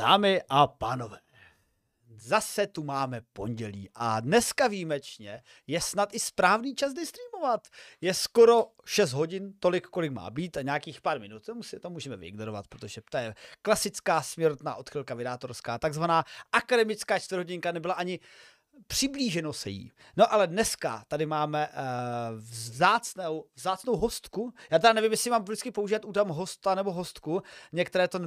Dámy a pánové, zase tu máme pondělí a dneska výjimečně je snad i správný čas streamovat. Je skoro 6 hodin, tolik, kolik má být a nějakých pár minut. To, musí, to můžeme vyignorovat, protože to je klasická směrotná odchylka vydátorská, takzvaná akademická čtvrthodinka nebyla ani přiblíženo se jí. No ale dneska tady máme uh, vzácnou, vzácnou hostku. Já teda nevím, jestli mám vždycky použít u tam hosta nebo hostku. Některé to uh,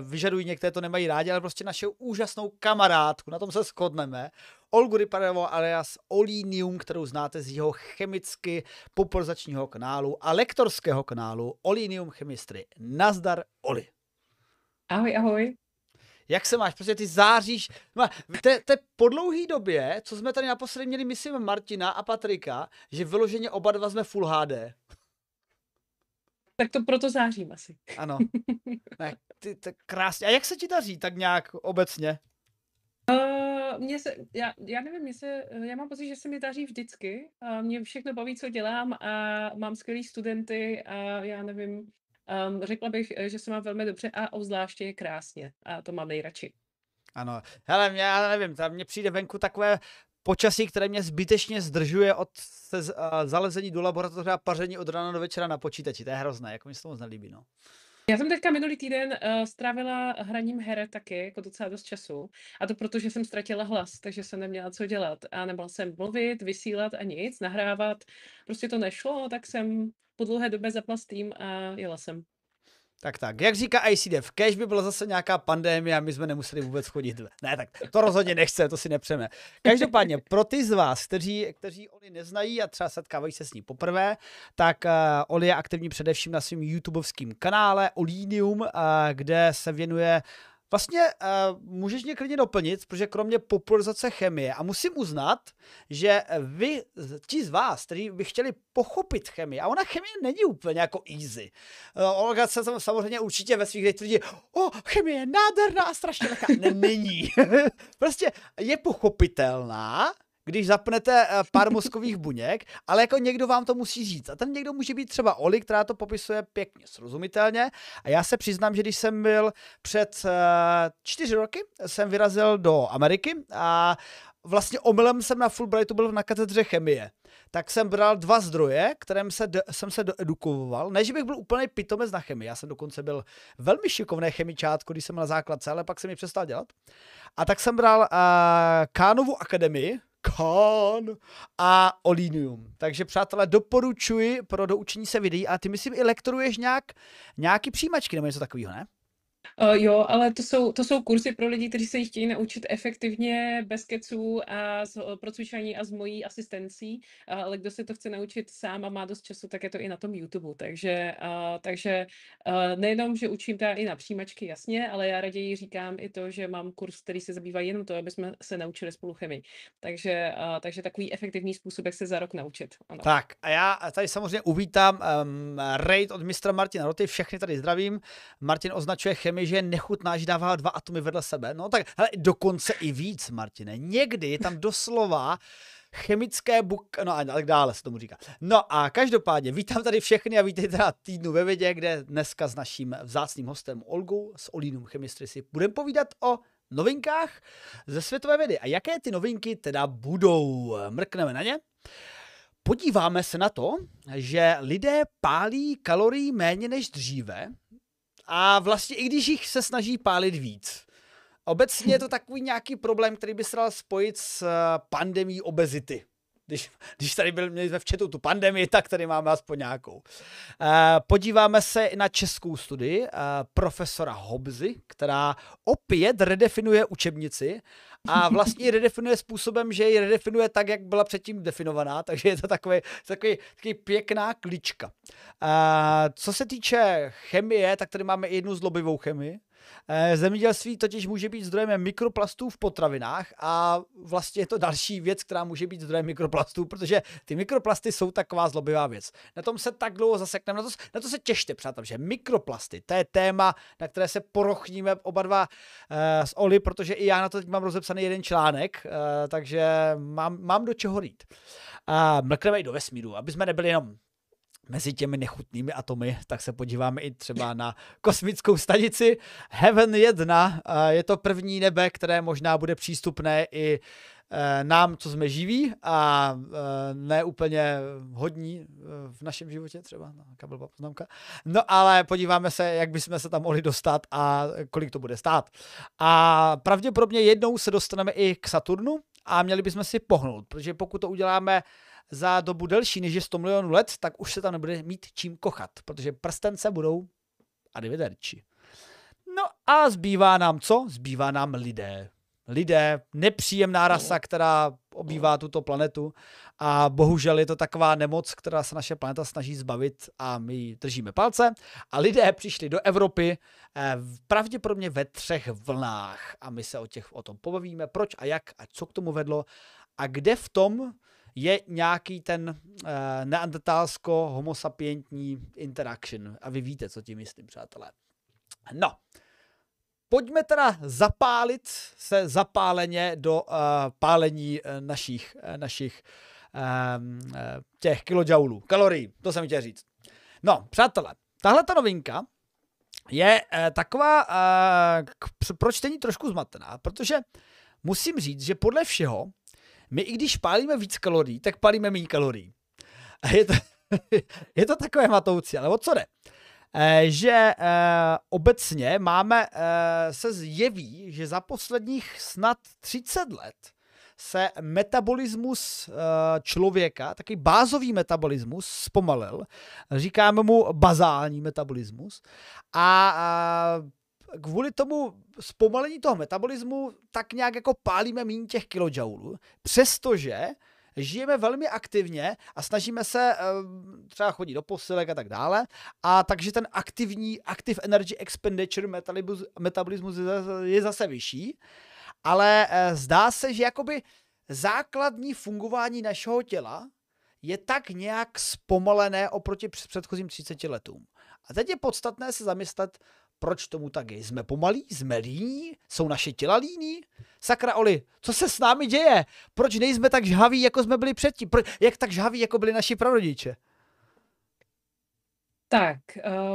vyžadují, některé to nemají rádi, ale prostě naše úžasnou kamarádku, na tom se shodneme. Olgu Ryparevo alias Olinium, kterou znáte z jeho chemicky popularizačního kanálu a lektorského kanálu Olinium Chemistry. Nazdar, Oli. Ahoj, ahoj. Jak se máš? Prostě ty záříš. No, te, te po dlouhý době, co jsme tady naposledy měli, myslím, Martina a Patrika, že vyloženě oba dva jsme Full HD. Tak to proto zářím asi. Ano. Ne, ty, ty, krásně. A jak se ti daří tak nějak obecně? Uh, mě se, já, já nevím, mě se, já mám pocit, že se mi daří vždycky. Uh, mě všechno baví, co dělám a mám skvělý studenty a já nevím, Um, řekla bych, eh, že se má velmi dobře a obzvláště je krásně. A to mám nejradši. Ano. Hele, mě, já nevím, tam mně přijde venku takové počasí, které mě zbytečně zdržuje od se, uh, zalezení do laboratoře a paření od rána do večera na počítači. To je hrozné, jako mi se to moc nelíbí, no. Já jsem teďka minulý týden uh, strávila hraním her taky, jako docela dost času. A to proto, že jsem ztratila hlas, takže jsem neměla co dělat. A nemohla jsem mluvit, vysílat a nic, nahrávat. Prostě to nešlo, tak jsem po dlouhé době zapla Steam a jela jsem. Tak tak, jak říká ICDF, kež by byla zase nějaká pandémie a my jsme nemuseli vůbec chodit. Ne, tak to rozhodně nechce, to si nepřeme. Každopádně, pro ty z vás, kteří, kteří Oli neznají a třeba setkávají se s ní poprvé, tak uh, Oli je aktivní především na svém YouTubeovském kanále Olinium, uh, kde se věnuje Vlastně uh, můžeš mě klidně doplnit, protože kromě popularizace chemie, a musím uznat, že vy, ti z vás, kteří by chtěli pochopit chemii, a ona chemie není úplně jako easy. Uh, Olga se samozřejmě určitě ve svých tvrdí, o, chemie je nádherná a strašně lehká. Ne, není. prostě je pochopitelná, když zapnete eh, pár mozkových buněk, ale jako někdo vám to musí říct. A ten někdo může být třeba Oli, která to popisuje pěkně, srozumitelně. A já se přiznám, že když jsem byl před uh, čtyři roky, jsem vyrazil do Ameriky a vlastně omylem jsem na Fulbrightu byl na katedře chemie. Tak jsem bral dva zdroje, kterým se do, jsem se doedukoval. Ne, že bych byl úplně pitomec na chemii, já jsem dokonce byl velmi šikovný chemičátko, když jsem na základce, ale pak jsem mi přestal dělat. A tak jsem bral uh, Kánovu akademii, Khan a Olinium. Takže přátelé, doporučuji pro doučení se videí a ty myslím i lektoruješ nějak, nějaký přijímačky nebo něco takového, ne? Uh, jo, ale to jsou, to jsou kursy pro lidi, kteří se chtějí naučit efektivně, bez keců a z, pro cvičení a s mojí asistencí, uh, ale kdo se to chce naučit sám a má dost času, tak je to i na tom YouTube. Takže, uh, takže uh, nejenom, že učím teda i na přijímačky, jasně, ale já raději říkám i to, že mám kurz, který se zabývá jenom to, aby jsme se naučili spolu chemii. Takže, uh, takže takový efektivní způsob, jak se za rok naučit. Ano. Tak a já tady samozřejmě uvítám um, raid od mistra Martina Roty, všechny tady zdravím. Martin označuje chemii že je nechutná, že dává dva atomy vedle sebe. No tak, hele, dokonce i víc, Martine. Někdy je tam doslova chemické buk, no a tak dále se tomu říká. No a každopádně vítám tady všechny a vítejte teda týdnu ve vědě, kde dneska s naším vzácným hostem Olgou z Olinum Chemistry si budeme povídat o novinkách ze světové vědy. A jaké ty novinky teda budou? Mrkneme na ně. Podíváme se na to, že lidé pálí kalorií méně než dříve, a vlastně i když jich se snaží pálit víc. Obecně je to takový nějaký problém, který by se dal spojit s eh, pandemí obezity. Když, když tady byl, měli jsme v četu tu pandemii, tak tady máme aspoň nějakou. Uh, podíváme se na českou studii uh, profesora Hobzy, která opět redefinuje učebnici a vlastně ji redefinuje způsobem, že ji redefinuje tak, jak byla předtím definovaná, takže je to takový, takový, takový pěkná klička. Uh, co se týče chemie, tak tady máme jednu zlobivou chemii, zemědělství totiž může být zdrojem mikroplastů v potravinách a vlastně je to další věc, která může být zdrojem mikroplastů, protože ty mikroplasty jsou taková zlobivá věc. Na tom se tak dlouho zasekneme, na to, na to se těšte, přátelé, že mikroplasty, to je téma, na které se porochníme oba dva uh, s Oli, protože i já na to teď mám rozepsaný jeden článek, uh, takže mám, mám do čeho rýt. Uh, mlkneme i do vesmíru, aby jsme nebyli jenom mezi těmi nechutnými atomy, tak se podíváme i třeba na kosmickou stanici Heaven 1. Je to první nebe, které možná bude přístupné i eh, nám, co jsme živí a eh, ne úplně hodní eh, v našem životě třeba, no, poznámka. No ale podíváme se, jak bychom se tam mohli dostat a kolik to bude stát. A pravděpodobně jednou se dostaneme i k Saturnu a měli bychom si pohnout, protože pokud to uděláme za dobu delší než je 100 milionů let, tak už se tam nebude mít čím kochat, protože prstence budou arrivederci. No a zbývá nám co? Zbývá nám lidé. Lidé, nepříjemná rasa, která obývá tuto planetu a bohužel je to taková nemoc, která se naše planeta snaží zbavit a my ji držíme palce. A lidé přišli do Evropy eh, pravděpodobně ve třech vlnách a my se o, těch, o tom pobavíme, proč a jak a co k tomu vedlo a kde v tom je nějaký ten uh, neandertálsko-homo sapientní interaction. A vy víte, co tím myslím, přátelé. No, pojďme teda zapálit se zapáleně do uh, pálení uh, našich, uh, našich uh, těch kilojoulů, kalorií, to jsem chtěl říct. No, přátelé, tahle ta novinka je uh, taková uh, k, pro trošku zmatená, protože musím říct, že podle všeho my i když pálíme víc kalorií, tak pálíme méně kalorií. A je to, je to takové matoucí, ale o co jde? E, že e, obecně máme, e, se zjeví, že za posledních snad 30 let se metabolismus člověka, taky bázový metabolismus zpomalil. Říkáme mu bazální metabolismus. A kvůli tomu zpomalení toho metabolismu tak nějak jako pálíme méně těch kilojoulů, přestože žijeme velmi aktivně a snažíme se uh, třeba chodit do posilek a tak dále. A takže ten aktivní Active Energy Expenditure metabolismus je zase vyšší. Ale uh, zdá se, že jakoby základní fungování našeho těla je tak nějak zpomalené oproti předchozím 30 letům. A teď je podstatné se zamyslet, proč tomu tak je? Jsme pomalí? Jsme líní? Jsou naše těla líní? Sakra Oli, co se s námi děje? Proč nejsme tak žhaví, jako jsme byli předtím? Proč, jak tak žhaví, jako byli naši prarodiče? Tak,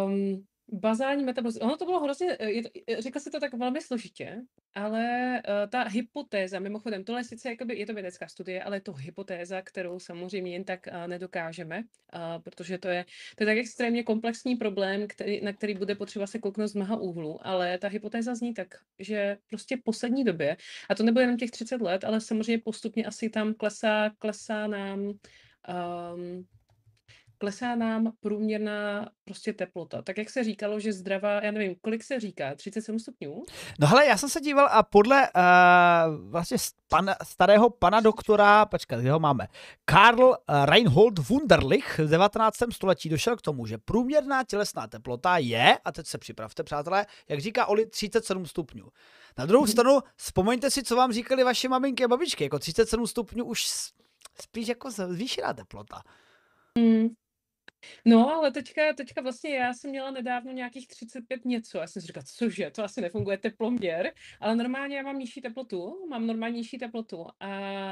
um, Bazální metabolismus. Ono to bylo hrozně, je to, eh, řekla si to tak velmi složitě, ale uh, ta hypotéza, mimochodem, tohle sice jakoby, je to vědecká studie, ale je to hypotéza, kterou samozřejmě jen tak uh, nedokážeme, uh, protože to je, to je tak extrémně komplexní problém, který, na který bude potřeba se kouknout z mnoha úhlů, ale ta hypotéza zní tak, že prostě v poslední době, a to nebude jenom těch 30 let, ale samozřejmě postupně asi tam klesá, klesá nám um, klesá nám průměrná prostě teplota. Tak jak se říkalo, že zdravá, já nevím, kolik se říká, 37 stupňů? No hele, já jsem se díval a podle uh, vlastně pan, starého pana doktora, počkat, kde ho máme, Karl uh, Reinhold Wunderlich v 19. století došel k tomu, že průměrná tělesná teplota je, a teď se připravte, přátelé, jak říká Oli, 37 stupňů. Na druhou mm-hmm. stranu, vzpomeňte si, co vám říkali vaše maminky a babičky, jako 37 stupňů už spíš jako zvýšená teplota. Mm, No, ale teďka, teďka vlastně já jsem měla nedávno nějakých 35 něco. Já jsem si říkala, cože, to asi nefunguje teploměr, ale normálně já mám nižší teplotu, mám normálně nižší teplotu. A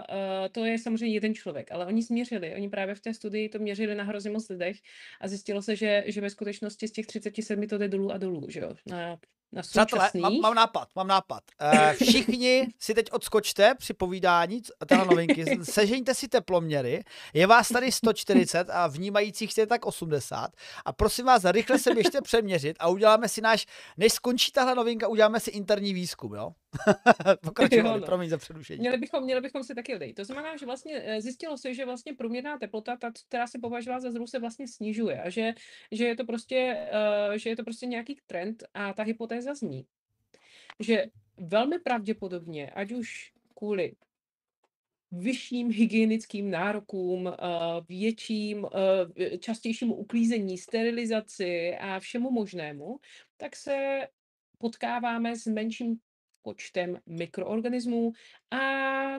uh, to je samozřejmě jeden člověk, ale oni změřili, oni právě v té studii to měřili na hrozně moc lidech a zjistilo se, že, že ve skutečnosti z těch 37 to jde dolů a dolů, že jo, na na Přátelé, mám, mám nápad, mám nápad. Uh, všichni si teď odskočte při povídání téhle novinky, sežeňte si teploměry, je vás tady 140 a vnímajících je tak 80 a prosím vás, rychle se běžte přeměřit a uděláme si náš, než skončí tahle novinka, uděláme si interní výzkum, jo? Pokračovali, no. promiň za předušení. Měli bychom, měli bychom si taky odejít. To znamená, že vlastně eh, zjistilo se, že vlastně průměrná teplota, ta, která se považovala za zrůst, se vlastně snižuje a že, že, je to prostě, uh, že je to prostě nějaký trend a ta hypotéza zní, že velmi pravděpodobně, ať už kvůli vyšším hygienickým nárokům, eh, větším, častějšímu uklízení, sterilizaci a všemu možnému, tak se potkáváme s menším počtem mikroorganismů a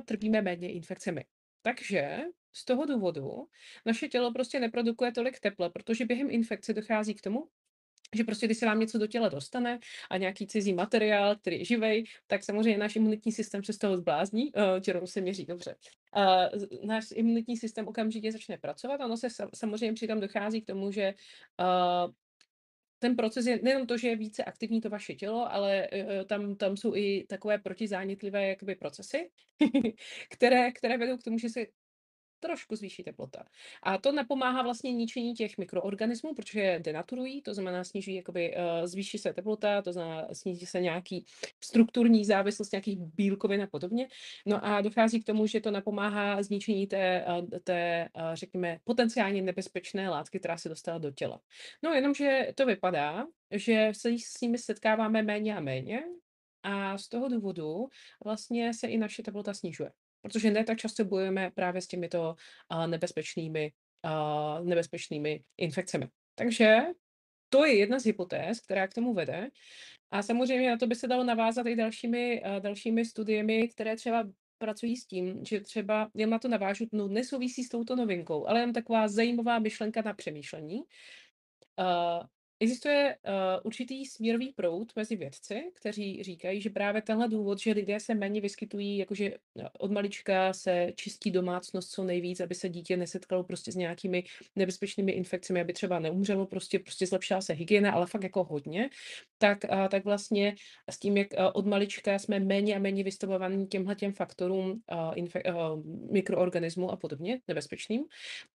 trpíme méně infekcemi. Takže z toho důvodu naše tělo prostě neprodukuje tolik tepla, protože během infekce dochází k tomu, že prostě když se vám něco do těla dostane a nějaký cizí materiál, který je živej, tak samozřejmě náš imunitní systém se z toho zblázní, uh, čerou se měří dobře. uh, náš imunitní systém okamžitě začne pracovat. Ono se samozřejmě přitom dochází k tomu, že uh, ten proces je nejenom to, že je více aktivní to vaše tělo, ale uh, tam, tam jsou i takové protizánětlivé jakoby procesy, které, které vedou k tomu, že se trošku zvýší teplota. A to napomáhá vlastně ničení těch mikroorganismů, protože je denaturují, to znamená sníží, jakoby, uh, zvýší se teplota, to znamená sníží se nějaký strukturní závislost nějakých bílkovin a podobně. No a dochází k tomu, že to napomáhá zničení té, uh, té uh, řekněme, potenciálně nebezpečné látky, která se dostala do těla. No jenomže to vypadá, že se s nimi setkáváme méně a méně, a z toho důvodu vlastně se i naše teplota snižuje. Protože ne tak často bojujeme právě s těmito uh, nebezpečnými, uh, nebezpečnými infekcemi. Takže to je jedna z hypotéz, která k tomu vede. A samozřejmě na to by se dalo navázat i dalšími, uh, dalšími studiemi, které třeba pracují s tím, že třeba, jen na to navážu, no nesouvisí s touto novinkou, ale jen taková zajímavá myšlenka na přemýšlení. Uh, Existuje uh, určitý směrový proud mezi vědci, kteří říkají, že právě tenhle důvod, že lidé se méně vyskytují, jakože no, od malička se čistí domácnost co nejvíc, aby se dítě nesetkalo prostě s nějakými nebezpečnými infekcemi, aby třeba neumřelo, prostě, prostě zlepšila se hygiena, ale fakt jako hodně, tak, uh, tak vlastně s tím, jak uh, od malička jsme méně a méně vystavovaní těmhle těm faktorům uh, uh, mikroorganismů a podobně nebezpečným,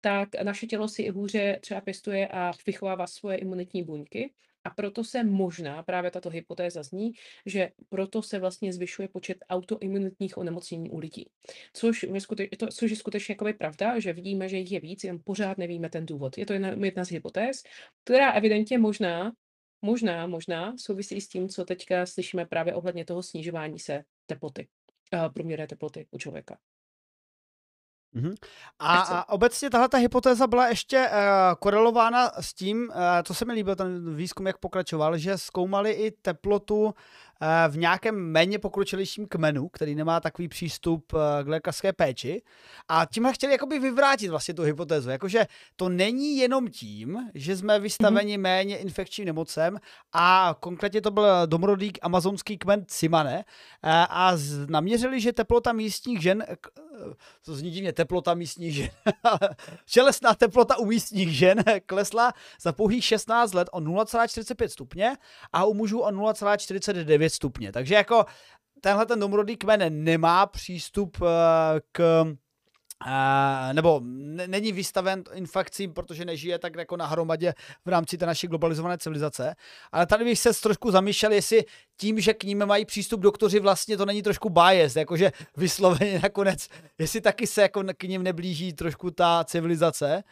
tak naše tělo si i hůře třeba pěstuje a vychovává svoje imunitní buňky. A proto se možná, právě tato hypotéza zní, že proto se vlastně zvyšuje počet autoimunitních onemocnění u lidí. Což, je skute- to, což je skutečně jakoby pravda, že vidíme, že jich je víc, jen pořád nevíme ten důvod. Je to jedna, jedna z hypotéz, která evidentně možná, možná, možná souvisí s tím, co teďka slyšíme právě ohledně toho snižování se teploty, uh, průměrné teploty u člověka. Mm-hmm. A, a obecně tahle ta hypotéza byla ještě uh, korelována s tím, uh, to se mi líbil ten výzkum, jak pokračoval, že zkoumali i teplotu Eh, v nějakém méně pokročilejším kmenu, který nemá takový přístup eh, k lékařské péči. A tímhle chtěli jakoby vyvrátit vlastně tu hypotézu. Jakože to není jenom tím, že jsme vystaveni mm-hmm. méně infekčním nemocem a konkrétně to byl domorodý amazonský kmen Cimane eh, a naměřili, že teplota místních žen, to zní divně, teplota místních žen, tělesná teplota u místních žen klesla za pouhých 16 let o 0,45 stupně a u mužů o 0,49 9 stupně. Takže jako tenhle ten domorodý kmen nemá přístup uh, k Uh, nebo není vystaven infekcím, protože nežije tak jako na hromadě v rámci té naší globalizované civilizace. Ale tady bych se trošku zamýšlel, jestli tím, že k ním mají přístup doktoři, vlastně to není trošku bias, jakože vysloveně nakonec, jestli taky se jako k ním neblíží trošku ta civilizace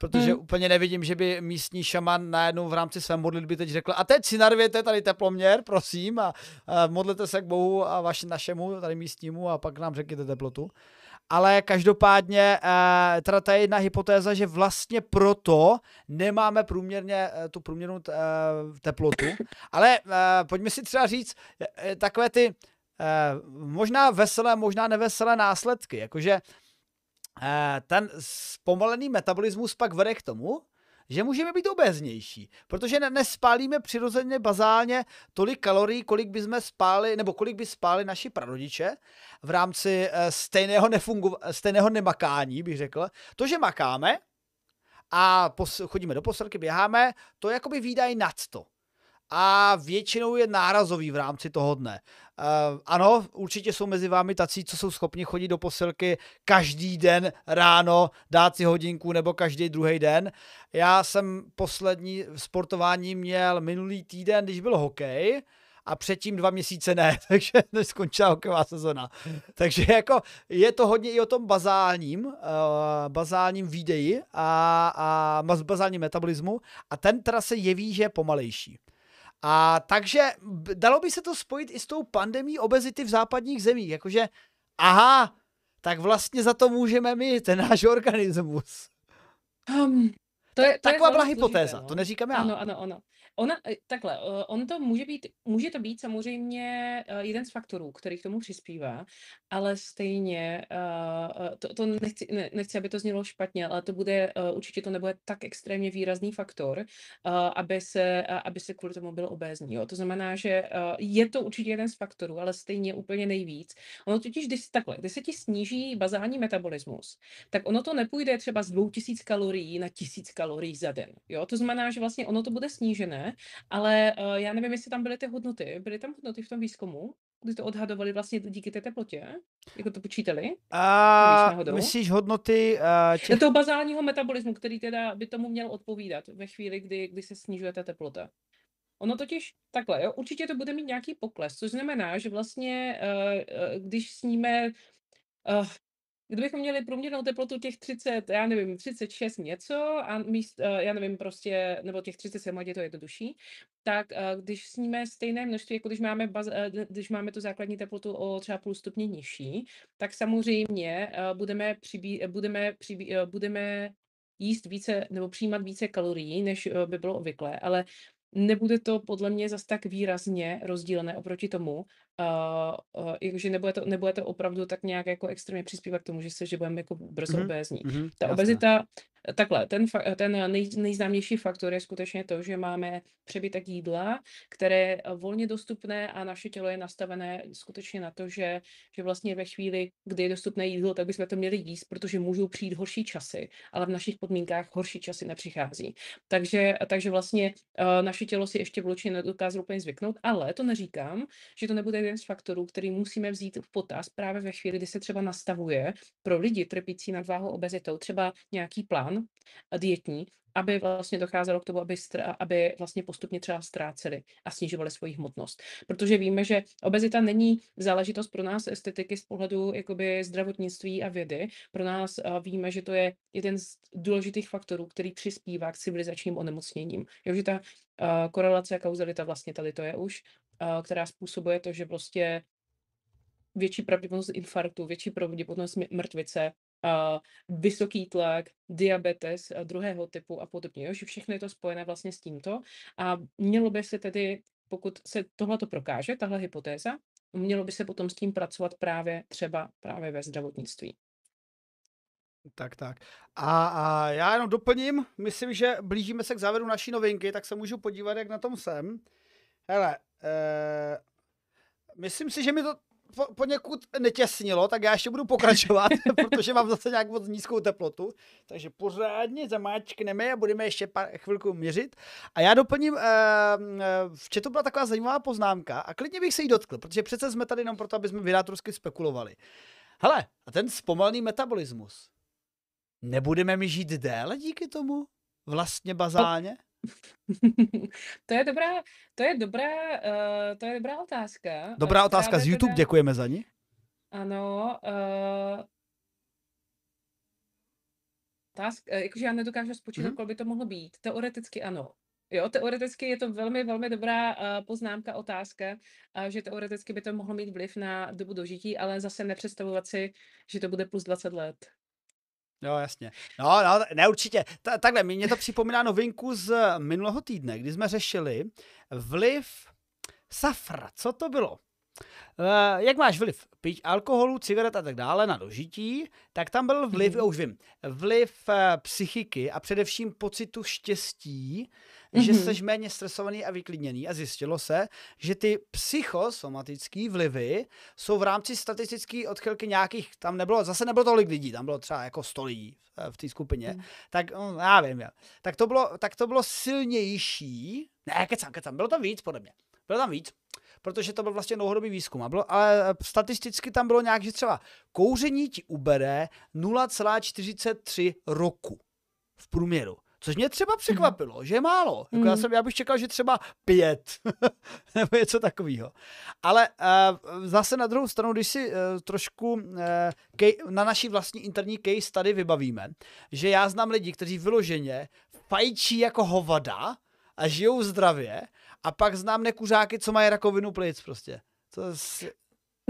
protože hmm. úplně nevidím, že by místní šaman najednou v rámci své modlitby teď řekl, a teď si narvěte tady teploměr, prosím, a, a modlete se k Bohu a vaši našemu, tady místnímu, a pak nám řekněte teplotu. Ale každopádně, eh, teda ta je jedna hypotéza, že vlastně proto nemáme průměrně eh, tu průměrnou eh, teplotu. Ale pojďme si třeba říct takové ty možná veselé, možná neveselé následky. Jakože ten zpomalený metabolismus pak vede k tomu, že můžeme být obéznější, protože nespálíme přirozeně bazálně tolik kalorií, kolik by jsme spáli, nebo kolik by spáli naši prarodiče v rámci eh, stejného, nefungu, stejného nemakání, bych řekl. To, že makáme a pos, chodíme do posilky, běháme, to je jakoby výdaj nad to a většinou je nárazový v rámci toho dne. Uh, ano, určitě jsou mezi vámi tací, co jsou schopni chodit do posilky každý den ráno, dát si hodinku nebo každý druhý den. Já jsem poslední sportování měl minulý týden, když byl hokej, a předtím dva měsíce ne, takže skončila hokejová sezona. Takže jako je to hodně i o tom bazálním, uh, bazálním výdeji a, a bazálním metabolismu a ten teda se jeví, že je pomalejší. A takže dalo by se to spojit i s tou pandemí obezity v západních zemích, jakože aha, tak vlastně za to můžeme my, ten náš organismus. Um, To je, to taková je byla hypotéza, složité, to no. neříkám já. Ano, ano, ano. Ona, eh, takhle, eh, on to může být, může to být samozřejmě eh, jeden z faktorů, který k tomu přispívá, ale stejně, to, to nechci, ne, nechci, aby to znělo špatně, ale to bude, určitě to nebude tak extrémně výrazný faktor, aby se, aby se kvůli tomu byl obézní. Jo. To znamená, že je to určitě jeden z faktorů, ale stejně úplně nejvíc. Ono totiž, když takhle, když se ti sníží bazální metabolismus, tak ono to nepůjde třeba z 2000 kalorií na 1000 kalorií za den. Jo? To znamená, že vlastně ono to bude snížené, ale uh, já nevím, jestli tam byly ty hodnoty. Byly tam hodnoty v tom výzkumu, kdy to odhadovali vlastně díky té teplotě? Jako to počítali? A náhodou? myslíš hodnoty uh, těch... toho bazálního metabolismu, který teda by tomu měl odpovídat ve chvíli, kdy, kdy se snižuje ta teplota. Ono totiž takhle, jo, určitě to bude mít nějaký pokles, což znamená, že vlastně, uh, uh, když sníme, uh, kdybychom měli průměrnou teplotu těch 30, já nevím, 36 něco a míst, uh, já nevím, prostě, nebo těch 37, ať je to jednodušší, tak uh, když sníme stejné množství, jako když máme, baz, uh, když máme tu základní teplotu o třeba půl stupně nižší, tak samozřejmě budeme, přibí, budeme, přibí, budeme jíst více nebo přijímat více kalorií, než by bylo obvyklé, ale nebude to podle mě zas tak výrazně rozdílné oproti tomu, uh, uh, jakože nebude to, nebude to opravdu tak nějak jako extrémně přispívat k tomu, že se, že budeme jako brzo Mhm, obézní. mhm, Ta jasné. obezita, takhle, ten, fa- ten nej, nejznámější faktor je skutečně to, že máme přebytek jídla, které je volně dostupné a naše tělo je nastavené skutečně na to, že, že vlastně ve chvíli, kdy je dostupné jídlo, tak bychom to měli jíst, protože můžou přijít horší časy, ale v našich podmínkách horší časy nepřichází. Takže, takže vlastně uh, naše tělo si ještě vločně nedokázalo úplně zvyknout, ale to neříkám, že to nebude jeden z faktorů, který musíme vzít v potaz právě ve chvíli, kdy se třeba nastavuje pro lidi trpící nadváhou obezitou třeba nějaký plán eh, dietní, aby vlastně docházelo k tomu, aby, aby vlastně postupně třeba ztráceli a snižovali svoji hmotnost. Protože víme, že obezita není záležitost pro nás estetiky z pohledu jakoby zdravotnictví a vědy. Pro nás uh, víme, že to je jeden z důležitých faktorů, který přispívá k civilizačním onemocněním. Jo, že ta uh, korelace a kauzalita vlastně tady to je už, která způsobuje to, že prostě větší pravděpodobnost infarktu, větší pravděpodobnost mr- mrtvice, uh, vysoký tlak, diabetes uh, druhého typu a podobně. Jo? Že všechno je to spojené vlastně s tímto. A mělo by se tedy, pokud se tohleto prokáže, tahle hypotéza, mělo by se potom s tím pracovat právě třeba právě ve zdravotnictví. Tak, tak. A, a já jenom doplním, myslím, že blížíme se k závěru naší novinky, tak se můžu podívat, jak na tom jsem. Hele, eh, myslím si, že mi to po, poněkud netěsnilo, tak já ještě budu pokračovat, protože mám zase nějak moc nízkou teplotu, takže pořádně zamáčkneme a budeme ještě pár, chvilku měřit. A já doplním, eh, v četu byla taková zajímavá poznámka a klidně bych se jí dotkl, protože přece jsme tady jenom proto, aby jsme vydátorsky spekulovali. Hele, a ten zpomalený metabolismus, nebudeme mi žít déle díky tomu? Vlastně bazálně? to je dobrá, to je dobrá, uh, to je dobrá otázka. Dobrá eh, otázka která z YouTube, teda- děkujeme za ní. Ano. Uh, otázka, eh, jakože já nedokážu spočítat, Mhm. kolik by to mohlo být. Teoreticky ano. Jo, teoreticky je to velmi, velmi dobrá uh, poznámka, otázka, uh, že teoreticky by to mohlo mít vliv na dobu dožití, ale zase nepředstavovat si, že to bude plus 20 let. Jo, jasně. No, no, ne, určitě. Ta, takhle, mě to připomíná novinku z minulého týdne, kdy jsme řešili vliv safra. Co to bylo? Uh, jak máš vliv piť alkoholu, cigaret a tak dále na dožití, tak tam byl vliv, mm. už vím, vliv uh, psychiky a především pocitu štěstí, mm-hmm. že Mhm. jsi méně stresovaný a vyklidněný a zjistilo se, že ty psychosomatické vlivy jsou v rámci statistické odchylky nějakých, tam nebylo, zase nebylo tolik lidí, tam bylo třeba jako 100 lidí eh, v té skupině, Mhm. tak no, já vím, já. Tak, to bylo, tak to bylo silnější, ne, kecám, kecám, bylo tam víc podle mě, bylo tam víc, protože to byl vlastně dlouhodobý výzkum. A bylo, ale eh, statisticky tam bylo nějak, že třeba kouření ti ubere 0,43 roku v průměru. Což mě třeba překvapilo, že je málo. Jako já, Mhm. jsem, já bych čekal, že třeba pět, nebo něco takového. Ale uh, zase na druhou stranu, když si uh, trošku uh, kej, na naší vlastní interní case tady vybavíme, že já znám lidi, kteří vyloženě fajčí jako hovada a žijou zdravě a pak znám nekuřáky, co mají rakovinu plic prostě. To je,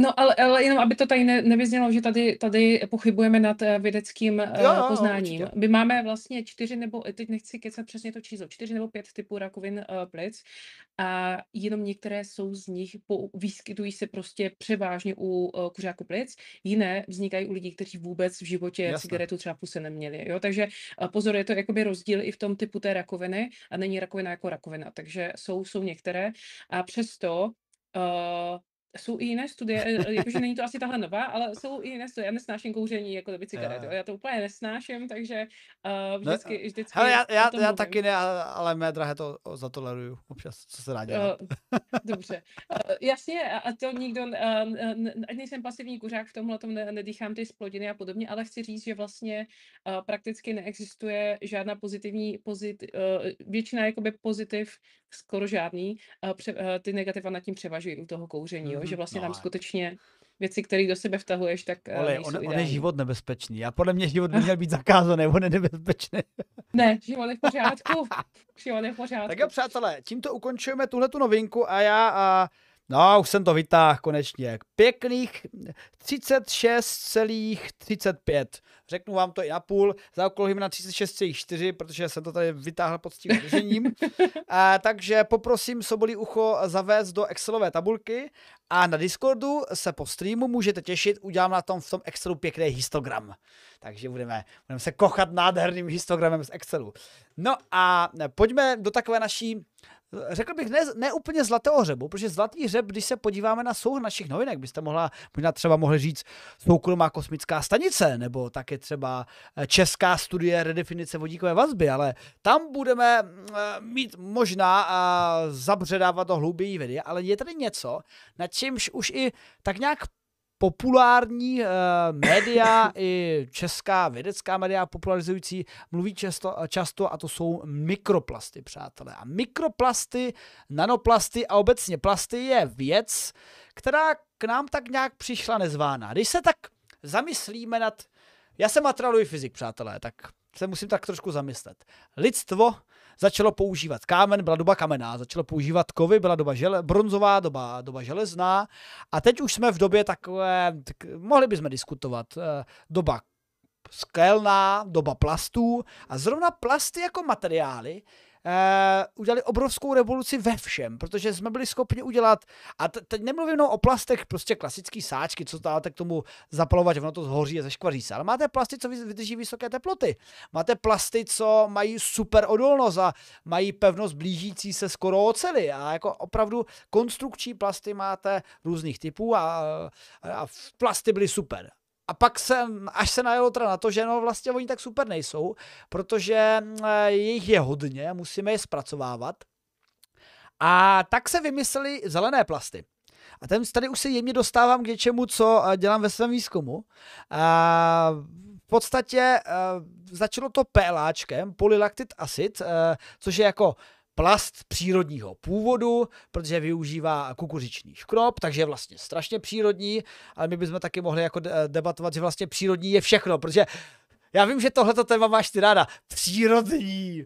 No, ale, ale jenom, aby to tady ne, nevyznělo, že tady, tady pochybujeme nad uh, vědeckým uh, Jo, jo, poznáním. určitě. My máme vlastně čtyři nebo, teď nechci kecat přesně to číslo, čtyři nebo pět typů rakovin uh, plic a jenom některé jsou z nich, po, vyskytují se prostě převážně u uh, kuřáků plic, jiné vznikají u lidí, kteří vůbec v životě Jasné. cigaretu třeba puse neměli. Jo? Takže uh, pozor, je to jakoby rozdíl i v tom typu té rakoviny a není rakovina jako rakovina. Takže jsou, jsou některé a přesto uh, jsou i jiné studie, e, e, jakože není to asi tahle nová, ale jsou i jiné studie. Já nesnáším kouření jako doby cigaret, jo. Já to úplně nesnáším, takže uh, Ne, vždycky, vždycky hele, já, já, já taky ne, ale ale mé drahé to zatoleruju občas, co se dá dělat. Uh, dobře. Uh, jasně, a a to nikdo, uh, ať nejsem pasivní kuřák, v tomhle tom ne, nedýchám ty splodiny a podobně, ale chci říct, že vlastně uh, prakticky neexistuje žádná pozitivní, pozit, uh, většina jakoby pozitiv, skoro žádný, uh, pře, uh, ty negativa nad tím převažují u toho kouření, jo? že vlastně no, tam ale- skutečně věci, které do sebe vtahuješ, tak Ole, nejsou on, on je život nebezpečný. A podle mě život by měl být zakázaný, on je nebezpečný. Ne, život je v pořádku. život je v pořádku. Tak jo, přátelé, tímto ukončujeme tuhle tu novinku a já a No, už jsem to vytáhl konečně. Pěkných 36,35. Řeknu vám to i na půl, zaokrouhlím na 36,4, protože jsem to tady vytáhl pod tím držením. a, takže poprosím Sobolí ucho zavést do Excelové tabulky a na Discordu se po streamu můžete těšit, udělám na tom v tom Excelu pěkný histogram. Takže budeme, budeme se kochat nádherným histogramem z Excelu. No a pojďme do takové naší řekl bych, ne, ne úplně zlatého hřebu, protože zlatý hřeb, když se podíváme na souhrn našich novinek, byste mohla, možná třeba mohli říct soukromá kosmická stanice, nebo také třeba eh, česká studie redefinice vodíkové vazby, ale tam budeme eh, mít možná a zabředávat do hloubějí vědy, ale je tady něco, na čímž už i tak nějak populární uh, média i česká vědecká média popularizující mluví často, často a to jsou mikroplasty, přátelé. A mikroplasty, nanoplasty a obecně plasty je věc, která k nám tak nějak přišla nezvána. Když se tak zamyslíme nad... Já jsem materiálový fyzik, přátelé, tak se musím tak trošku zamyslet. Lidstvo začalo používat kámen, byla doba kamená, začalo používat kovy, byla doba žele, bronzová, doba, doba železná. A teď už jsme v době takové, tak mohli bychom diskutovat, eh, doba skelná, doba plastů. A zrovna plasty jako materiály udělali obrovskou revoluci ve všem, protože jsme byli schopni udělat, a te- teď nemluvím jenom o plastech, prostě klasický sáčky, co dáte k tomu zapalovat, ono to zhoří a zeškvaří se, ale máte plasty, co vy- vydrží vysoké teploty. Máte plasty, co mají super odolnost a mají pevnost blížící se skoro oceli a jako opravdu konstrukční plasty máte různých typů a, a plasty byly super. A pak se, až se najelo teda na to, že no vlastně oni tak super nejsou, protože eh, jich je hodně, musíme je zpracovávat. A tak se vymysleli zelené plasty. A ten, tady už se jemně dostávám k něčemu, co eh, dělám ve svém výzkumu. A v podstatě uh, začalo to PLAčkem, polylactic acid, což je jako plast přírodního původu, protože využívá kukuřičný škrob, takže je vlastně strašně přírodní, ale my bychom taky mohli jako debatovat, že vlastně přírodní je všechno, protože já vím, že tohleto téma máš ty ráda. Přírodní.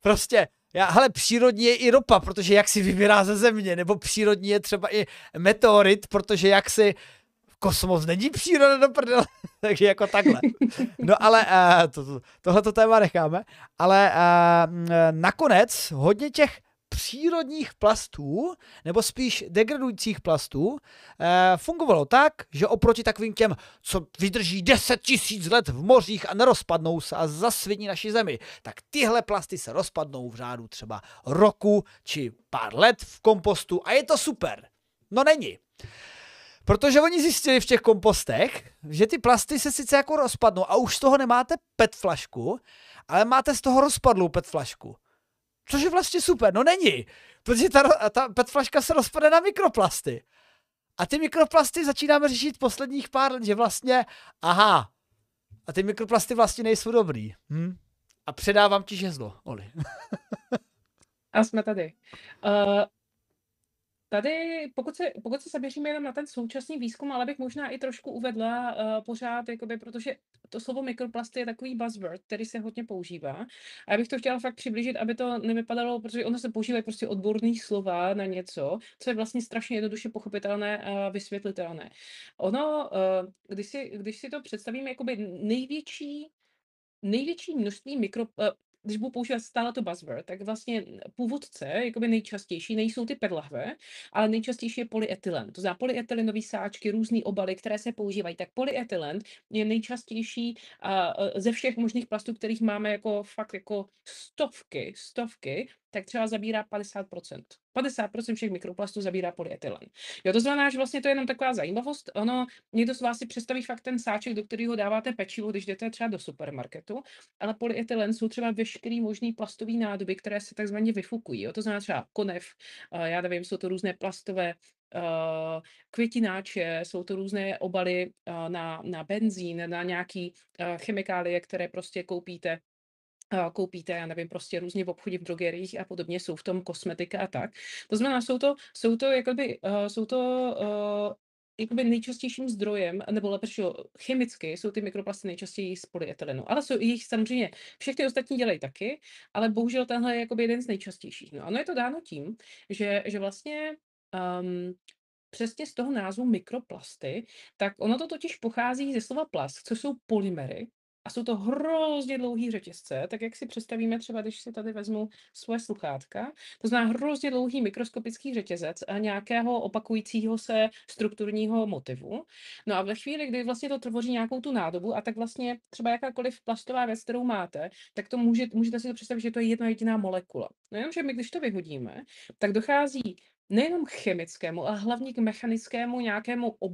Prostě, já, hele, přírodní je i ropa, protože jak si vybírá ze země, nebo přírodní je třeba i meteorit, protože jak si kosmos není příroda do prdele, takže jako takhle. No ale uh, to, to, tohleto téma necháme, ale uh, nakonec hodně těch přírodních plastů, nebo spíš degradujících plastů, eh, fungovalo tak, že oproti takovým těm, co vydrží 10 tisíc let v mořích a nerozpadnou se a zasvědní naši zemi, tak tyhle plasty se rozpadnou v řádu třeba roku či pár let v kompostu a je to super. No není. Protože oni zjistili v těch kompostech, že ty plasty se sice jako rozpadnou a už z toho nemáte PET flašku, ale máte z toho rozpadlou PET flašku. Což je vlastně super, no není, protože ta, ta PET flaška se rozpadne na mikroplasty. A ty mikroplasty začínáme řešit posledních pár let, že vlastně, aha, a ty mikroplasty vlastně nejsou dobrý. Hm? A předávám ti žezlo, Oli. a jsme tady. Uh, Tady, pokud se, pokud se zaměříme jenom na ten současný výzkum, ale bych možná i trošku uvedla uh, pořád, jakoby, protože to slovo mikroplasty je takový buzzword, který se hodně používá. A já bych to chtěla fakt přiblížit, aby to nevypadalo, protože ono se používají prostě odborný slova na něco, co je vlastně strašně jednoduše pochopitelné a vysvětlitelné. Ono, eh, když si, když si to představíme, jakoby největší největší množství mikro, eh, když budu používat stále to buzzword, tak vlastně původce, jakoby nejčastější, nejsou ty perlahve, ale nejčastější je polyetylen. To znamená polyetylenové sáčky, různé obaly, které se používají. Tak polyetylen je nejčastější a, ze všech možných plastů, kterých máme jako fakt jako stovky, stovky, tak třeba zabírá 50%. 50% všech mikroplastů zabírá polyetylen. Jo, to znamená, že vlastně to je jenom taková zajímavost. Ono, někdo z vás si představí fakt ten sáček, do kterého dáváte pečivo, když jdete třeba do supermarketu, ale polyetylen jsou třeba veškerý možný plastový nádoby, které se takzvaně vyfukují. Jo, to znamená třeba konev, já nevím, jsou to různé plastové Uh, květináče, jsou to různé obaly uh, na, na benzín, na nějaký uh, chemikálie, které prostě koupíte koupíte, já nevím, prostě různě v obchodě, v drogeriích a podobně, jsou v tom kosmetika a tak. To znamená, jsou to, jsou to jakoby, uh, jsou to uh, jakoby nejčastějším zdrojem, nebo lepší chemicky jsou ty mikroplasty nejčastěji z polyetylenu. Ale jsou jich samozřejmě, všechny ostatní dělají taky, ale bohužel tenhle je jakoby jeden z nejčastějších. No, ano je to dáno tím, že, že vlastně um, přesně z toho názvu mikroplasty, tak ono to totiž pochází ze slova plast, což jsou polymery, a jsou to hrozně dlouhý řetězce, tak jak si představíme třeba, když si tady vezmu svoje sluchátka, to znamená hrozně dlouhý mikroskopický řetězec nějakého opakujícího se strukturního motivu. No a ve chvíli, kdy vlastně to tvoří nějakou tu nádobu a tak vlastně třeba jakákoliv plastová věc, kterou máte, tak to může, můžete si to představit, že to je jedna jediná molekula. No jenom, že my když to vyhodíme, tak dochází nejenom chemickému, ale hlavně k mechanickému nějakému ob,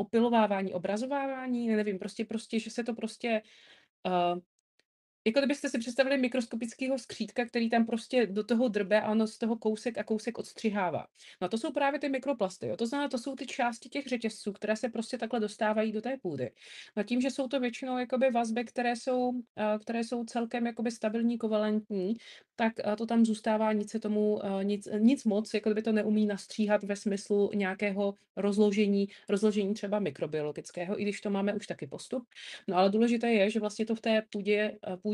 opilovávání, obrazovávání, nevím, prostě, prostě, že se to prostě uh, jako kdybyste si představili mikroskopického skřítka, který tam prostě do toho drbe a ono z toho kousek a kousek odstřihává. No to jsou právě ty mikroplasty. Jo. To znamená, to jsou ty části těch řetězců, které se prostě takhle dostávají do té půdy. No tím, že jsou to většinou jakoby vazby, které jsou, které jsou celkem jakoby stabilní, kovalentní, tak to tam zůstává, nic se tomu, nic, nic moc, jako by to neumí nastříhat ve smyslu nějakého rozložení, rozložení třeba mikrobiologického, i když to máme už taky postup. No ale důležité je, že vlastně to v té půdě, půdě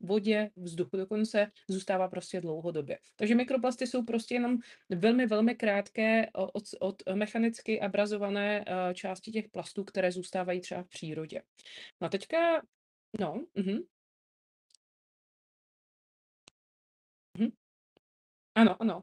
vodě, vzduchu dokonce zůstává prostě dlouhodobě. Takže mikroplasty jsou prostě jenom velmi, velmi krátké od, od mechanicky abrazované části těch plastů, které zůstávají třeba v přírodě. No a teďka, no, uh-huh. Ano, ano.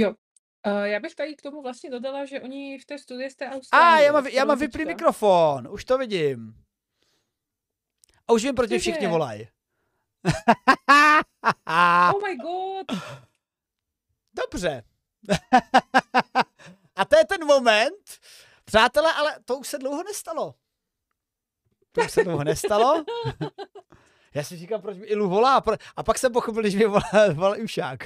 Jo. Uh, já bych tady k tomu vlastně dodala, že oni v té studii z té A, Austrálie, já mám, já mám vyplý mikrofon, už to vidím. A už vím, proč všichni volají. Oh my god! Dobře. A to je ten moment, přátelé, ale to už se dlouho nestalo. To už se dlouho nestalo. Já si říkám, proč mi Ilu volá, a pak jsem pochopil, když mi volá, volá Ušák.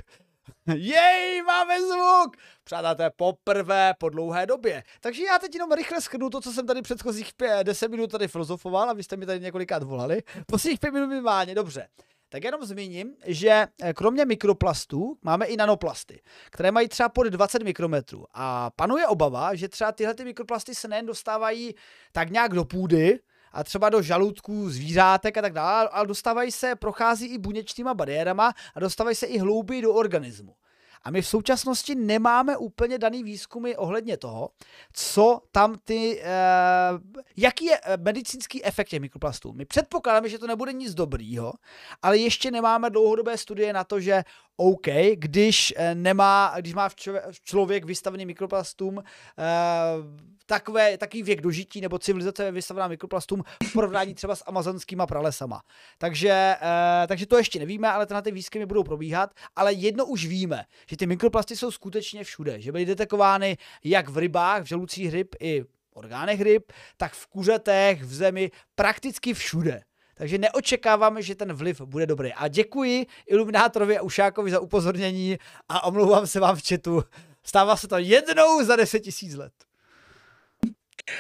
Jej, máme zvuk! Přátelé, poprvé po dlouhé době. Takže já teď jenom rychle schrnu to, co jsem tady předchozích pě- 10 minut tady filozofoval a vy jste mi tady několikrát volali. Posledních 5 minut minimálně, dobře. Tak jenom zmíním, že eh, kromě mikroplastů máme i nanoplasty, které mají třeba pod 20 mikrometrů. A panuje obava, že třeba tyhle ty mikroplasty se nejen dostávají tak nějak do půdy, a třeba do žaludků zvířátek a tak dále, ale dostávají se, prochází i buněčnýma bariérama a dostávají se i hlouběji do organismu. A my v současnosti nemáme úplně daný výzkumy ohledně toho, co tam ty, eh, jaký je eh, medicínský efekt těch mikroplastů. My předpokládáme, že to nebude nic dobrýho, ale ještě nemáme dlouhodobé studie na to, že OK, když eh, nemá, když má včo- člověk vystavený mikroplastům eh, takové, takový věk dožití nebo civilizace je vystavená mikroplastům v porovnání třeba s amazonskýma pralesama. Takže, eh, takže to ještě nevíme, ale tenhle ty výzkumy budou probíhat, ale jedno už víme, že ty mikroplasty jsou skutečně všude, že byly detekovány jak v rybách, v žaludcích ryb i v orgánech ryb, tak v kuřetech, v zemi, prakticky všude. Takže neočekáváme, že ten vliv bude dobrý. A děkuji Iluminátorovi a Ušákovi za upozornění a omlouvám se vám v chatu. Stává se to jednou za 10 tisíc let.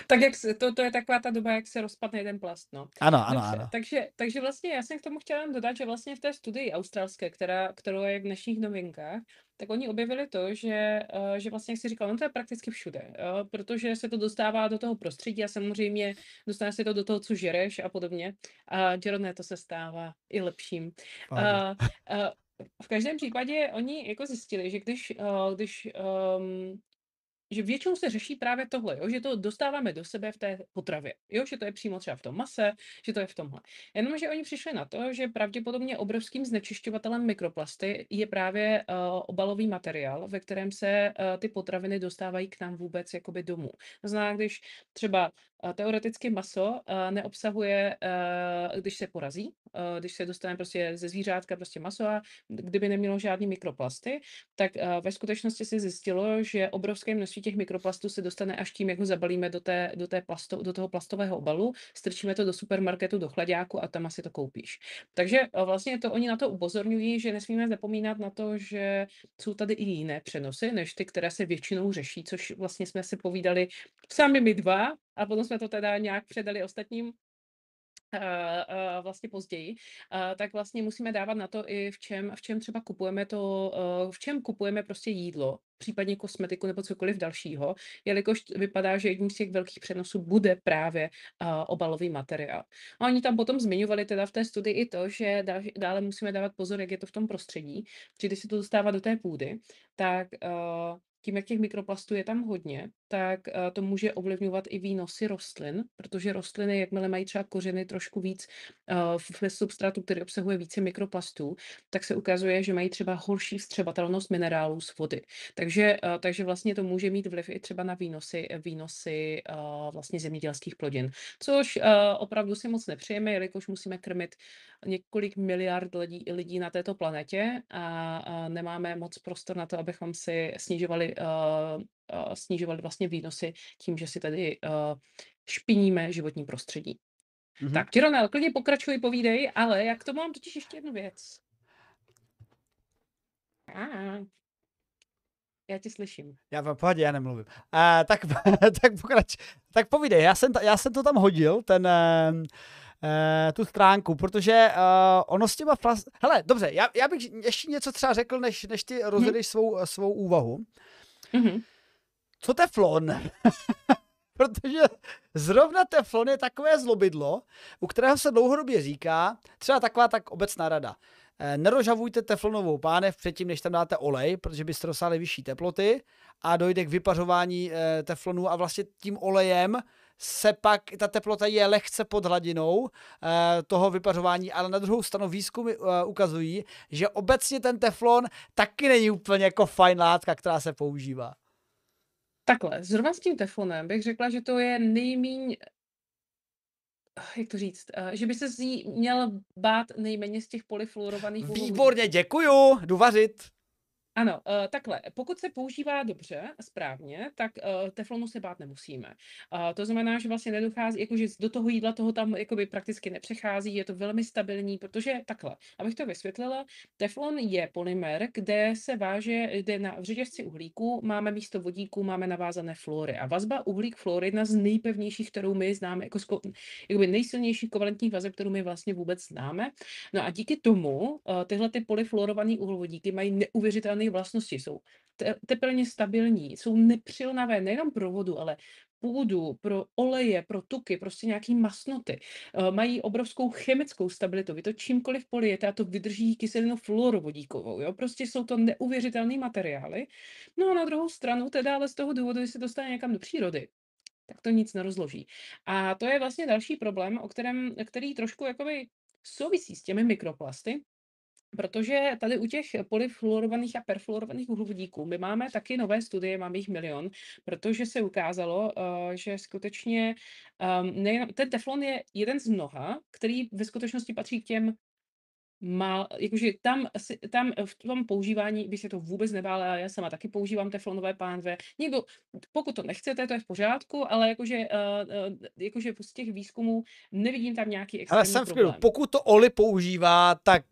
Tak jak se, to, to je taková ta doba, jak se rozpadne jeden plast, no. Ano, ano, Dobře, ano. takže, takže vlastně já jsem k tomu chtěla dodat, že vlastně v té studii australské, která, kterou je v dnešních novinkách, tak oni objevili to, že, eh, že vlastně, jak jsi říkal, no to je prakticky všude, jo, protože se to dostává do toho prostředí a samozřejmě dostane se to do toho, co žereš a podobně. A Jeroné to se stává i lepším. A, a v každém případě oni jako zjistili, že když, eh, když um, že většinou se řeší právě tohle, jo? že to dostáváme do sebe v té potravě, jo? že to je přímo třeba v tom mase, že to je v tomhle. Jenomže oni přišli na to, že pravděpodobně obrovským znečišťovatelem mikroplasty je právě uh, obalový materiál, ve kterém se uh, ty potraviny dostávají k nám vůbec jakoby domů. To znamená, když třeba teoreticky maso uh, neobsahuje, uh, když se porazí, když se dostane prostě ze zvířátka prostě maso a kdyby nemělo žádný mikroplasty, tak ve skutečnosti se zjistilo, že obrovské množství těch mikroplastů se dostane až tím, jak ho zabalíme do, té, do, té plasto, do toho plastového obalu, strčíme to do supermarketu, do chladáku a tam asi to koupíš. Takže vlastně to oni na to upozorňují, že nesmíme zapomínat na to, že jsou tady i jiné přenosy, než ty, které se většinou řeší, což vlastně jsme si povídali sami my dva a potom jsme to teda nějak předali ostatním uh, uh, vlastně později, uh, tak vlastně musíme dávat na to i v čem, v čem třeba kupujeme to, v čem kupujeme prostě jídlo, případně kosmetiku nebo cokoliv dalšího, jelikož vypadá, že jedním z těch velkých přenosů bude právě obalový materiál. A oni tam potom zmiňovali teda v té studii i to, že dá, dále musíme dávat pozor, jak je to v tom prostředí, že když se to dostává do té půdy, tak tím, jak těch mikroplastů je tam hodně, tak uh, to může ovlivňovat i výnosy rostlin, protože rostliny, jakmile mají třeba kořeny trošku víc uh, ve substrátu, který obsahuje více mikroplastů, tak se ukazuje, že mají třeba horší vstřebatelnost minerálů z vody. Takže, uh, takže vlastně to může mít vliv i třeba na výnosy, výnosy vlastně zemědělských plodin, což opravdu si moc nepřejeme, jelikož musíme krmit několik miliard lidí, lidí na této planetě a nemáme moc prostor na to, abychom si snižovali, uh, uh, snižovali vlastně výnosy tím, že si tady uh, špiníme životní prostředí. Mhm. Tak, Tironel, klidně pokračuj, povídej, ale jak to mám totiž ještě jednu věc. A, já tě slyším. Já v pohodě, já nemluvím. Uh, tak, tak pokrač, tak povídej, já jsem, ta, já jsem to tam hodil, ten, uh, tu stránku, protože uh, ono s těma plast... Hele, dobře, já, já bych ještě něco třeba řekl, než, než ty rozjedeš svou, svou úvahu. Mhm. Co teflon? protože zrovna teflon je takové zlobidlo, u kterého se dlouhodobě říká, třeba taková tak obecná rada. Eh, Nerožavujte teflonovou pánev předtím, než tam dáte olej, protože byste dosáhli vyšší teploty a dojde k vypařování eh, teflonu a vlastně tím olejem se pak ta teplota je lehce pod hladinou eh, toho vypařování, ale na druhou stranu výzkumy eh, ukazují, že obecně ten teflon taky není úplně jako fajn látka, která se používá. Takhle, zrovna s tím teflonem bych řekla, že to je nejmíň jak to říct, že by se z ní měl bát nejméně z těch polyfluorovaných Výborně, děkuju, jdu vařit. Ano, uh, takhle. Pokud se používá dobře a správně, tak uh, teflonu se bát nemusíme. To znamená, že vlastně nedochází, jakože do toho jídla toho tam jakoby prakticky nepřechází, je to velmi stabilní, protože takhle, abych to vysvětlila, teflon je polymer, kde se váže, kde na v řetězci uhlíku máme místo vodíku, máme navázané fluory. A vazba uhlík-fluor je jedna z nejpevnějších, kterou my známe, jako sko, jakoby nejsilnější kovalentních vazeb, kterou my vlastně vůbec známe. No a díky tomu uh, tyhle ty polyfluorované uhlovodíky mají neuvěřitelný jejich vlastnosti jsou te- tepelně stabilní, jsou nepřilnavé nejenom pro vodu, ale půdu, pro oleje, pro tuky, prostě nějaký masnoty. Uh, mají obrovskou chemickou stabilitu. Vy to čímkoliv polijete a to vydrží kyselinu fluorovodíkovou. Jo? Prostě jsou to neuvěřitelné materiály. No a na druhou stranu, teda ale z toho důvodu, že se dostane někam do přírody, tak to nic nerozloží. A to je vlastně další problém, o kterém, který trošku jakoby souvisí s těmi mikroplasty, Protože tady u těch polyfluorovaných a perfluorovaných uhlovodíků my máme taky nové studie, máme jich milion, protože se ukázalo, uh, že skutečně nejen, ten teflon je jeden z mnoha, který ve skutečnosti patří k těm má, jakože tam, tam v tom používání by se to vůbec nebála, já sama taky používám teflonové pánve. Někdo, pokud to nechcete, to je v pořádku, ale jakože, uh, jakože z těch výzkumů nevidím tam nějaký extrémní Ale jsem problém. pokud to Oli používá, tak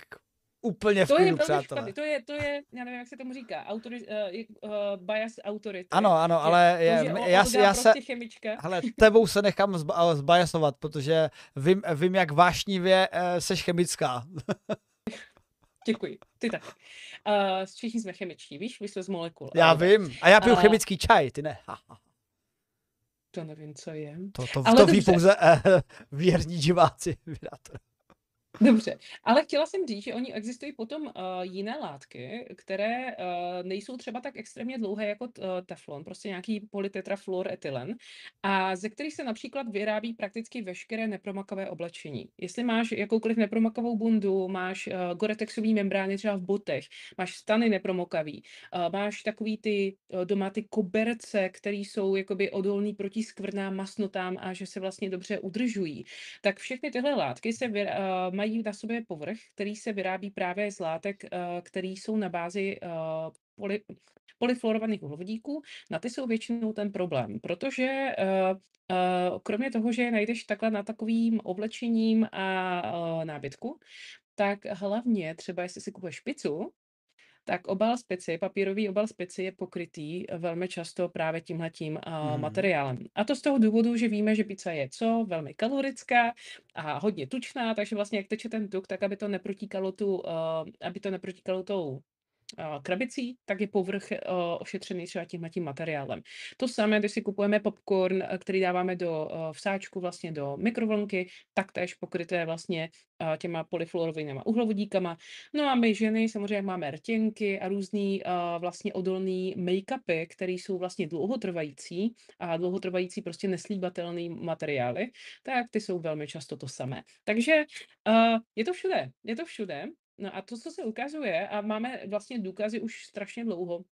úplně v to klidu, je přátelé. To je, to je, já nevím, jak se tomu říká, autori, uh, uh, bias autority. Ano, ano, ale je, je, já, já, já se, prostě chemička. hele, tebou se nechám zba, zbajasovat, protože vím, vím jak vášnivě uh, seš chemická. Děkuji, ty tak. Uh, všichni jsme chemičtí, víš, vy jste z molekul. Já ale... vím, a já piju uh, chemický čaj, ty ne. to nevím, co je. To, to, ale to ví pouze uh, věrní diváci. Dobře, ale chtěla jsem říct, že oni existují potom uh, jiné látky, které uh, nejsou třeba tak extrémně dlouhé jako t, uh, teflon, prostě nějaký polytetrafluoretylen, a ze kterých se například vyrábí prakticky veškeré nepromakavé oblečení. Jestli máš jakoukoliv nepromakovou bundu, máš uh, goretexový membrány třeba v botech, máš stany nepromokavý, uh, máš takový ty uh, doma ty koberce, které jsou jakoby odolný proti skvrnám, masnotám a že se vlastně dobře udržují, tak všechny tyhle látky se vy, uh, mají na sobě povrch, který se vyrábí právě z látek, eh, které jsou na bázi eh, poly, polyfluorovaných uhlovodíků. Na ty jsou většinou ten problém, protože eh, kromě toho, že je najdeš takhle na takovým oblečením a nábytku, tak hlavně třeba, jestli si kupuješ špicu, tak obal speci, papírový obal speci je pokrytý velmi často právě tímhletím uh, materiálem. A to z toho důvodu, že víme, že pizza je co? Velmi kalorická a hodně tučná, takže vlastně jak teče ten tuk, tak aby to neprotíkalo tu, uh, aby to neprotíkalo tou krabicí, tak je povrch ošetřený třeba tímhle tím materiálem. To samé, když si kupujeme popcorn, který dáváme do vsáčku, vlastně do mikrovlnky, taktéž pokryté vlastně těma polyfluorovými uhlovodíkama. No a my ženy samozřejmě máme rtěnky a různý vlastně odolný make-upy, které jsou vlastně dlouhotrvající a dlouhotrvající prostě neslíbatelný materiály, tak ty jsou velmi často to samé. Takže je to všude, je to všude. No a to, co se ukazuje, a máme vlastně důkazy už strašně dlouho,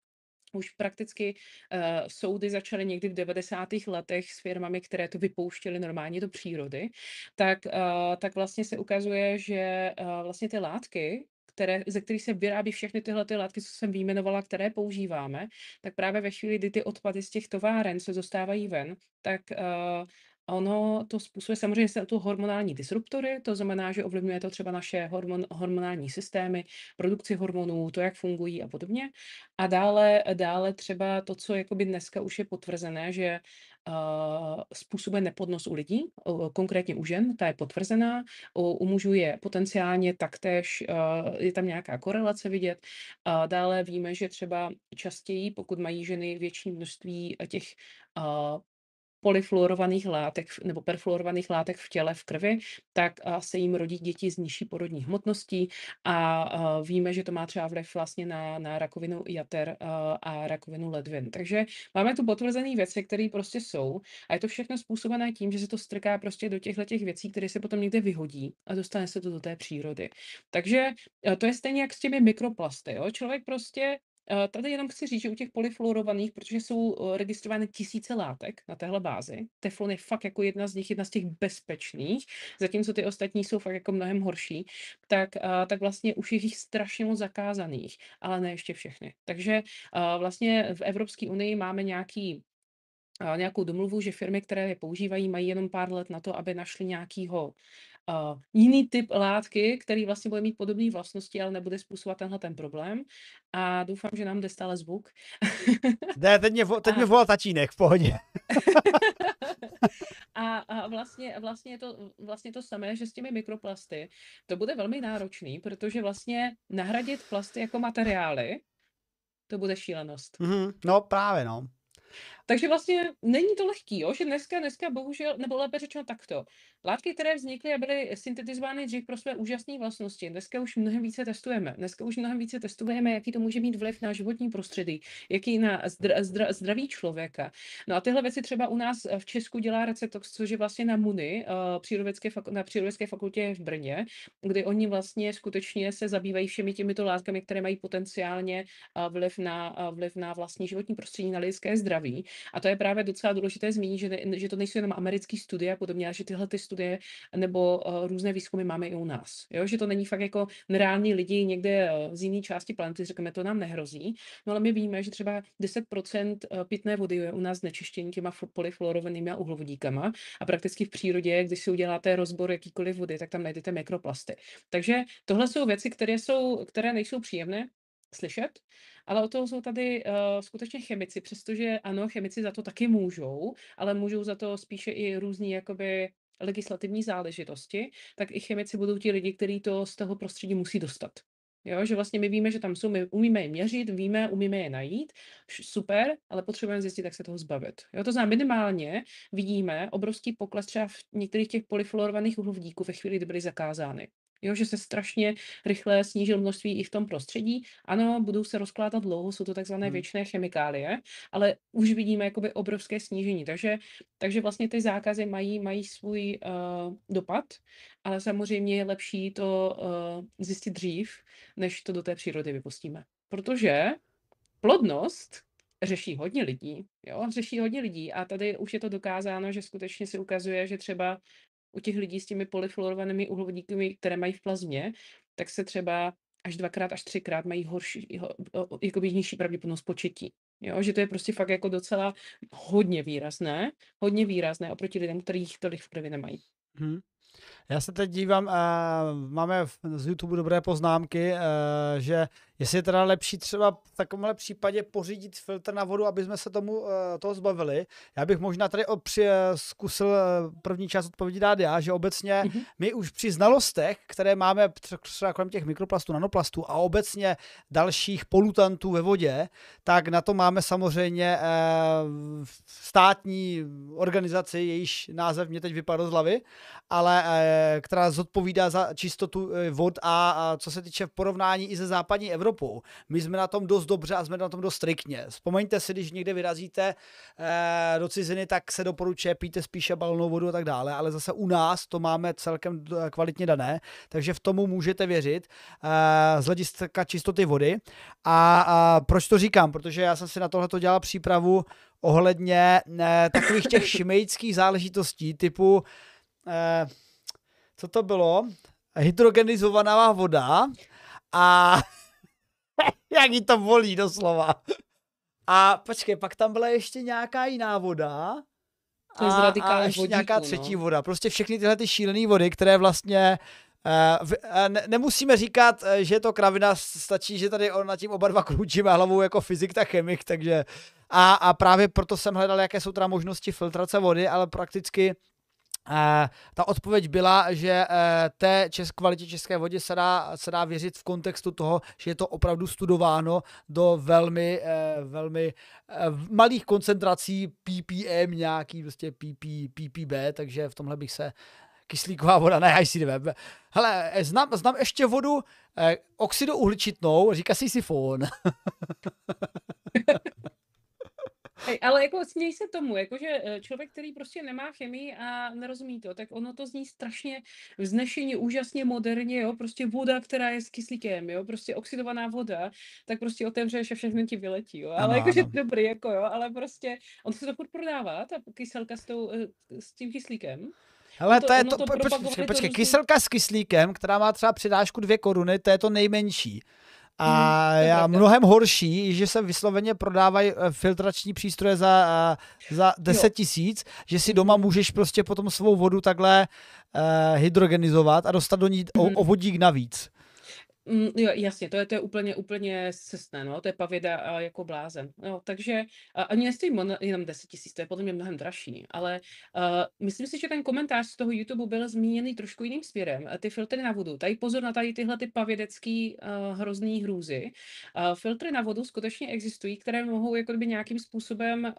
už prakticky uh, soudy začaly někdy v 90. letech s firmami, které to vypouštěly normálně do přírody, tak, uh, tak vlastně se ukazuje, že uh, vlastně ty látky, které, ze kterých se vyrábí všechny tyhle ty látky, co jsem vyjmenovala, které používáme, tak právě ve chvíli, kdy ty odpady z těch továren se dostávají ven, tak uh, Ono to způsobuje samozřejmě to hormonální disruptory, to znamená, že ovlivňuje to třeba naše hormon, hormonální systémy, produkci hormonů, to, jak fungují a podobně. A dále, dále třeba to, co jakoby dneska už je potvrzené, že uh, způsobuje nepodnos u lidí, konkrétně u žen, ta je potvrzená, u, mužů je potenciálně taktéž, uh, je tam nějaká korelace vidět. Dále víme, že třeba častěji, pokud mají ženy větší množství těch uh, polyfluorovaných látek nebo perfluorovaných látek v těle, v krvi, tak se jim rodí děti s nižší porodní hmotností a víme, že to má třeba vliv vlastně na, na rakovinu jater a rakovinu ledvin. Takže máme tu potvrzené věci, které prostě jsou a je to všechno způsobené tím, že se to strká prostě do těchto těch věcí, které se potom někde vyhodí a dostane se to do té přírody. Takže to je stejně jak s těmi mikroplasty. Jo? Člověk prostě Eh, tady jenom chci říct, že u těch polyfluorovaných, protože jsou eh, registrovány tisíce látek na téhle bázi, teflon je fakt jako jedna z nich, jedna z těch bezpečných, zatímco ty ostatní jsou fakt jako mnohem horší, tak, eh, tak vlastně už je jich strašně moc zakázaných, ale ne ještě všechny. Takže vlastně v Evropské unii máme nějaký nějakou domluvu, že firmy, které je používají, mají jenom pár let na to, aby našli nějakýho uh, jiný typ látky, který vlastně bude mít podobné vlastnosti, ale nebude způsobovat tenhle ten problém. A doufám, že nám jde stále zvuk. Ne, teď mě, teď mě volal tatínek, v pohodě. a, a vlastně, vlastně, je to, vlastně to samé, že s těmi mikroplasty to bude velmi náročný, protože vlastně nahradit plasty jako materiály, to bude šílenost. Mm-hmm, no právě, no. Takže vlastně není to lehký, jo? že dneska, dneska bohužel, nebo lépe řečeno takto, látky, které vznikly a byly syntetizovány dřív pro své úžasné vlastnosti, dneska už mnohem více testujeme. Dneska už mnohem více testujeme, jaký to může mít vliv na životní prostředí, jaký na zdra, zdra, zdraví člověka. No a tyhle věci třeba u nás v Česku dělá Recetox, což je vlastně na MUNI, faku, na Přírodovědské fakultě v Brně, kdy oni vlastně skutečně se zabývají všemi těmito látkami, které mají potenciálně uh, vliv na, uh, vliv na vlastní životní prostředí, na lidské zdraví. A to je právě docela důležité zmínit, že, ne, že to nejsou jenom americké studie a podobně, ale že tyhle ty studie nebo uh, různé výzkumy máme i u nás. Jo? Že to není fakt jako nereální lidi někde uh, z jiné části planety, řekněme, to nám nehrozí. No ale my víme, že třeba 10% pitné vody je u nás znečištění těma polyfluorovanými uhlovodíkama a prakticky v přírodě, když si uděláte rozbor jakýkoliv vody, tak tam najdete mikroplasty. Takže tohle jsou věci, které, jsou, které nejsou příjemné, slyšet, ale o toho jsou tady uh, skutečně chemici, přestože ano, chemici za to taky můžou, ale můžou za to spíše i různý jakoby legislativní záležitosti, tak i chemici budou ti lidi, kteří to z toho prostředí musí dostat. Jo, že vlastně my víme, že tam jsou, my umíme je měřit, víme, umíme je najít, super, ale potřebujeme zjistit, jak se toho zbavit. Jo, to znamená minimálně vidíme obrovský pokles třeba v některých těch polyfluorovaných uhlovodíků ve chvíli, kdy byly zakázány. Jo, že se strašně rychle snížil množství i v tom prostředí. Ano, budou se rozkládat dlouho, jsou to takzvané hmm. věčné chemikálie, ale už vidíme jakoby obrovské snížení. Takže, takže vlastně ty zákazy mají, mají svůj uh, dopad, ale samozřejmě je lepší to uh, zjistit dřív, než to do té přírody vypustíme. Protože plodnost řeší hodně lidí, jo, řeší hodně lidí a tady už je to dokázáno, že skutečně se ukazuje, že třeba u těch lidí s těmi polyfluorovanými uhlovodíky, které mají v plazmě, tak se třeba až dvakrát, až třikrát mají horší, jako nižší pravděpodobnost početí. Jo, že to je prostě fakt jako docela hodně výrazné, hodně výrazné oproti lidem, kterých tolik v krvi nemají. Hmm. Já se teď dívám, uh, máme z YouTube dobré poznámky, uh, že jestli je teda lepší třeba v takovémhle případě pořídit filtr na vodu, aby jsme se tomu uh, toho zbavili. Já bych možná tady při, uh, zkusil uh, první část odpovědi dát já, že obecně mm-hmm. my už při znalostech, které máme třeba kolem těch mikroplastů, nanoplastů a obecně dalších polutantů ve vodě, tak na to máme samozřejmě uh, státní organizaci, jejíž název mě teď vypadl z hlavy, ale uh, která zodpovídá za čistotu eh, vod a, a co se týče v porovnání i ze západní Evropou. My jsme na tom dost dobře a jsme na tom dost striktně. Vzpomeňte si, když někde vyrazíte eh, do ciziny, tak se doporučuje píte spíše balonou vodu a tak dále, ale zase u nás to máme celkem kvalitně dané, takže v tomu můžete věřit eh, z hlediska čistoty vody. A, a proč to říkám? Protože já jsem si na tohle dělal přípravu ohledně eh, takových těch šimejských záležitostí typu eh, co to bylo? Hydrogenizovaná voda a jak jí to bolí doslova. A počkej, pak tam byla ještě nějaká jiná voda. To je a, a ještě vodíku, nějaká třetí no. voda. Prostě všechny tyhle ty šílené vody, které vlastně Uh, v, uh, ne, nemusíme říkat, uh, že je to kravina, stačí, že tady on, na tím oba dva kručíme hlavou jako fyzik, tak chemik, takže a, a právě proto jsem hledal, jaké jsou teda možnosti filtrace vody, ale prakticky ta odpověď byla, že té čes, kvalitě české vodě se dá, se dá věřit v kontextu toho, že je to opravdu studováno do velmi, velmi malých koncentrací ppm, nějaký prostě pp, ppb, takže v tomhle bych se kyslíková voda, ne ICDB. Hele, znám, znám ještě vodu eh, oxidouhličitnou, říká si sifon. Ale jako směj se tomu, jakože eh, člověk, který prostě nemá chemii a nerozumí to, tak ono to zní strašně vznešeně, úžasně moderně, jo, prostě voda, která je s kyslíkem, jo, prostě oxidovaná voda, tak prostě otevřeš a všechno ti vyletí, jo, ale ano, jakože ano. dobrý, jako jo, ale prostě on se to furt prodává, ta kyselka s, tou, eh, s tím kyslíkem. Ale to, to je to, to počkej, počkej, kyselka s kyslíkem, která má třeba přidášku dvě koruny, to je to nejmenší. A hmm, já mnohem horší, že se vysloveně prodávají eh, filtrační přístroje za, eh, za 10 tisíc, že si doma můžeš prostě potom svou vodu takhle uh, hydrogenizovat a dostat do ní o, o vodík navíc. Mm, jo, jasně, to je, to je úplně, úplně cestné, no, to je pavěda a jako blázen. No, takže a, ani nestojí jenom 10 tisíc, to je podle mě mnohem dražší, ale uh, myslím si, že ten komentář z toho YouTube byl zmíněný trošku jiným směrem. Ty filtry na vodu, tady pozor na tady tyhle ty pavědecký uh, hrozný hrůzy. Uh, filtry na vodu skutečně existují, které mohou jako by nějakým způsobem uh,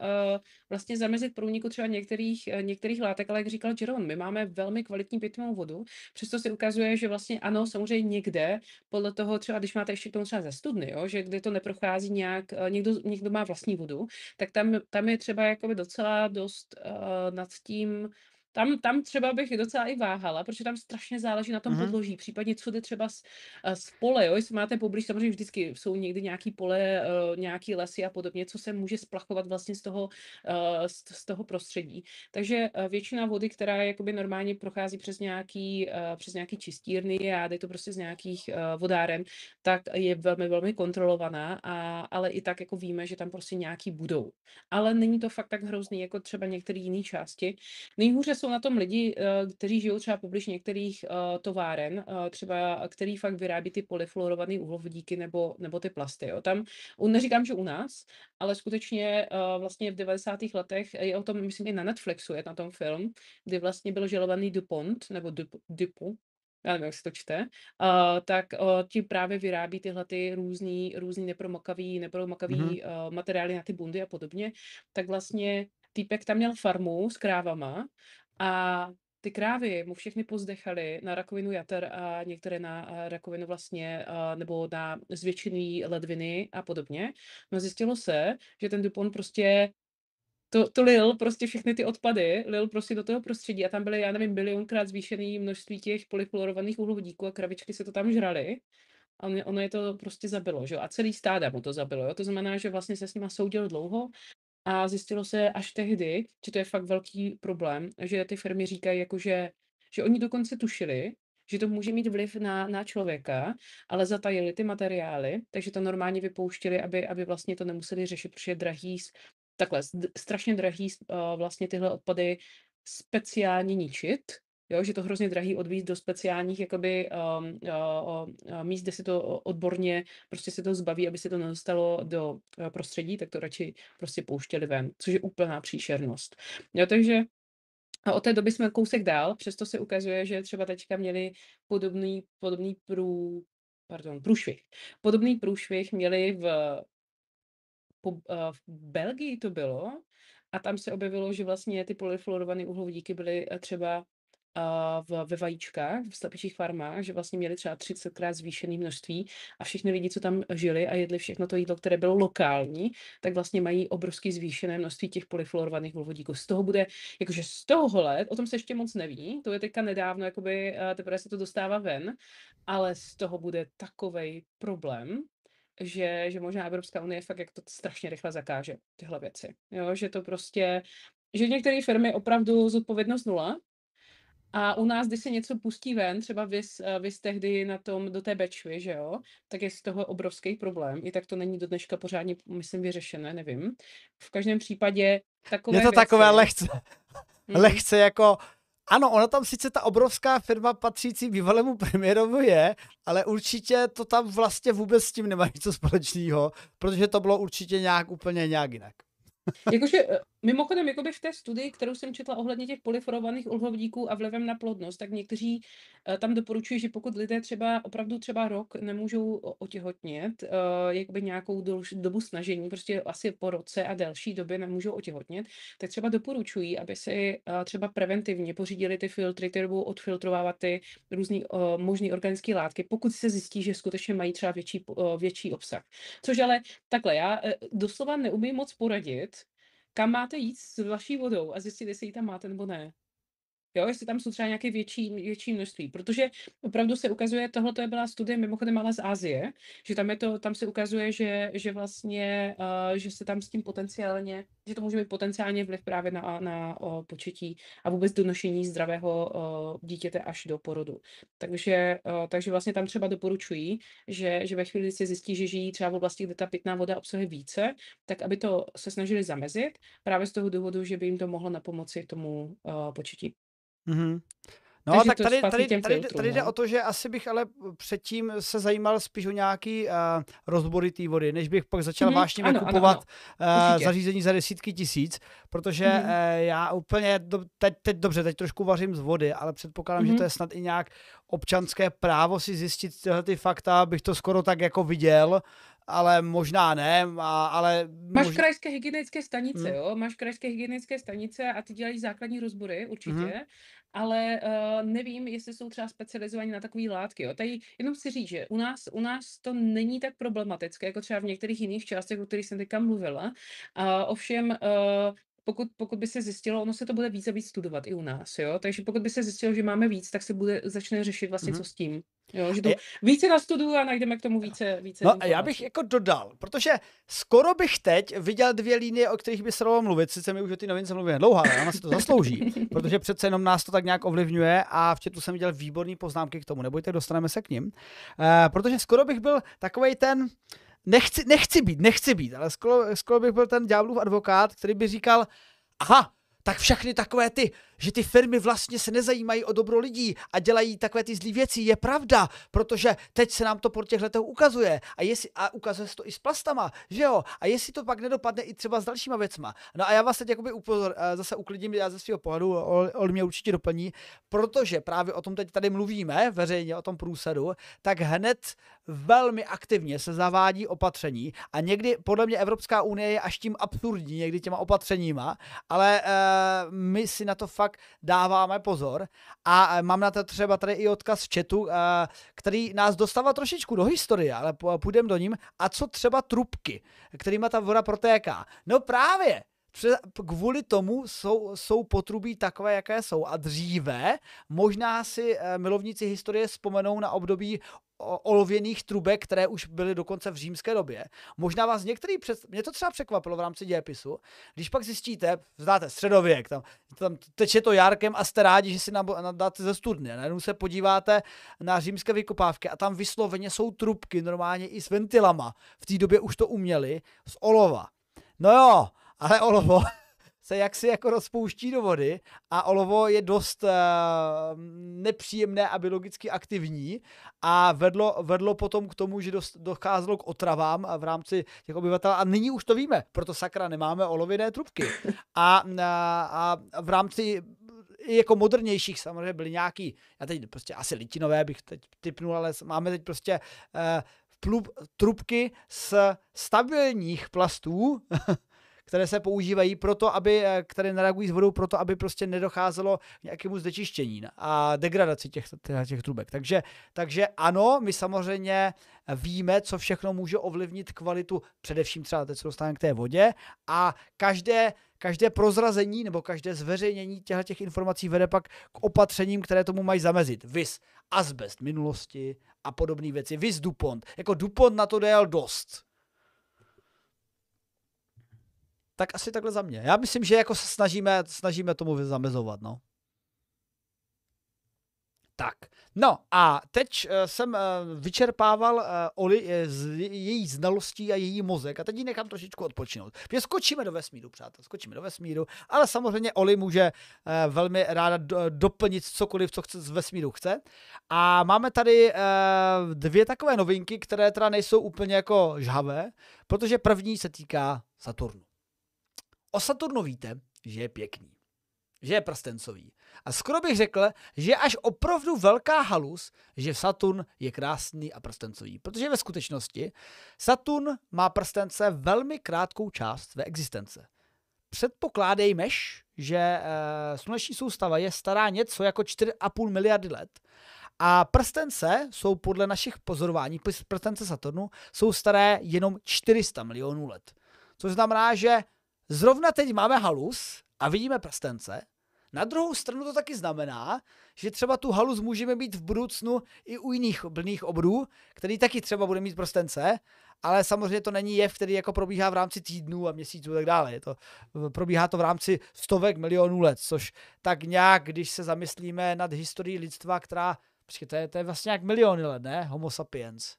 vlastně zamezit průniku třeba některých, uh, některých látek, ale jak říkal Jeroen, my máme velmi kvalitní pitnou vodu, přesto se ukazuje, že vlastně ano, samozřejmě někde podle toho třeba, když máte ještě k tomu třeba ze studny, jo, že kde to neprochází nějak, eh, někdo, někdo má vlastní vodu, tak tam, tam je třeba jakoby docela dost uh, nad tím tam, tam třeba bych docela i váhala, protože tam strašně záleží na tom mm-hmm. podloží, případně co jde třeba z, eh, z pole, jo, jestli máte poblíž, samozřejmě vždycky jsou někdy nějaký pole, uh, nějaký lesy a podobně, co se může splachovat vlastně z toho, uh, z, z toho prostředí. Takže uh, většina vody, která jakoby normálně prochází přes nějaký, uh, přes nějaký čistírny a jde to prostě z nějakých uh, vodáren, tak je velmi, velmi kontrolovaná, a, ale i tak jako víme, že tam prostě nějaký budou. Ale není to fakt tak hrozný, jako třeba některé jiné části. Nejhůře jsou na tom lidi, eh, kteří žijou třeba poblíž některých uh, továren, uh, třeba který fakt vyrábí ty polyfluorované uhlovodíky nebo, nebo ty plasty. Jo. Tam, neříkám, že u nás, ale skutečně vlastně v 90. letech je o tom, myslím, i na Netflixu je na tom film, kdy vlastně byl žalovaný DuPont, nebo DuPont, já nevím, jak se to čte, uh, tak uh, ti právě vyrábí tyhle ty různý, různý nepromokavý, nepromokavý mm-hmm. uh, materiály na ty bundy a podobně, tak vlastně týpek tam měl farmu s krávama a ty krávy mu všechny pozdechaly na rakovinu jater a některé na rakovinu vlastně, nebo na zvětšený ledviny a podobně. No zjistilo se, že ten Dupont prostě to, to lil prostě všechny ty odpady, lil prostě do toho prostředí a tam byly, já nevím, bilionkrát zvýšený množství těch polyfluorovaných uhlovodíků a kravičky se to tam žrali a ono je to prostě zabilo, že? A celý stáda mu to zabilo, jo? To znamená, že vlastně se s nima soudil dlouho a zjistilo se až tehdy, že to je fakt velký problém, že ty firmy říkají, jakože, že oni dokonce tušili, že to může mít vliv na, na člověka, ale zatajili ty materiály, takže to normálně vypouštili, aby, aby vlastně to nemuseli řešit, protože je drahý, takhle, strašně drahý uh, vlastně tyhle odpady speciálně ničit, jo, že to hrozně drahý odvízt do speciálních jakoby, um, uh, uh, míst, kde si to odborně prostě se to zbaví, aby se to nedostalo do uh, prostředí, tak to radši prostě pouštěli ven, což je úplná příšernost. Jo, takže a od té doby jsme kousek dál, přesto se ukazuje, že třeba teďka měli podobný, podobný prů, pardon, průšvih. Podobný průšvih měli v, po, uh, v Belgii to bylo, a tam se objevilo, že vlastně ty polyfluorované uhlovodíky byly třeba v, ve vajíčkách, v slepičích farmách, že vlastně měli třeba 30krát zvýšené množství a všichni lidi, co tam žili a jedli všechno to jídlo, které bylo lokální, tak vlastně mají obrovský zvýšené množství těch polyfluorovaných uhlovodíků. Z toho bude, jakože z tohohle, o tom se ještě moc neví, to je teďka nedávno, jakoby teprve se to dostává ven, ale z toho bude takový problém, že, že možná Evropská unie fakt jak to strašně rychle zakáže, tyhle věci. Jo, že to prostě, že některé firmy opravdu zodpovědnost nula, a u nás, když se něco pustí ven, třeba vys, eh, vys tehdy na tom, do té bečvy, že jo, tak je z toho obrovský problém. I tak to není do dneška pořádně, myslím, vyřešené, nevím. V každém případě takové Je to věci... takové lehce, mm. lehce jako, ano, ona tam sice ta obrovská firma patřící bývalému premiérovi je, ale určitě to tam vlastně vůbec s tím nemá nic společného, protože to bylo určitě nějak úplně nějak jinak. Jakože, eh, Mimochodem, jakoby v té studii, kterou jsem četla ohledně těch polyforovaných uhlíků a vlivem na plodnost, tak někteří uh, tam doporučují, že pokud lidé třeba opravdu třeba rok nemůžou otěhotnět, uh, jakoby nějakou dobu snažení, prostě asi po roce a delší době nemůžou otěhotnět, tak třeba doporučují, aby si uh, třeba preventivně pořídili ty filtry, které budou odfiltrovávat ty různé možné organické látky, pokud se zjistí, že skutečně mají třeba větší, větší obsah. Což ale takhle, já doslova neumím moc poradit, kam máte jít s vaší vodou a zjistit, jestli ji tam máte nebo ne. Jo, jestli tam jsou třeba nějaké větší, větší množství, protože opravdu se ukazuje, tohle to byla studie mimochodem ale z Asie, že tam, je to, tam se ukazuje, že, že vlastně, uh, že se tam s tím potenciálně, že to může mít potenciálně vliv právě na, na uh, početí a vůbec donošení zdravého uh, dítěte až do porodu. Takže, uh, takže vlastně tam třeba doporučují, že, že ve chvíli, kdy se zjistí, že žijí třeba v oblasti, kde ta pitná voda obsahuje více, tak aby to se snažili zamezit, právě z toho důvodu, že by jim to mohlo na pomoci tomu uh, početí. Mm-hmm. No Takže tak tady, tady, tady, tady, tady jde no. o to, že asi bych ale předtím se zajímal spíš o nějaký uh, rozbory té vody, než bych pak začal mm-hmm. vášnivě kupovat ano, ano. Uh, zařízení za desítky tisíc, protože mm-hmm. uh, já úplně, do, teď, teď dobře, teď trošku vařím z vody, ale předpokládám, mm-hmm. že to je snad i nějak občanské právo si zjistit tyhle ty fakta, bych to skoro tak jako viděl, ale možná ne, a, ale... Máš mož... krajské hygienické stanice, hmm. jo? Máš krajské hygienické stanice a ty dělají základní rozbory, určitě, hmm. ale uh, nevím, jestli jsou třeba specializovaní na takové látky, jo? Tady jenom si říct, že u nás, u nás to není tak problematické, jako třeba v některých jiných částech, o kterých jsem teďka mluvila. Uh, ovšem, uh, pokud, pokud by se zjistilo, ono se to bude víc a víc studovat i u nás, jo, takže pokud by se zjistilo, že máme víc, tak se bude, začne řešit vlastně, mm-hmm. co s tím. Jo, že to je... více na studu a najdeme k tomu více, více No a já bych jako dodal, protože skoro bych teď viděl dvě linie, o kterých by se dalo mluvit, sice mi už o ty novince mluvíme dlouho, ale ona si to zaslouží, protože přece jenom nás to tak nějak ovlivňuje a v chatu jsem viděl výborné poznámky k tomu, nebojte, dostaneme se k ním, uh, protože skoro bych byl takový ten, nechci, nechci být, nechci být, ale skoro, skoro bych byl ten ďáblův advokát, který by říkal, aha, tak všechny takové ty že ty firmy vlastně se nezajímají o dobro lidí a dělají takové ty zlý věci, je pravda, protože teď se nám to po těch letech ukazuje a, jestli, a ukazuje se to i s plastama, že jo, a jestli to pak nedopadne i třeba s dalšíma věcma. No a já vás teď jakoby upozor, eh, zase uklidím, já ze svého pohledu, Oli mě určitě doplní, protože právě o tom teď tady mluvíme veřejně, o tom průsadu, tak hned velmi aktivně se zavádí opatření a někdy podle mě Evropská unie je až tím absurdní, někdy těma opatřeníma, ale uh, my si na to fakt dáváme pozor. A mám na to třeba tady i odkaz v chatu, eh, který nás dostává trošičku do historie, ale půjdeme do ním. A co třeba trubky, kterýma ta voda protéká? No právě, kvůli tomu jsou, jsou potrubí takové, jaké jsou. A dříve možná si eh, milovníci historie vzpomenou na období olověných trubek, které už byly dokonce v římské době. Možná vás některý před... Mě to třeba překvapilo v rámci dějepisu, když pak zjistíte, znáte středověk, tam, tam teče to jarkem a jste rádi, že si dáte ze studny. Najednou se podíváte na římské vykopávky a tam vysloveně jsou trubky, normálně i s ventilama. V té době už to uměli, z olova. No jo, ale olovo se jaksi jako rozpouští do vody a olovo je dost uh, nepříjemné a biologicky aktivní a vedlo, vedlo potom k tomu, že dost, docházelo k otravám v rámci těch obyvatel a nyní už to víme, proto sakra nemáme olověné trubky. A, a, a v rámci i jako modernějších samozřejmě byly nějaký, já teď prostě asi litinové bych teď typnul, ale máme teď prostě uh, plub, trubky z stabilních plastů, které se používají proto, aby, eh, které nereagují s vodou proto, aby prostě nedocházelo k nějakému znečištění a degradaci těch, těch, trubek. Takže, takže ano, my samozřejmě víme, co všechno může ovlivnit kvalitu, především třeba teď se dostane k té vodě a každé každé prozrazení nebo každé zveřejnění těchto těch informací vede pak k opatřením, které tomu mají zamezit. Vys asbest minulosti a podobné věci. Vys DuPont. Jako DuPont na to dejal dost tak asi takhle za mě. Já myslím, že jako se snažíme, snažíme tomu zamezovat, no. Tak, no a teď uh, jsem uh, vyčerpával uh, Oli z její znalostí a její mozek a teď ji nechám trošičku odpočinout. Protože skočíme do vesmíru, přátel, skočíme do vesmíru, ale samozřejmě Oli může velmi ráda do, doplnit cokoliv, co chce z vesmíru chce. A máme tady dvě takové novinky, které teda nejsou úplně jako žhavé, protože první se týká Saturnu. O Saturnu víte, že je pěkný, že je prstencový. A skoro bych řekl, že je až opravdu velká halus, že Saturn je krásný a prstencový. Protože ve skutečnosti Saturn má prstence velmi krátkou část své existence. Předpokládejmeš, že e, sluneční soustava je stará něco jako 4,5 miliardy let a prstence jsou podle našich pozorování, prstence Saturnu, jsou staré jenom 400 milionů let. Což znamená, že zrovna teď máme halus a vidíme prstence, na druhou stranu to taky znamená, že třeba tu halus můžeme mít v budoucnu i u jiných blných obrů, který taky třeba bude mít prostence, ale samozřejmě to není jev, který jako probíhá v rámci týdnů a měsíců a tak dále. Je to, probíhá to v rámci stovek milionů let, což tak nějak, když se zamyslíme nad historií lidstva, která, počkej, to je, to je vlastně jak miliony let, ne? Homo sapiens.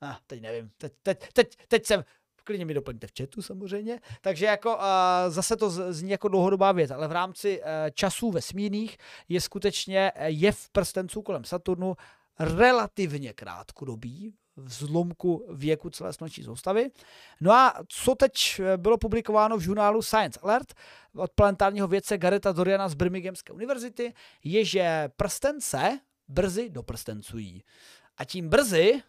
Ah, teď nevím, teď, teď, teď, teď jsem klidně mi doplňte v chatu samozřejmě. Takže jako zase to zní jako dlouhodobá věc, ale v rámci uh, časů vesmírných je skutečně jev prstenců kolem Saturnu relativně krátkodobý, v zlomku věku celé sluneční soustavy. No a co teď bylo publikováno v žurnálu Science Alert od planetárního vědce Gareta Doriana z Birminghamské univerzity, je, že prstence brzy doprstencují. A tím brzy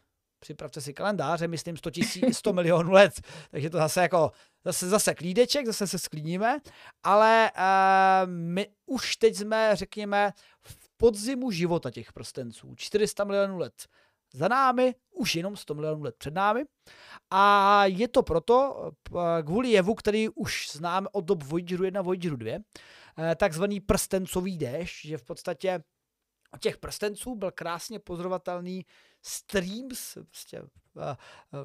připravte si kalendáře, myslím 100, tisíc, 100 milionů let, takže to zase jako, zase, zase klídeček, zase se sklíníme, ale uh, my už teď jsme, řekněme, v podzimu života těch prstenců, 400 milionů let za námi, už jenom 100 milionů let před námi. A je to proto, kvůli jevu, který už známe od dob Voyageru 1 Voyageru 2, eh, takzvaný prstencový déšť, že v podstatě těch prstenců byl krásně pozorovatelný streams, prostě,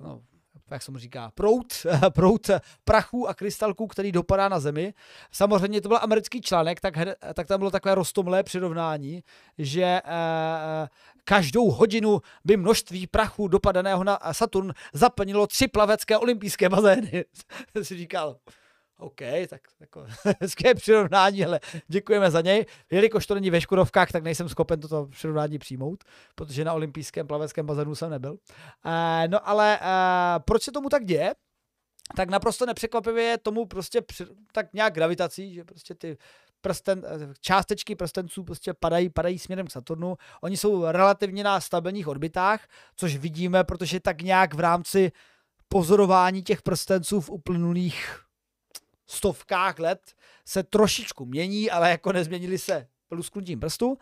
no, jak se mu říká, prout, prout prachu a krystalků, který dopadá na Zemi. Samozřejmě to byl americký článek, tak, tak tam bylo takové rostomlé přirovnání, že eh, každou hodinu by množství prachu dopadaného na Saturn zaplnilo tři plavecké olympijské bazény. si říkal, OK, tak jako hezké přirovnání, ale děkujeme za něj. Jelikož to není ve Škodovkách, tak nejsem schopen toto přirovnání přijmout, protože na olympijském plaveckém bazénu jsem nebyl. Uh, no ale uh, proč se tomu tak děje? Tak naprosto nepřekvapivě je tomu prostě při, tak nějak gravitací, že prostě ty prsten, částečky prstenců prostě padají, padají směrem k Saturnu. Oni jsou relativně na stabilních orbitách, což vidíme, protože tak nějak v rámci pozorování těch prstenců v uplynulých stovkách let se trošičku mění, ale jako nezměnili se lusknutím prstu,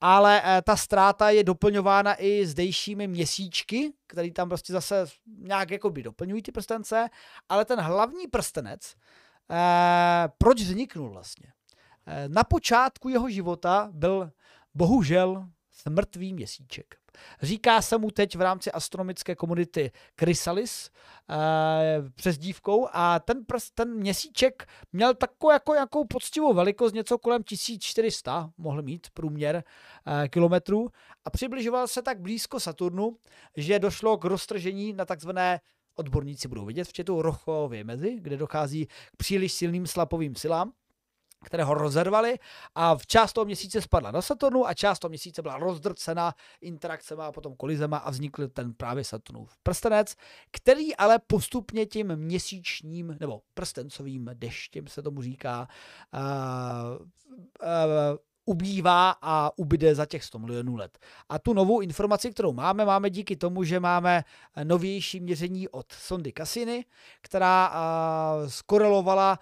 ale eh, ta ztráta je doplňována i zdejšími měsíčky, které tam prostě zase nějak jakoby doplňují ty prstence, ale ten hlavní prstenec, eh, proč vzniknul vlastně? Eh, na počátku jeho života byl bohužel mrtvý měsíček. Říká se mu teď v rámci astronomické komunity Chrysalis eh, přes dívkou a ten, ten měsíček měl takovou jako, jakou poctivou velikost, něco kolem 1400 mohl mít průměr eh, kilometrů a přibližoval se tak blízko Saturnu, že došlo k roztržení na takzvané odborníci budou vidět v četu Rochové mezi, kde dochází k příliš silným slapovým silám které ho rozervaly a v část toho měsíce spadla na Saturnu a část toho měsíce byla rozdrcena interakcemi a potom kolizema a vznikl ten právě Saturnův prstenec, který ale postupně tím měsíčním nebo prstencovým deštěm se tomu říká, uh, uh, ubývá a ubyde za těch 100 milionů let. A tu novou informaci, kterou máme, máme díky tomu, že máme novější měření od sondy Cassini, která skorelovala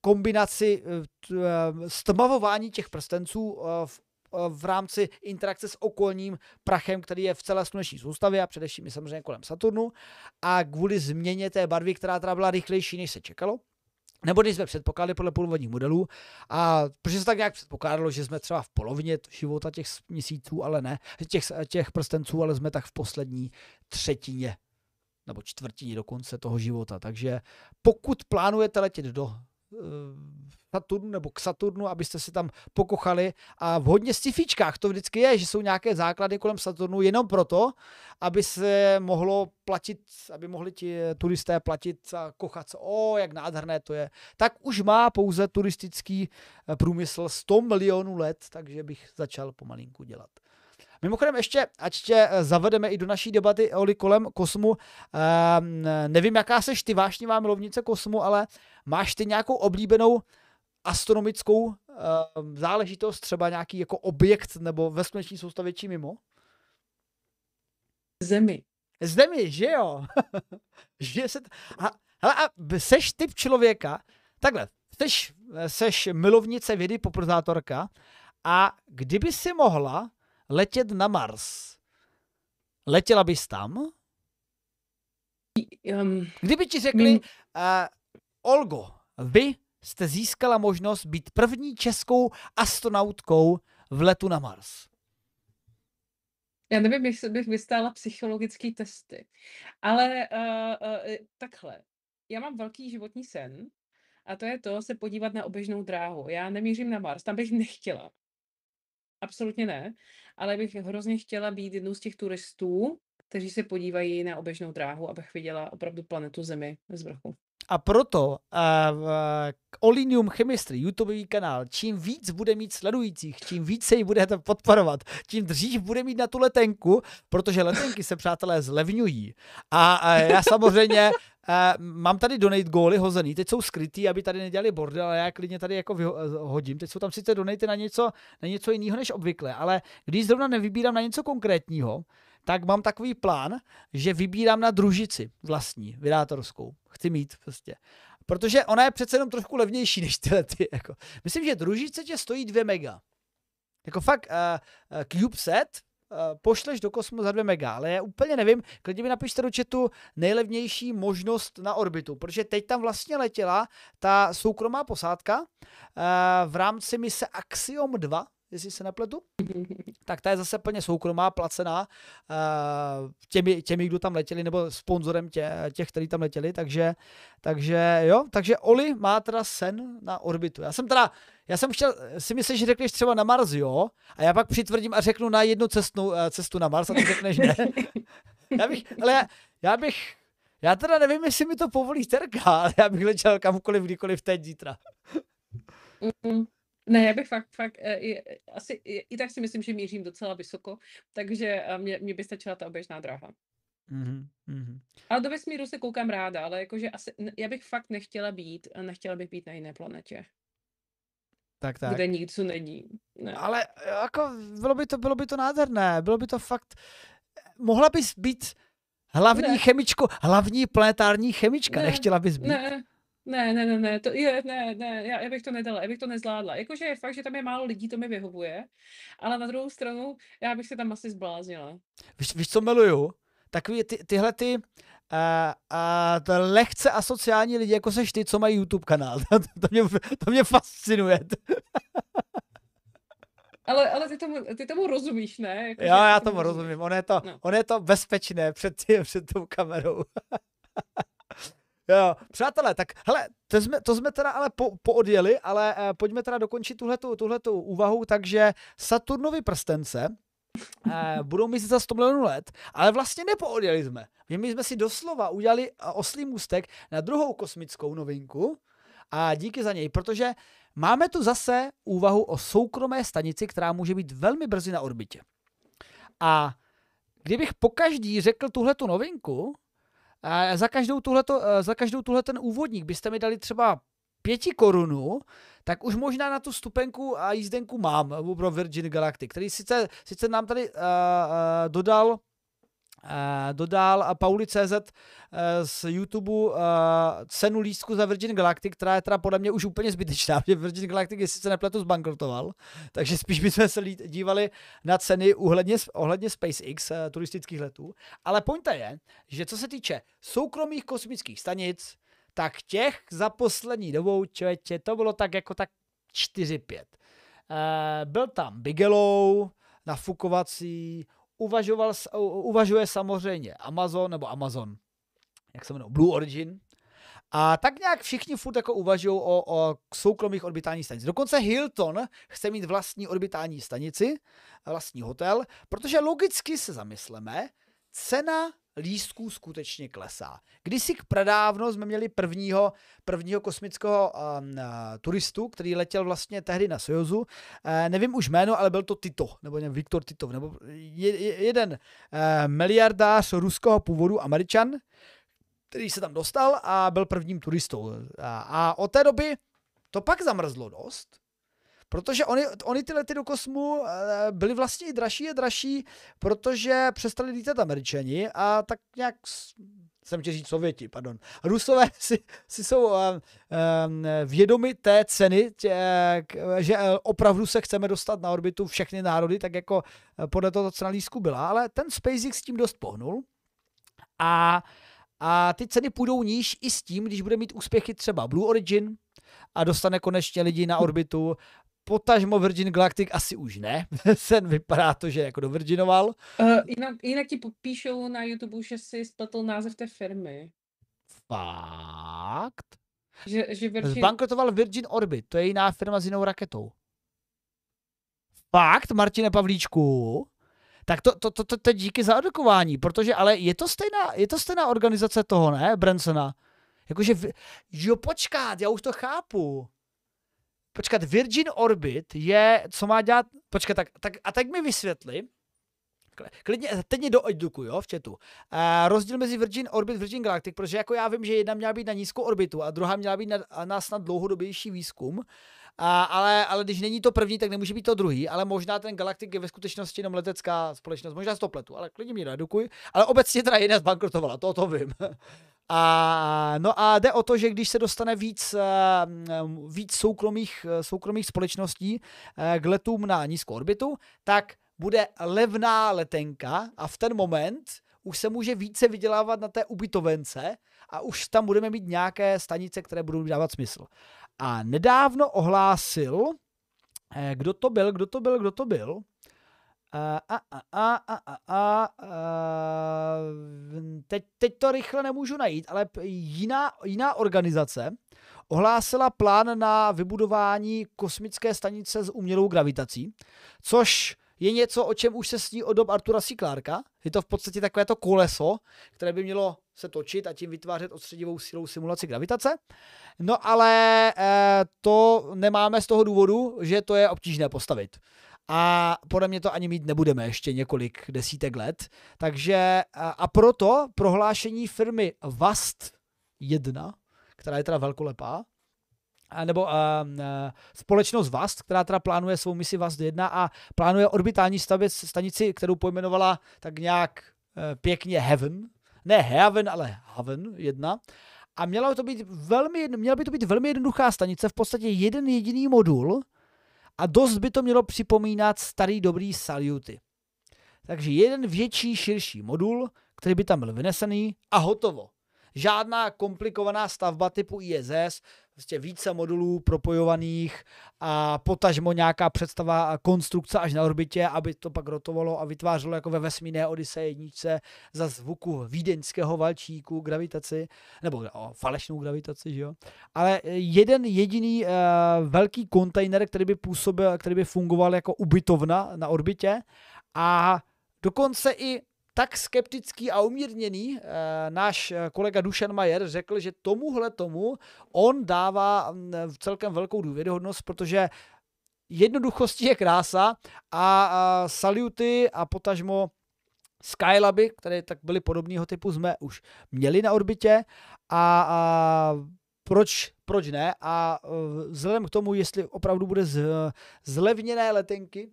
kombinaci eh, eh, stmavování těch prstenců eh, v v rámci interakce s okolním prachem, který je v celé sluneční soustavě a především je samozřejmě kolem Saturnu a kvůli změně té barvy, která teda byla rychlejší, než se čekalo, nebo když jsme předpokládali podle původních modelů, a protože se tak nějak předpokládalo, že jsme třeba v polovině života těch měsíců, ale ne, těch, těch prstenců, ale jsme tak v poslední třetině nebo čtvrtině dokonce toho života. Takže pokud plánujete letět do Saturnu nebo k Saturnu, abyste si tam pokochali. A v hodně scifičkách to vždycky je, že jsou nějaké základy kolem Saturnu jenom proto, aby se mohlo platit, aby mohli ti turisté platit a kochat se. O, jak nádherné to je. Tak už má pouze turistický eh, průmysl 100 milionů let, takže bych začal pomalinku dělat. Mimochodem ještě, ať tě eh, zavedeme i do naší debaty Oli kolem kosmu, ehm, nevím, jaká seš ty vášnivá milovnice kosmu, ale máš ty nějakou oblíbenou astronomickou ehm, záležitost, třeba nějaký jako objekt nebo ve sluneční soustavě či mimo? Zemi. Zemi, že jo? že se t... a, hele, a seš typ člověka, takhle, seš, seš milovnice vědy, popularizátorka a kdyby si mohla letět na Mars, letěla bys tam? Um, Kdyby ti řekli, uh, Olgo, vy jste získala možnost být první českou astronautkou v letu na Mars. Já nevím, jestli bych vystála psychologické testy, ale uh, uh, takhle. Já mám velký životní sen a to je to se podívat na oběžnou dráhu. Já nemířím na Mars, tam bych nechtěla. Absolutně ne, ale bych hrozně chtěla být jednou z těch turistů, kteří se podívají na oběžnou dráhu, abych viděla opravdu planetu Zemi z vrchu. A proto uh, Olinium Chemistry, YouTubeový kanál, čím víc bude mít sledujících, čím více ji budete podporovat, tím dřív bude mít na tu letenku, protože letenky se, přátelé, zlevňují. A uh, já samozřejmě mám tady donate góly hozený, teď jsou skrytý, aby tady nedělali bordel, ale já klidně tady jako hodím. Teď jsou tam sice donate na něco, na něco jiného než obvykle, ale když zrovna nevybírám na něco konkrétního, tak mám takový plán, že vybírám na družici vlastní, vydátorskou. Chci mít prostě. Protože ona je přece jenom trošku levnější než tyhle ty. Jako. Myslím, že družice tě stojí 2 mega. Jako fakt uh, uh, CubeSat pošleš do kosmu za 2 mega, ale já úplně nevím, klidně mi napište do chatu nejlevnější možnost na orbitu, protože teď tam vlastně letěla ta soukromá posádka uh, v rámci mise Axiom 2, jestli se nepletu, tak ta je zase plně soukromá, placená uh, těmi, těmi, kdo tam letěli, nebo sponzorem tě, těch, kteří tam letěli, takže, takže jo, takže Oli má teda sen na orbitu. Já jsem teda, já jsem chtěl si myslet, že řekneš třeba na Mars, jo, a já pak přitvrdím a řeknu na jednu cestu, uh, cestu na Mars a ty řekneš ne. já bych, ale já, já bych, já teda nevím, jestli mi to povolí Terka, ale já bych letěl kamkoliv, kdykoliv teď, zítra. Ne, já bych fakt, fakt, eh, i, asi i, i tak si myslím, že mířím docela vysoko, takže eh, mě, mě by stačila ta oběžná dráha. Mm-hmm. Ale do vesmíru se koukám ráda, ale jakože asi, já bych fakt nechtěla být, nechtěla bych být na jiné planetě. Tak, tak. Kde nic není. Ne. Ale jako bylo by to, bylo by to nádherné, bylo by to fakt, mohla bys být hlavní ne. chemičko, hlavní planetární chemička, ne. nechtěla bys být? Ne, ne, ne, ne, ne, to je, ne, ne, já, já bych to nedala, já bych to nezvládla. Jakože je fakt, že tam je málo lidí, to mi vyhovuje, ale na druhou stranu, já bych se tam asi zbláznila. Víš, víš co miluju? Takový ty, tyhle ty uh, uh, to lehce asociální lidi, jako seš ty, co mají YouTube kanál. to, to, mě, to mě fascinuje. Ale, ale ty, tomu, ty tomu rozumíš, ne? Jako, jo, já tomu rozumím. rozumím. On je to, no. on je to bezpečné před, tě, před tou kamerou. Jo, přátelé, tak hele, to jsme, to jsme teda ale po, poodjeli, ale eh, pojďme teda dokončit tuhletu, tuhletu úvahu, takže Saturnovi prstence eh, budou mít za 100 milionů let, ale vlastně nepoodjeli jsme. My jsme si doslova udělali eh, oslý můstek na druhou kosmickou novinku a díky za něj, protože máme tu zase úvahu o soukromé stanici, která může být velmi brzy na orbitě. A kdybych po každý řekl tuhletu novinku, za každou, tuhleto, eh, za každou tuhle ten úvodník byste mi dali třeba pěti korunů, tak už možná na tu stupenku a jízdenku mám pro Virgin Galactic, který sice, sice nám tady uh, uh, dodal dodal Pauli.cz uh, z YouTube uh, cenu lístku za Virgin Galactic, která je teda podle mě už úplně zbytečná, protože Virgin Galactic je sice nepletu zbankrotoval, takže spíš bychom se dívali na ceny ohledně, ohledně SpaceX turistických letů. Ale pointa je, že co se týče soukromých kosmických stanic, tak těch za poslední dobou, člověče, to bylo tak jako tak 4-5. Uh, byl tam Bigelow, nafukovací, uvažoval, uvažuje samozřejmě Amazon, nebo Amazon, jak se jmenuje, Blue Origin. A tak nějak všichni furt jako uvažují o, o soukromých orbitálních stanicích. Dokonce Hilton chce mít vlastní orbitální stanici, vlastní hotel, protože logicky se zamysleme, cena lístků skutečně klesá. Kdysi k pradávno jsme měli prvního, prvního kosmického um, uh, turistu, který letěl vlastně tehdy na Sojuzu. Uh, nevím už jméno, ale byl to Tito, nebo nevím, Viktor Titov, nebo je, je, jeden uh, miliardář ruského původu, američan, který se tam dostal a byl prvním turistou. A, a od té doby to pak zamrzlo dost, Protože oni, oni ty lety do kosmu eh, byly vlastně i dražší a dražší, protože přestali lítat američani a tak nějak jsem chtěl říct Sověti, pardon. Rusové si, si jsou um, um, vědomi té ceny, tě, že opravdu se chceme dostat na orbitu všechny národy, tak jako podle toho, co na lísku byla, ale ten SpaceX s tím dost pohnul a, a ty ceny půjdou níž i s tím, když bude mít úspěchy třeba Blue Origin, a dostane konečně lidi na orbitu potažmo Virgin Galactic asi už ne. Sen vypadá to, že jako dovirginoval. Uh, jinak, jinak ti popíšou na YouTube, že si spletl název té firmy. Fakt? Že, že Virgin... Zbankrotoval Virgin Orbit, to je jiná firma s jinou raketou. Fakt, Martine Pavlíčku? Tak to, to, to, to, to díky za edukování, protože ale je to stejná, je to stejná organizace toho, ne, Bransona? Jakože, jo, počkat, já už to chápu. Počkat, Virgin Orbit je, co má dělat, počkat, tak, tak a tak mi vysvětli, klidně, teď mě doeduku, jo, v chatu. Uh, rozdíl mezi Virgin Orbit a Virgin Galactic, protože jako já vím, že jedna měla být na nízkou orbitu a druhá měla být na, na snad dlouhodobější výzkum, a, ale, ale když není to první, tak nemůže být to druhý, ale možná ten Galactic je ve skutečnosti jenom letecká společnost, možná z to pletu, ale klidně mě doedukuj, ale obecně teda jedna zbankrotovala, to to vím. A, no a jde o to, že když se dostane víc, eh, víc soukromých, soukromých společností eh, k letům na nízkou orbitu, tak bude levná letenka a v ten moment už se může více vydělávat na té ubytovence a už tam budeme mít nějaké stanice, které budou dávat smysl. A nedávno ohlásil, eh, kdo to byl, kdo to byl, kdo to byl, a, a, a, a, a, a, a, teď, teď to rychle nemůžu najít, ale jiná, jiná organizace ohlásila plán na vybudování kosmické stanice s umělou gravitací, což je něco, o čem už se sní od dob Artura C. Clarka. Je to v podstatě takové to koleso, které by mělo se točit a tím vytvářet odstředivou silou simulaci gravitace. No ale e, to nemáme z toho důvodu, že to je obtížné postavit a podle mě to ani mít nebudeme ještě několik desítek let. Takže a proto prohlášení firmy Vast 1, která je teda velkolepá, a nebo uh, společnost VAST, která teda plánuje svou misi VAST 1 a plánuje orbitální stavec, stanici, kterou pojmenovala tak nějak uh, pěkně Heaven. Ne Heaven, ale Heaven 1. A měla to být velmi, měla by to být velmi jednoduchá stanice, v podstatě jeden jediný modul, a dost by to mělo připomínat starý dobrý saluty. Takže jeden větší, širší modul, který by tam byl vynesený a hotovo. Žádná komplikovaná stavba typu ISS, prostě více modulů propojovaných a potažmo nějaká představa konstrukce až na orbitě, aby to pak rotovalo a vytvářelo jako ve vesmírné Odyssey jedničce za zvuku vídeňského valčíku gravitaci, nebo o, falešnou gravitaci, že jo. Ale jeden jediný uh, velký kontejner, který by působil, který by fungoval jako ubytovna na orbitě a dokonce i tak skeptický a umírněný e, náš eh, kolega Dušan Majer řekl, že tomuhle tomu on dává mm, celkem velkou důvěryhodnost, protože jednoduchosti je krása a, a saluty a potažmo Skylaby, které tak byly podobného typu, jsme už měli na orbitě a, a proč, proč ne? A eh, vzhledem k tomu, jestli opravdu bude z, zlevněné letenky,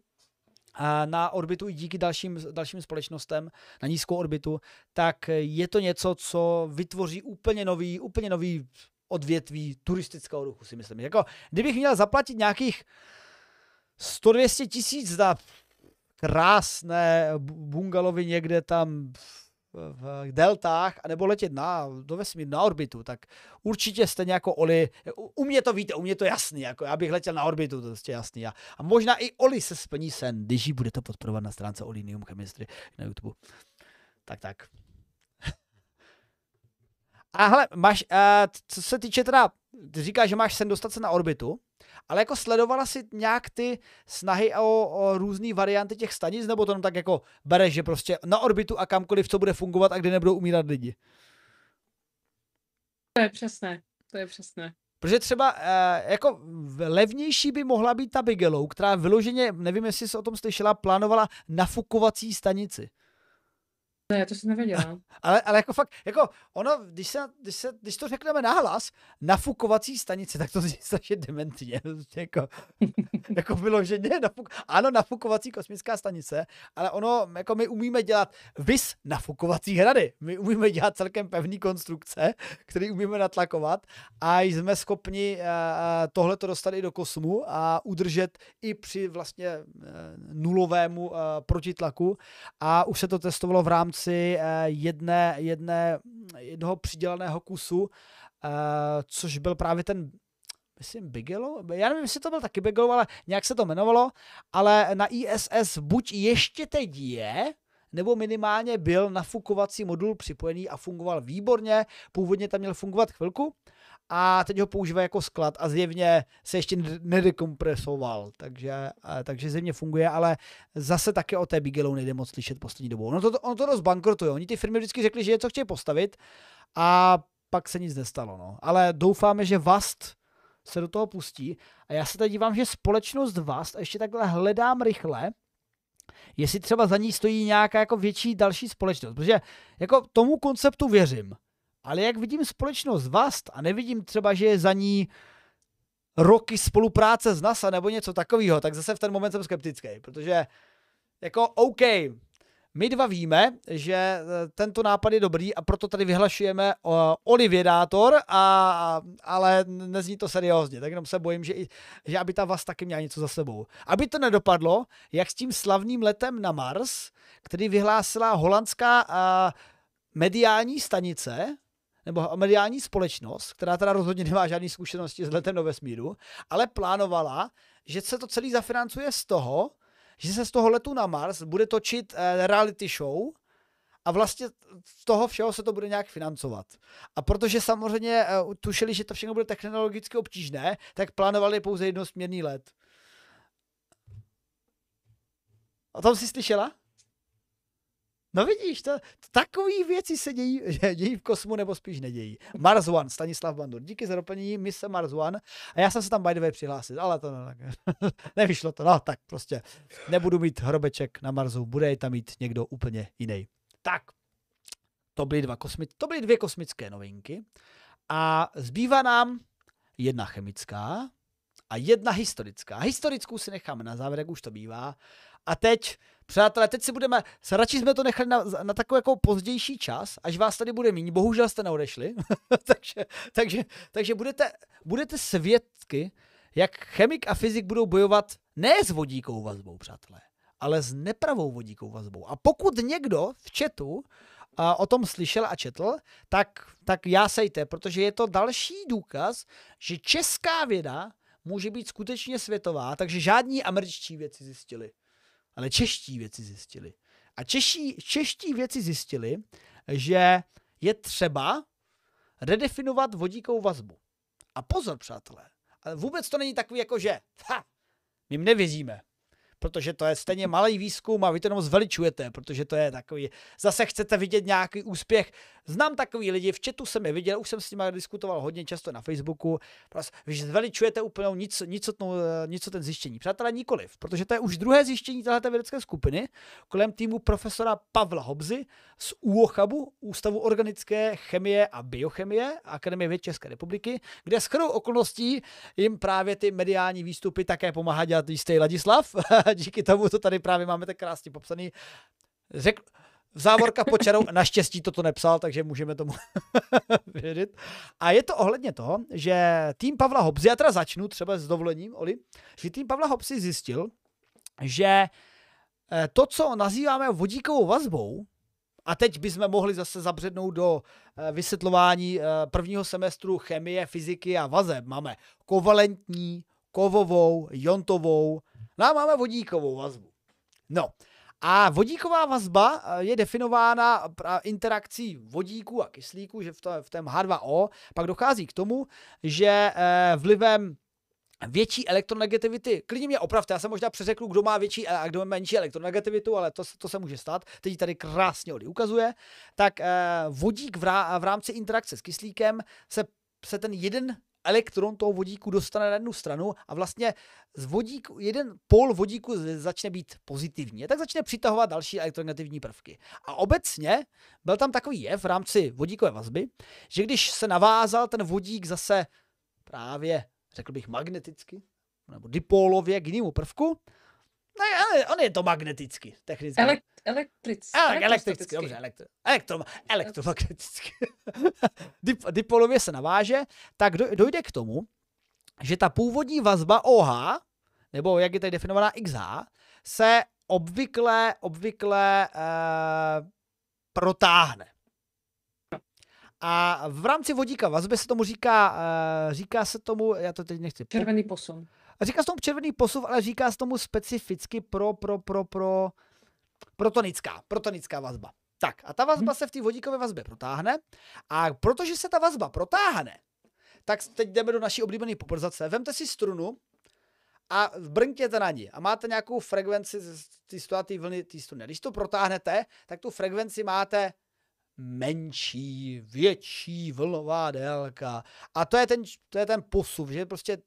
na orbitu i díky dalším, dalším společnostem na nízkou orbitu, tak je to něco, co vytvoří úplně nový, úplně nový odvětví turistického ruchu, si myslím. Jako, kdybych měl zaplatit nějakých 100-200 tisíc za krásné bungalovy někde tam v deltách, anebo letět na, do vesmíru, na orbitu, tak určitě stejně jako Oli, u mě to víte, u mě to jasný, jako já bych letěl na orbitu, to je prostě jasný. A, a možná i Oli se splní sen, když ji budete podporovat na stránce Olinium Chemistry na YouTube. Tak, tak. A hele, máš, uh, co se týče teda, ty říkáš, že máš sen dostat se na orbitu, Ale jako sledovala si nějak ty snahy o, o různé varianty těch stanic, nebo to jenom tak jako bereš, že prostě na orbitu a kamkoliv, co bude fungovat a kde nebudou umírat lidi? To je přesné, to je přesné. Protože třeba eh, jako levnější by mohla být ta Bigelow, která vyloženě, nevím, jestli jsi o tom slyšela, plánovala nafukovací stanici. Ne, to jsem nevěděla. ale, ale jako fakt, jako ono, když, se, když, se, když to řekneme nahlas, nafukovací stanice, tak to zní strašně dementně. jako, jako vyloženě, nafuk, ano, nafukovací kosmická stanice, ale ono, jako my umíme dělat vys nafukovací hrady. My umíme dělat celkem pevný konstrukce, které umíme natlakovat a jsme schopni uh, tohle to dostat i do kosmu a udržet i při vlastně uh, nulovému uh, protitlaku a už se to testovalo v rámci rámci eh, jedné, jedné, jednoho přidělaného kusu, eh, což byl právě ten myslím Bigelow, já nevím, jestli to byl taky Bigelow, ale nějak se to jmenovalo, ale na ISS buď ještě teď je, nebo minimálně byl nafukovací modul připojený a fungoval výborně, původně tam měl fungovat chvilku, a teď ho používá jako sklad a zjevně se ještě nedekompresoval, takže, takže zjevně funguje, ale zase také o té Bigelow nejde moc slyšet poslední dobou. No to, ono to dost bankrotuje, oni ty firmy vždycky řekli, že je co chtějí postavit a pak se nic nestalo, no. Ale doufáme, že Vast se do toho pustí a já se teď dívám, že společnost Vast, a ještě takhle hledám rychle, jestli třeba za ní stojí nějaká jako větší další společnost, protože jako tomu konceptu věřím, ale jak vidím společnost VAST a nevidím třeba, že je za ní roky spolupráce s NASA nebo něco takového, tak zase v ten moment jsem skeptický, protože jako OK, my dva víme, že eh, tento nápad je dobrý a proto tady vyhlašujeme Olivědátor, a, ale nezní to seriózně, tak jenom se bojím, že, že aby ta vás taky měla něco za sebou. Aby to nedopadlo, jak s tím slavným letem na Mars, který vyhlásila holandská uh, mediální stanice, nebo mediální společnost, která teda rozhodně nemá žádné zkušenosti s letem do vesmíru, ale plánovala, že se to celý zafinancuje z toho, že se z toho letu na Mars bude točit eh, reality show a vlastně z toho všeho se to bude nějak financovat. A protože samozřejmě eh, tušili, že to všechno bude technologicky obtížné, tak plánovali pouze jednosměrný let. O tom jsi slyšela? No vidíš, to, takový věci se dějí, dějí v kosmu, nebo spíš nedějí. Mars One, Stanislav Bandur. Díky za doplnění mise Mars One. A já jsem se tam by the way přihlásil, ale to no, nevyšlo to. No tak prostě nebudu mít hrobeček na Marsu, bude tam mít někdo úplně jiný. Tak, to byly, dva kosmi- to byly dvě kosmické novinky. A zbývá nám jedna chemická a jedna historická. Historickou si necháme na závěr, jak už to bývá. A teď, přátelé, teď si budeme, radši jsme to nechali na, na takový jako pozdější čas, až vás tady bude méně. Bohužel jste neodešli, takže, takže, takže budete, budete svědky, jak chemik a fyzik budou bojovat ne s vodíkovou vazbou, přátelé, ale s nepravou vodíkovou vazbou. A pokud někdo v chatu a o tom slyšel a četl, tak, tak já sejte, protože je to další důkaz, že česká věda může být skutečně světová, takže žádní američtí věci zjistili ale čeští věci zjistili. A čeští, čeští věci zjistili, že je třeba redefinovat vodíkovou vazbu. A pozor, přátelé, ale vůbec to není takový jako, že ha, my jim nevěříme protože to je stejně malý výzkum a vy to jenom zveličujete, protože to je takový, zase chcete vidět nějaký úspěch. Znám takový lidi, v chatu jsem je viděl, už jsem s nimi diskutoval hodně často na Facebooku, prostě zveličujete úplně nic, nic, nic ten zjištění. Přátelé, nikoliv, protože to je už druhé zjištění této vědecké skupiny kolem týmu profesora Pavla Hobzy z UOCHABu, Ústavu organické chemie a biochemie Akademie věd České republiky, kde s okolností jim právě ty mediální výstupy také pomáhá dělat jistý Ladislav, díky tomu to tady právě máme tak krásně popsaný. Řek, v závorka počarou, naštěstí toto nepsal, takže můžeme tomu vědět. A je to ohledně toho, že tým Pavla Hobzy, já teda začnu třeba s dovolením, Oli, že tým Pavla Hobzy zjistil, že eh, to, co nazýváme vodíkovou vazbou, a teď bychom mohli zase zabřednout do eh, vysvětlování eh, prvního semestru chemie, fyziky a vazeb. Máme kovalentní, kovovou, jontovou, No a máme vodíkovou vazbu. No, a vodíková vazba eh, je definována interakcí vodíku a kyslíku, že v, to, v tom H2O pak dochází k tomu, že eh, vlivem větší elektronegativity. Klidně mě opravte, já jsem možná přeřekl, kdo má větší a kdo má menší elektronegativitu, ale to, to se může stát. Teď tady krásně Oli ukazuje. Tak eh, vodík v, rá, v rámci interakce s kyslíkem se, se ten jeden elektron toho vodíku dostane na jednu stranu a vlastně z vodíku, jeden pol vodíku začne být pozitivní. Tak začne přitahovat další elektronegativní prvky. A obecně byl tam takový jev v rámci vodíkové vazby, že když se navázal ten vodík zase právě řekl bych magneticky, nebo dipólově k jinému prvku. Ne, ale on je to magneticky, technicky. Elek, elektricky. Ale, elektricky, dobře, elektro, elektro, elektromagneticky. Dip, dipolově se naváže, tak dojde k tomu, že ta původní vazba OH, nebo jak je tady definovaná XH, se obvykle, obvykle eh, protáhne. A v rámci vodíka vazby se tomu říká, uh, říká se tomu, já to teď nechci. Červený posun. Říká se tomu červený posuv, ale říká se tomu specificky pro, pro, pro, pro, protonická, protonická vazba. Tak a ta vazba hmm. se v té vodíkové vazbě protáhne a protože se ta vazba protáhne, tak teď jdeme do naší oblíbené poprzace. Vemte si strunu a brnkněte na ní a máte nějakou frekvenci z té vlny té struny. Když to protáhnete, tak tu frekvenci máte menší, větší vlnová délka. A to je ten, to je ten posuv, že prostě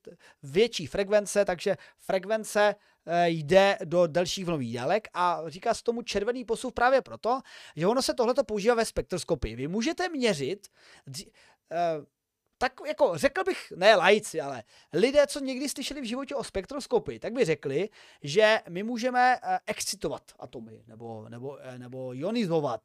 větší frekvence, takže frekvence eh, jde do delších vlnových délek a říká se tomu červený posuv právě proto, že ono se tohleto používá ve spektroskopii. Vy můžete měřit eh, tak jako řekl bych, ne lajci, ale lidé, co někdy slyšeli v životě o spektroskopii, tak by řekli, že my můžeme eh, excitovat atomy nebo, nebo, nebo ionizovat.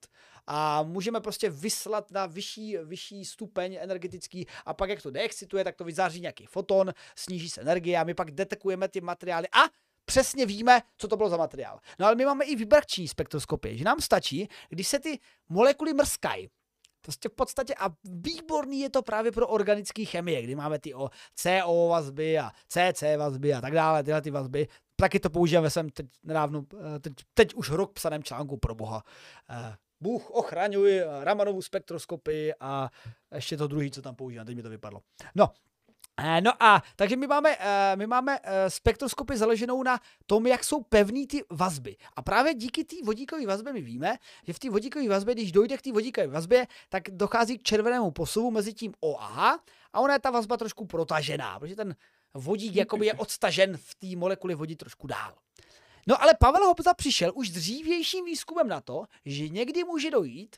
A můžeme prostě vyslat na vyšší, vyšší stupeň energetický. A pak jak to deexcituje, tak to vyzáří nějaký foton, sníží se energie a my pak detekujeme ty materiály. A přesně víme, co to bylo za materiál. No ale my máme i vibrační spektroskopii, že nám stačí, když se ty molekuly mrskají, Prostě v podstatě a výborný je to právě pro organické chemie, kdy máme ty o CO vazby a CC vazby a tak dále, tyhle ty vazby. Taky to používám ve svém teď nedávno, eh, teď, teď už rok psaném článku pro boha. Eh, Bůh ochraňuj Ramanovu spektroskopii a ještě to druhý, co tam používám, teď mi to vypadlo. No, No a takže my máme, eh, my máme eh, spektroskopy založenou na tom, jak jsou pevný ty vazby. A právě díky té vodíkové vazbě my víme, že v té vodíkové vazbě, když dojde k té vodíkové vazbě, tak dochází k červenému posuvu mezi tím OH a ona je ta vazba trošku protažená, protože ten vodík jakoby je odstažen v té molekuli vodí trošku dál. No ale Pavel Hobza přišel už dřívějším výzkumem na to, že někdy může dojít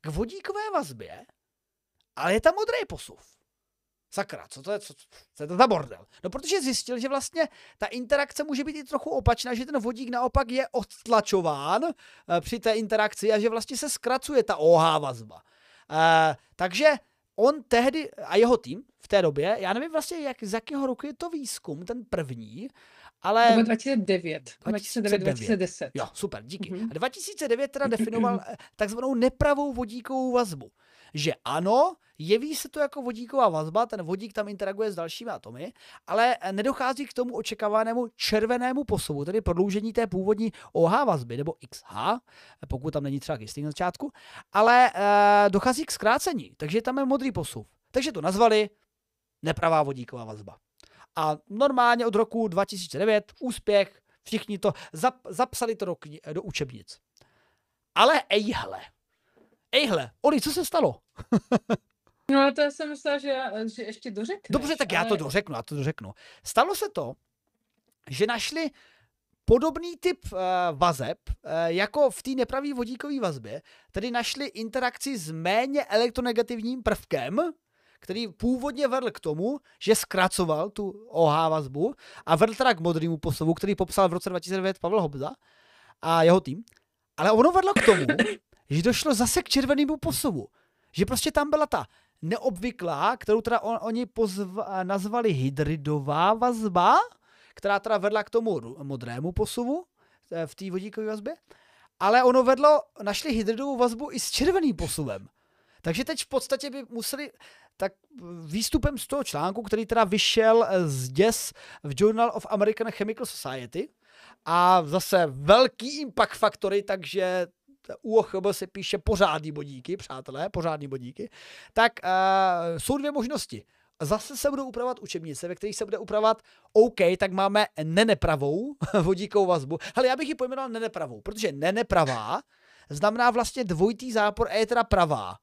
k vodíkové vazbě, ale je tam modrý posuv. Sakra, co to je, co, co je to za bordel? No protože zjistil, že vlastně ta interakce může být i trochu opačná, že ten vodík naopak je odtlačován e, při té interakci a že vlastně se zkracuje ta OH vazba. E, takže on tehdy a jeho tým v té době, já nevím vlastně, jak, z jakého roku je to výzkum, ten první, ale... To bylo 2009. 2009, 2010. Jo, super, díky. Mm-hmm. A 2009 teda definoval eh, takzvanou nepravou vodíkovou vazbu. Že ano, jeví se to jako vodíková vazba, ten vodík tam interaguje s dalšími atomy, ale nedochází k tomu očekávanému červenému posuvu, tedy prodloužení té původní OH vazby, nebo XH, pokud tam není třeba kyslík na začátku, ale e, dochází k zkrácení, takže tam je modrý posuv. Takže to nazvali nepravá vodíková vazba. A normálně od roku 2009 úspěch, všichni to zap, zapsali to do, do učebnic. Ale ejhle, ejhle, Oli, co se stalo? no to jsem myslela, že, že ještě dořekneš. Dobře, tak ale... já to dořeknu, já to dořeknu. Stalo se to, že našli podobný typ uh, vazeb, uh, jako v té nepravý vodíkové vazbě, tedy našli interakci s méně elektronegativním prvkem, který původně vedl k tomu, že zkracoval tu OH vazbu a vedl teda k modrému posuvu, který popsal v roce 2009 Pavel Hobza a jeho tým. Ale ono vedlo k tomu, že došlo zase k červenému posuvu. Že prostě tam byla ta neobvyklá, kterou teda on, oni pozva, nazvali hydridová vazba, která teda vedla k tomu modrému posuvu eh, v té vodíkové vazbě. Ale ono vedlo, našli hydridovou vazbu i s červeným posuvem. Takže teď v podstatě by museli, tak výstupem z toho článku, který teda vyšel z děs v Journal of American Chemical Society a zase velký impact faktory, takže UOHB se píše pořádný bodíky, přátelé, pořádný bodíky, tak uh, jsou dvě možnosti. zase se budou upravovat učebnice, ve kterých se bude upravovat OK, tak máme nenepravou vodíkovou vazbu. Ale já bych ji pojmenoval nenepravou, protože nenepravá znamená vlastně dvojitý zápor a je teda pravá.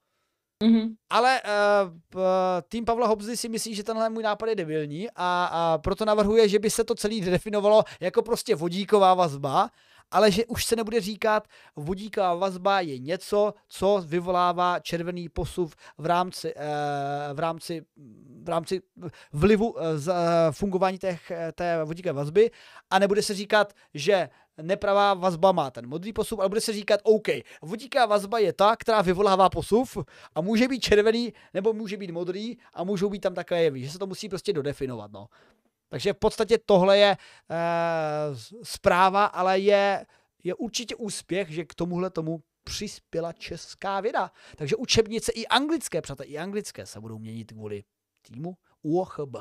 Mm-hmm. Ale uh, tým Pavla Hobzy si myslí, že tenhle můj nápad je debilní a, a proto navrhuje, že by se to celý definovalo jako prostě vodíková vazba ale že už se nebude říkat, vodíková vazba je něco, co vyvolává červený posuv v rámci, eh, v rámci, v rámci vlivu eh, z eh, fungování těch, té vodíkové vazby a nebude se říkat, že nepravá vazba má ten modrý posuv, ale bude se říkat OK, vodíková vazba je ta, která vyvolává posuv a může být červený nebo může být modrý a můžou být tam takové jevy, že se to musí prostě dodefinovat. No. Takže v podstatě tohle je e, zpráva, ale je, je určitě úspěch, že k tomuhle tomu přispěla česká věda. Takže učebnice i anglické, přátelé, i anglické se budou měnit kvůli týmu UOHB.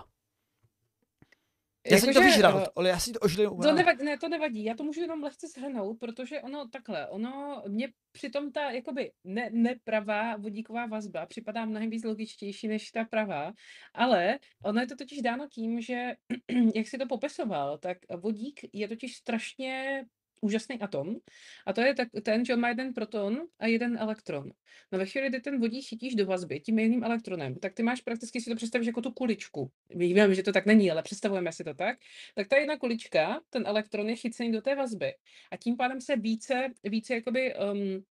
Já jako jsem to vyžral, ale já si to ožili to nevadí, ne, to nevadí, já to můžu jenom lehce shrnout, protože ono takhle, ono mě přitom ta jakoby ne, nepravá vodíková vazba připadá mnohem víc logičtější než ta pravá, ale ono je to totiž dáno tím, že jak si to popisoval, tak vodík je totiž strašně úžasný atom a to je tak, ten, že on má jeden proton a jeden elektron. No ve chvíli, kdy ten vodík chytíš do vazby tím jedním elektronem, tak ty máš prakticky si to představíš jako tu kuličku. Víme, že to tak není, ale představujeme si to tak. Tak ta jedna kulička, ten elektron je chycený do té vazby a tím pádem se více, více jakoby um,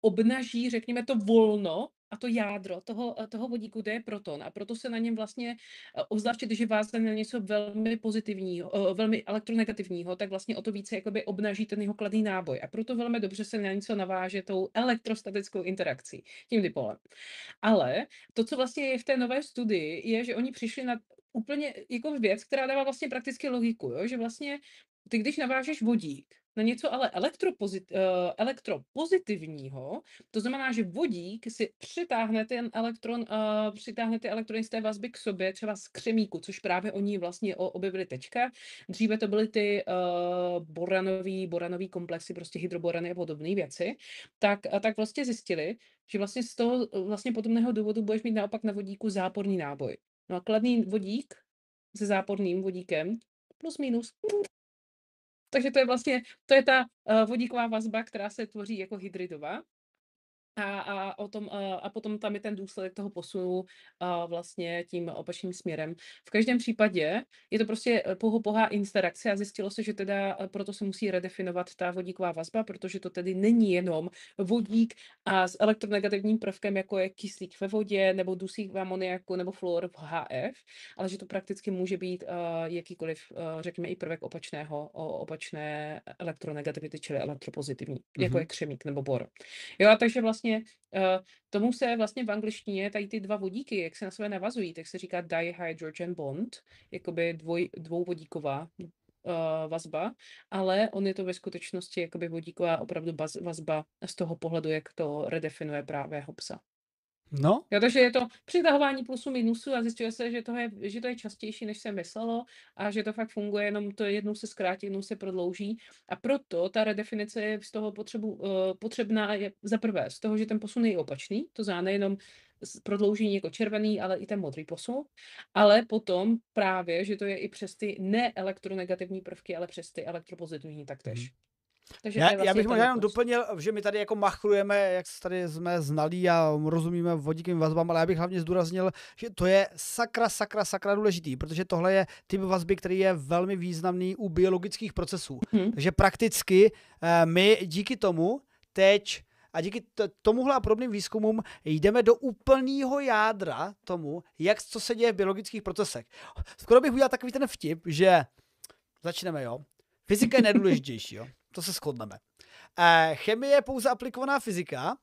obnaží, řekněme, to volno a to jádro toho, eh, toho vodíku, kde je proton. A proto se na něm vlastně, eh, obzvláště když je na něco velmi pozitivního, eh, velmi elektronegativního, tak vlastně o to více jakoby obnaží ten jeho kladný náboj. A proto velmi dobře se na něco naváže tou elektrostatickou interakcí, tím dipolem. Ale to, co vlastně je v té nové studii, je, že oni přišli na úplně jako věc, která dává vlastně prakticky logiku, jo? že vlastně ty, když navážeš vodík na něco ale elektropozit, uh, elektropozitivního, to znamená, že vodík si přitáhne ten elektron, uh, přitáhne ty elektrony z té vazby k sobě, třeba z křemíku, což právě oni vlastně objevili tečka. Dříve to byly ty uh, boranový, boranový komplexy, prostě hydroborany a podobné věci, tak, tak vlastně zjistili, že vlastně z toho vlastně podobného důvodu budeš mít naopak na vodíku záporný náboj. No a kladný vodík se záporným vodíkem plus minus takže to je vlastně, to je ta uh, vodíková vazba, která se tvoří jako hydridová. A, a, o tom, a, a potom tam je ten důsledek toho posunu a vlastně tím opačným směrem. V každém případě je to prostě e, pohopohá interakce a zjistilo se, že teda e, proto se musí redefinovat ta vodíková vazba, protože to tedy není jenom vodík a s elektronegativním prvkem, jako je kyslík ve vodě, nebo dusík v amoniaku, nebo fluor v HF, ale že to prakticky může být uh, jakýkoliv, uh, řekněme, i prvek opačného, opačné elektronegativity, čili elektropozitivní, mm-hmm. jako je křemík nebo bor. Jo, a takže vlastně vlastně uh, tomu se vlastně v angličtině tady ty dva vodíky, jak se na sebe navazují, tak se říká dihydrogen bond, jakoby dvoj, dvouvodíková uh, vazba, ale on je to ve skutečnosti jakoby vodíková opravdu baz, vazba z toho pohledu, jak to redefinuje právě Hobsa. No. Jo, takže je to přitahování plusu minusu a zjistilo se, že to, je, že to je častější, než se myslelo a že to fakt funguje, jenom to jednou se zkrátí, jednou se prodlouží. A proto ta redefinice je z toho potřebu, uh, potřebná je za prvé z toho, že ten posun je opačný, to znamená nejenom prodloužení jako červený, ale i ten modrý posun, ale potom právě, že to je i přes ty neelektronegativní prvky, ale přes ty elektropozitivní taktéž. Mm. Takže já, vlastně já bych možná jenom doplnil, že my tady jako machrujeme, jak tady jsme znalí a rozumíme vodíkovým vazbám, ale já bych hlavně zdůraznil, že to je sakra, sakra, sakra důležitý, protože tohle je typ vazby, který je velmi významný u biologických procesů. Hmm. Takže prakticky eh, my díky tomu teď a díky tomuhle a podobným výzkumům jdeme do úplného jádra tomu, jak co se děje v biologických procesech. Skoro bych udělal takový ten vtip, že začneme, jo. Fyzika je nejdůležitější, jo. To se shodneme. E, chemie je pouze aplikovaná fyzika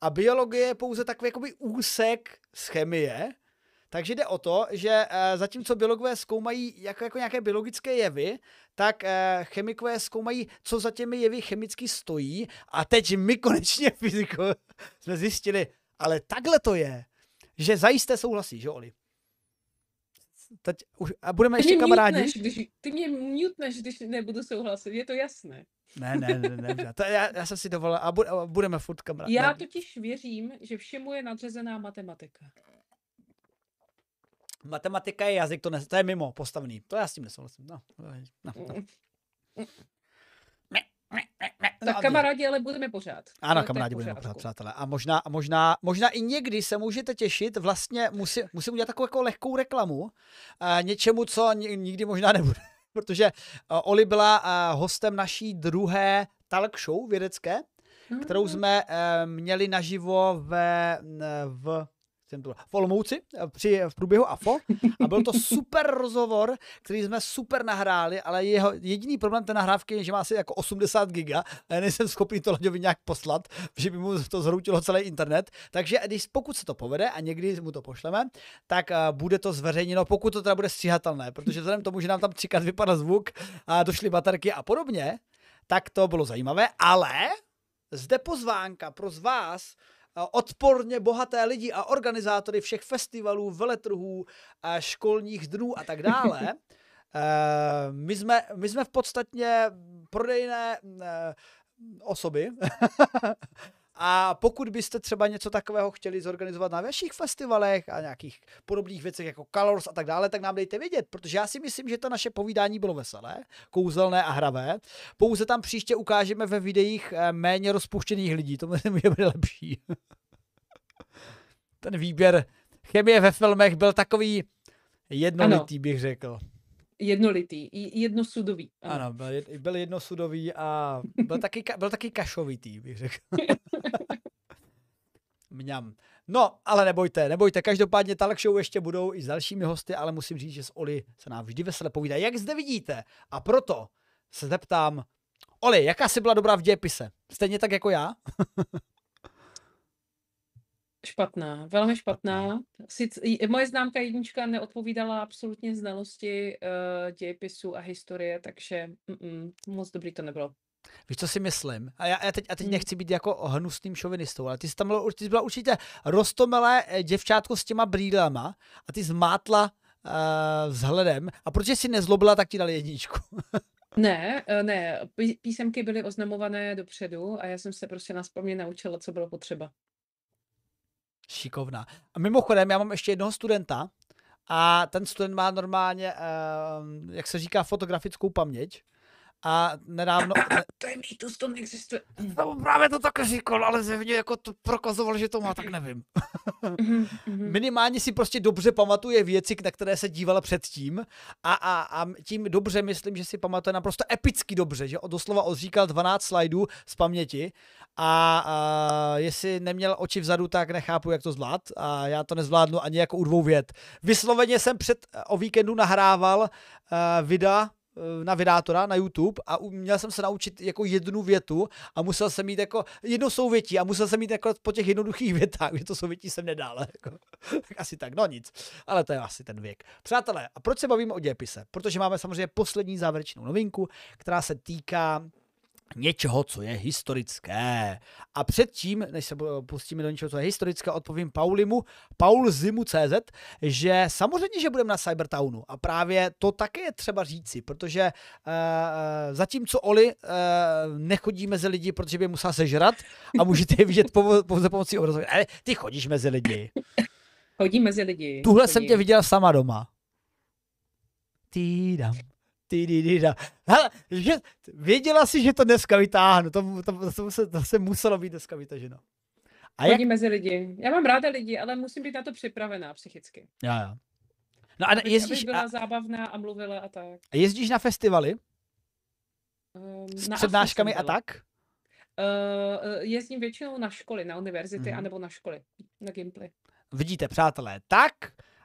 a biologie je pouze takový jakoby úsek z chemie, takže jde o to, že e, zatímco biologové zkoumají jako, jako nějaké biologické jevy, tak e, chemikové zkoumají, co za těmi jevy chemicky stojí a teď my konečně fyziko jsme zjistili, ale takhle to je, že zajisté souhlasí, že Oli? Teď už, a budeme ty ještě kamarádi. Mutneš, když, ty mě mutneš, když nebudu souhlasit, je to jasné. Ne, ne, ne, ne, ne. To já, já jsem si dovolil a, budeme furt kamarádi. Já totiž věřím, že všemu je nadřazená matematika. Matematika je jazyk, to, ne, to je mimo postavený. To já s tím nesouhlasím. No, no, no. Tak kamarádi, ale budeme pořád. Ano, kamarádi budeme pořád, přátelé. A možná, možná, možná i někdy se můžete těšit, vlastně musím, musím udělat takovou jako lehkou reklamu, uh, něčemu, co nikdy možná nebude. Protože uh, Oli byla uh, hostem naší druhé talk show vědecké, kterou hmm. jsme uh, měli naživo ve, v jsem tu v Olomouci eh, při, v průběhu AFO a byl to super rozhovor, který jsme super nahráli, ale jeho jediný problém té nahrávky je, že má asi jako 80 giga a já nejsem schopný to Laďovi nějak poslat, že by mu to zhroutilo celý internet, takže když, pokud se to povede a někdy mu to pošleme, tak uh, bude to zveřejněno, pokud to teda bude stříhatelné, protože vzhledem tomu, že nám tam třikrát vypadá zvuk a došly baterky a podobně, tak to bylo zajímavé, ale zde pozvánka pro z vás, odporně bohaté lidi a organizátory všech festivalů, veletrhů, školních dnů a tak dále. Eh, my jsme, my jsme v podstatě prodejné eh, osoby. A pokud byste třeba něco takového chtěli zorganizovat na vašich festivalech a nějakých podobných věcech jako Colors a tak dále, tak nám dejte vědět, protože já si myslím, že to naše povídání bylo veselé, kouzelné a hravé. Pouze tam příště ukážeme ve videích eh, méně rozpuštěných lidí, to myslím, že bude lepší. Ten výběr chemie ve filmech byl takový jednolitý, ano. bych řekl. Jednolitý, jednosudový. Ano, ano byl, byl jednosudový a byl taky, byl taky kašovitý, bych řekl. Mňam. No, ale nebojte, nebojte, každopádně talk show ještě budou i s dalšími hosty, ale musím říct, že s Oli se nám vždy veselé povídá, jak zde vidíte. A proto se zeptám, Oli, jaká jsi byla dobrá v dějepise? Stejně tak jako já? Špatná, velmi špatná. Sice, moje známka jednička neodpovídala absolutně znalosti uh, dějepisu a historie, takže mm, moc dobrý to nebylo. Víš, co si myslím? A já, já teď, a teď hmm. nechci být jako hnusným šovinistou, ale ty jsi tam byla, ty jsi byla určitě rostomelé eh, děvčátko s těma brýlema a ty zmátla uh, vzhledem. A proč si nezlobila, tak ti dali jedničku. ne, ne, písemky byly oznamované dopředu a já jsem se prostě na naučila, co bylo potřeba. Šikovná. A mimochodem, já mám ještě jednoho studenta a ten student má normálně, uh, jak se říká, fotografickou paměť. A nedávno... to je mýtus, to neexistuje. No, právě to tak říkal, ale zevně jako to prokazoval, že to má, tak nevím. Mhm, mhm. Minimálně si prostě dobře pamatuje věci, na které se dívala předtím a, a, a tím dobře myslím, že si pamatuje naprosto epicky dobře, že doslova odříkal 12 slajdů z paměti a, a jestli neměl oči vzadu, tak nechápu, jak to zvlád a já to nezvládnu ani jako u dvou vět. Vysloveně jsem před o víkendu nahrával uh, videa Eh, na vydátora na YouTube a měl jsem se naučit jako jednu větu a musel jsem mít jako jedno souvětí a musel jsem mít jako po těch jednoduchých větách, že to souvětí jsem nedal. Jako. tak asi tak, no nic. Ale to je asi ten věk. Přátelé, a proč se bavíme o dějepise? Protože máme samozřejmě poslední závěrečnou novinku, která se týká něčeho, co je historické. A předtím, než se pustíme do něčeho, co je historické, odpovím Paulimu, Paul Zimu CZ, že samozřejmě, že budeme na Cybertownu a právě to také je třeba říci, protože uh, zatímco Oli uh, nechodí mezi lidi, protože by musel sežrat a můžete je vidět pouze pomocí obrazu. Ale ty chodíš mezi lidi. Chodí mezi lidi. Tuhle chodím. jsem tě viděl sama doma. Týdam, Hele, že, věděla si, že to dneska vytáhnu, to, to, to, se, to se muselo být dneska vytaženo. A jak... mezi lidi. Já mám ráda lidi, ale musím být na to připravená psychicky. Já, já. No a jezdíš... Aby byla a... zábavná a mluvila a tak. A jezdíš na festivaly? Um, S na přednáškami a tak? Uh, jezdím většinou na školy, na univerzity, mm. anebo na školy, na Gimply. Vidíte, přátelé, tak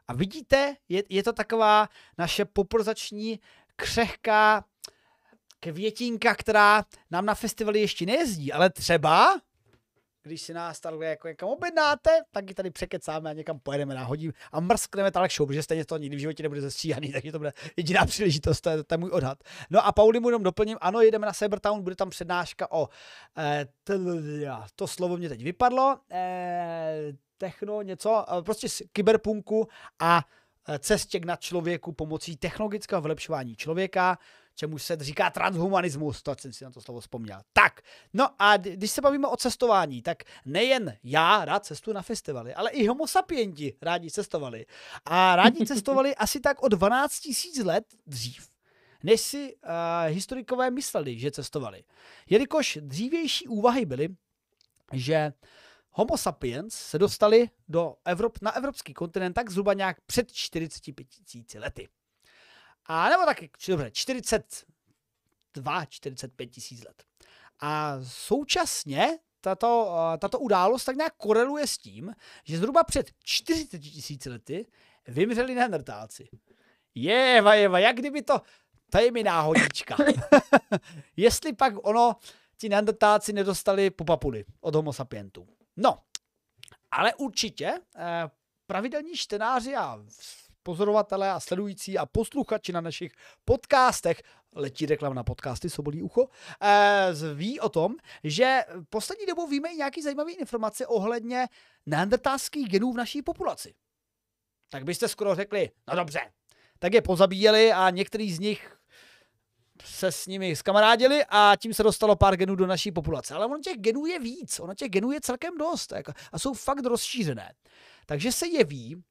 a vidíte, je, je to taková naše poprozační křehká květinka, která nám na festivaly ještě nejezdí, ale třeba když si nás tady jako někam objednáte, tak ji tady překecáme a někam pojedeme, nahodím a mrskneme talk show, protože stejně to nikdy v životě nebude zestříhaný, takže to bude jediná příležitost, to je, to je můj odhad. No a Pauli mu jenom doplním, ano, jedeme na Cybertown, bude tam přednáška o, eh, to slovo mě teď vypadlo, eh, techno, něco, eh, prostě z kyberpunku a cestě k nadčlověku pomocí technologického vylepšování člověka, čemu se říká transhumanismus, to jsem si na to slovo vzpomněl. Tak, no a když se bavíme o cestování, tak nejen já rád cestuji na festivaly, ale i homo sapienti rádi cestovali. A rádi cestovali asi tak o 12 000 let dřív než si uh, historikové mysleli, že cestovali. Jelikož dřívější úvahy byly, že Homo sapiens se dostali do Evrop, na evropský kontinent tak zhruba nějak před 45 tisíci lety. A nebo taky, dobře, 42, 45 tisíc let. A současně tato, tato událost tak nějak koreluje s tím, že zhruba před 40 tisíci lety vymřeli neandertálci. Jeva, jeva, jak kdyby to, to je mi náhodička. Jestli pak ono, ti neandertálci nedostali po papuli od homo sapientů. No, ale určitě eh, pravidelní čtenáři a pozorovatelé a sledující a posluchači na našich podcastech, letí reklam na podcasty, Sobolí ucho, eh, ví o tom, že poslední dobou víme i nějaký zajímavý informace ohledně neandertálských genů v naší populaci. Tak byste skoro řekli, no dobře, tak je pozabíjeli a některý z nich se s nimi skamarádili a tím se dostalo pár genů do naší populace. Ale ono těch genů je víc, ono těch genů je celkem dost jako, a jsou fakt rozšířené. Takže se jeví,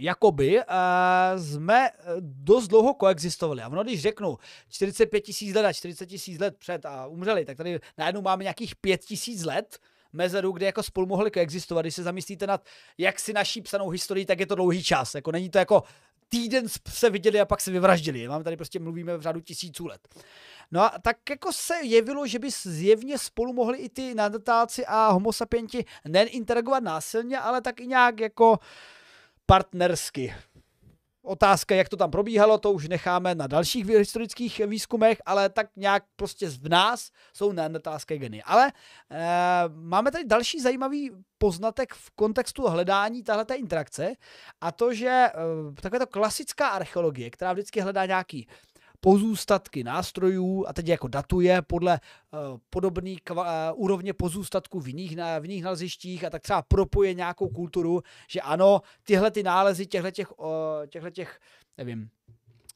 jakoby uh, jsme eh, dost dlouho koexistovali. A ono, když řeknu 45 tisíc let a 40 tisíc let před a umřeli, tak tady najednou máme nějakých 5 tisíc let mezeru, kde jako spolu mohli koexistovat. Když se zamyslíte nad jak si naší psanou historii, tak je to dlouhý čas. Jako není to jako týden se viděli a pak se vyvraždili. Máme tady prostě mluvíme v řádu tisíců let. No a tak jako se jevilo, že by zjevně spolu mohli i ty nadotálci a homo sapienti nejen interagovat násilně, ale tak i nějak jako partnersky. Otázka, jak to tam probíhalo, to už necháme na dalších historických výzkumech, ale tak nějak prostě v nás jsou neandertálské geny. Ale e, máme tady další zajímavý poznatek v kontextu hledání téhleté interakce a to, že e, taková klasická archeologie, která vždycky hledá nějaký pozůstatky nástrojů a teď jako datuje podle podobný kva, uh, úrovně pozůstatku v jiných, na, v jiných nalezištích a tak třeba propoje nějakou kulturu, že ano, tyhle ty nálezy těchto těch, těchto těch nevím,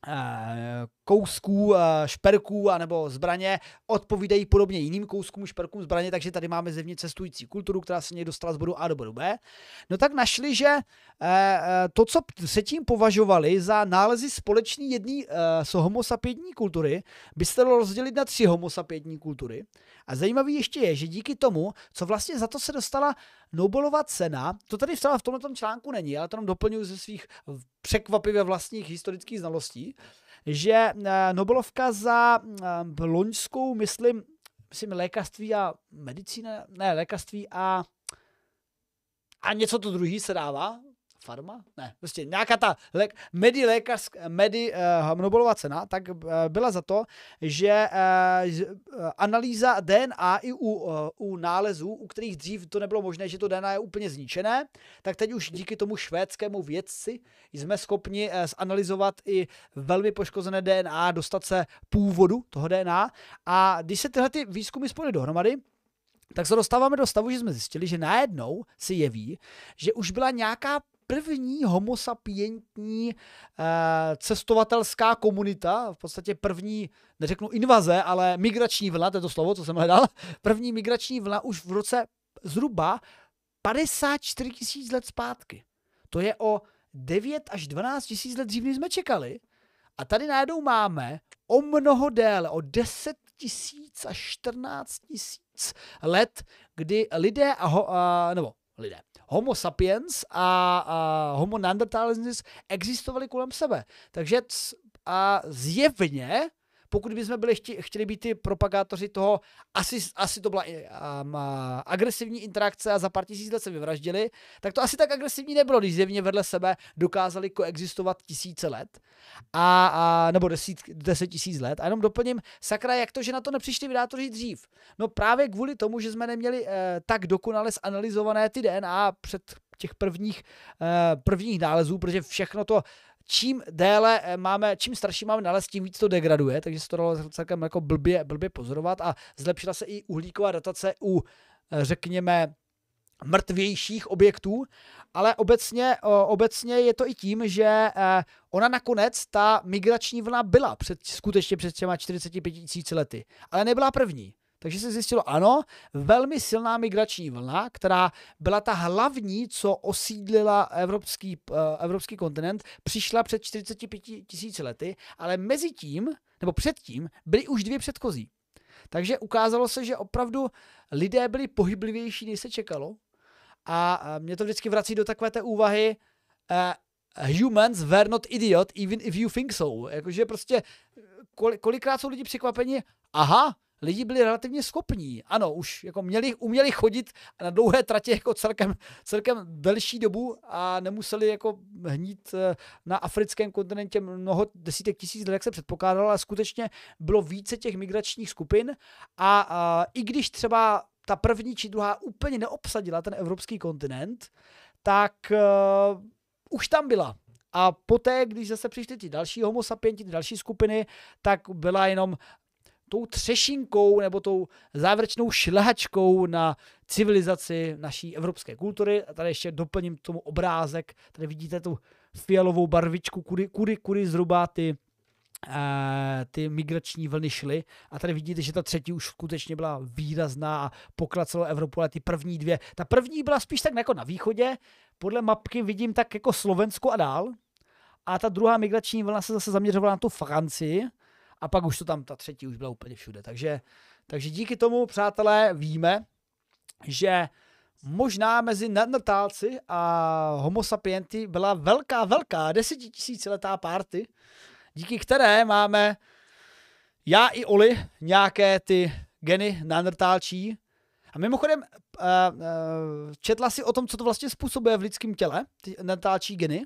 Eh, kousků, eh, šperků a nebo zbraně odpovídají podobně jiným kouskům, šperkům, zbraně, takže tady máme zevně cestující kulturu, která se něj dostala z bodu A do bodu B. No tak našli, že eh, to, co se tím považovali za nálezy společný jedný z homo sapientní kultury, by se dalo rozdělit na tři homo sapientní kultury. A zajímavý ještě je, že díky tomu, co vlastně za to se dostala Nobelova cena, to tady v tomto článku není, ale to jenom doplňuji ze svých překvapivě vlastních historických znalostí, že eh, Nobelovka za eh, loňskou, myslím, myslím lékařství a medicína, ne, lékařství a a něco to druhý se dává, farma? Ne, prostě nějaká ta lé, medi, lékař, medi uh, Nobelova cena, tak uh, byla za to, že uh, analýza DNA i u, uh, u nálezů, u kterých dřív to nebylo možné, že to DNA je úplně zničené, tak teď už díky tomu švédskému vědci jsme schopni uh, zanalizovat i velmi poškozené DNA, dostat se původu toho DNA a když se tyhle ty výzkumy spojily dohromady, tak se dostáváme do stavu, že jsme zjistili, že najednou si jeví, že už byla nějaká první homo sapientní uh, cestovatelská komunita, v podstatě první, neřeknu invaze, ale migrační vlna, to je to slovo, co jsem hledal, první migrační vlna už v roce zhruba 54 tisíc let zpátky. To je o 9 až 12 tisíc let dřív, než jsme čekali. A tady najednou máme o mnoho déle, o 10 tisíc až 14 tisíc let, kdy lidé, a ho, a, nebo lidé, Homo sapiens a, a Homo neanderthalensis existovali kolem sebe. Takže a zjevně pokud bychom byli chtěli, chtěli být ty propagátoři toho, asi, asi to byla um, agresivní interakce a za pár tisíc let se vyvraždili, tak to asi tak agresivní nebylo, když zjevně vedle sebe dokázali koexistovat tisíce let, a, a nebo deset, deset tisíc let. A jenom doplním, sakra, jak to, že na to nepřišli vydátoři dřív? No právě kvůli tomu, že jsme neměli eh, tak dokonale zanalizované ty DNA před těch prvních, eh, prvních nálezů, protože všechno to čím déle eh, máme, čím starší máme nalez, tím víc to degraduje, takže se to dalo celkem jako blbě, blbě pozorovat a zlepšila se i uhlíková datace u, eh, řekněme, mrtvějších objektů, ale obecně, obecně je to i tím, že eh, ona nakonec, ta migrační vlna byla před, skutečně před těma 45 tisíc lety, ale nebyla první. Takže se zjistilo, ano, velmi silná migrační vlna, která byla ta hlavní, co osídlila evropský, uh, evropský kontinent, přišla před 45 tisíci lety, ale mezi tím, nebo předtím, byly už dvě předchozí. Takže ukázalo se, že opravdu lidé byli pohyblivější, než se čekalo. A mě to vždycky vrací do takové té úvahy, uh, humans were not idiot, even if you think so. Jakože prostě kolikrát jsou lidi překvapeni, aha, lidi byli relativně schopní. Ano, už jako měli, uměli chodit na dlouhé tratě jako celkem, celkem delší dobu a nemuseli jako hnít eh, na africkém kontinentě mnoho desítek tisíc let, jak se předpokládalo, ale skutečně bylo více těch migračních skupin a, a i když třeba ta první či druhá úplně neobsadila ten evropský kontinent, tak uh, už tam byla. A poté, když zase přišly ty další homo sapienti, ty další skupiny, tak byla jenom tou třešinkou nebo tou závěrečnou šlehačkou na civilizaci naší evropské kultury. A tady ještě doplním tomu obrázek. Tady vidíte tu fialovou barvičku, kudy, kudy, kudy zhruba ty Uh, ty migrační vlny šly. A tady vidíte, že ta třetí už skutečně byla výrazná a pokla celou Evropu, ale ty první dvě, ta první byla spíš tak jako na východě, podle mapky vidím tak jako Slovensko a dál. A ta druhá migrační vlna se zase zaměřovala na tu Francii a pak už to tam, ta třetí už byla úplně všude. Takže, takže díky tomu, přátelé, víme, že možná mezi neandertálci a homo sapienty byla velká, velká desetitisíciletá párty, díky které máme já i Oli nějaké ty geny neandertálčí. A mimochodem, uh, uh, četla si o tom, co to vlastně způsobuje v lidském těle, ty neandertálčí geny?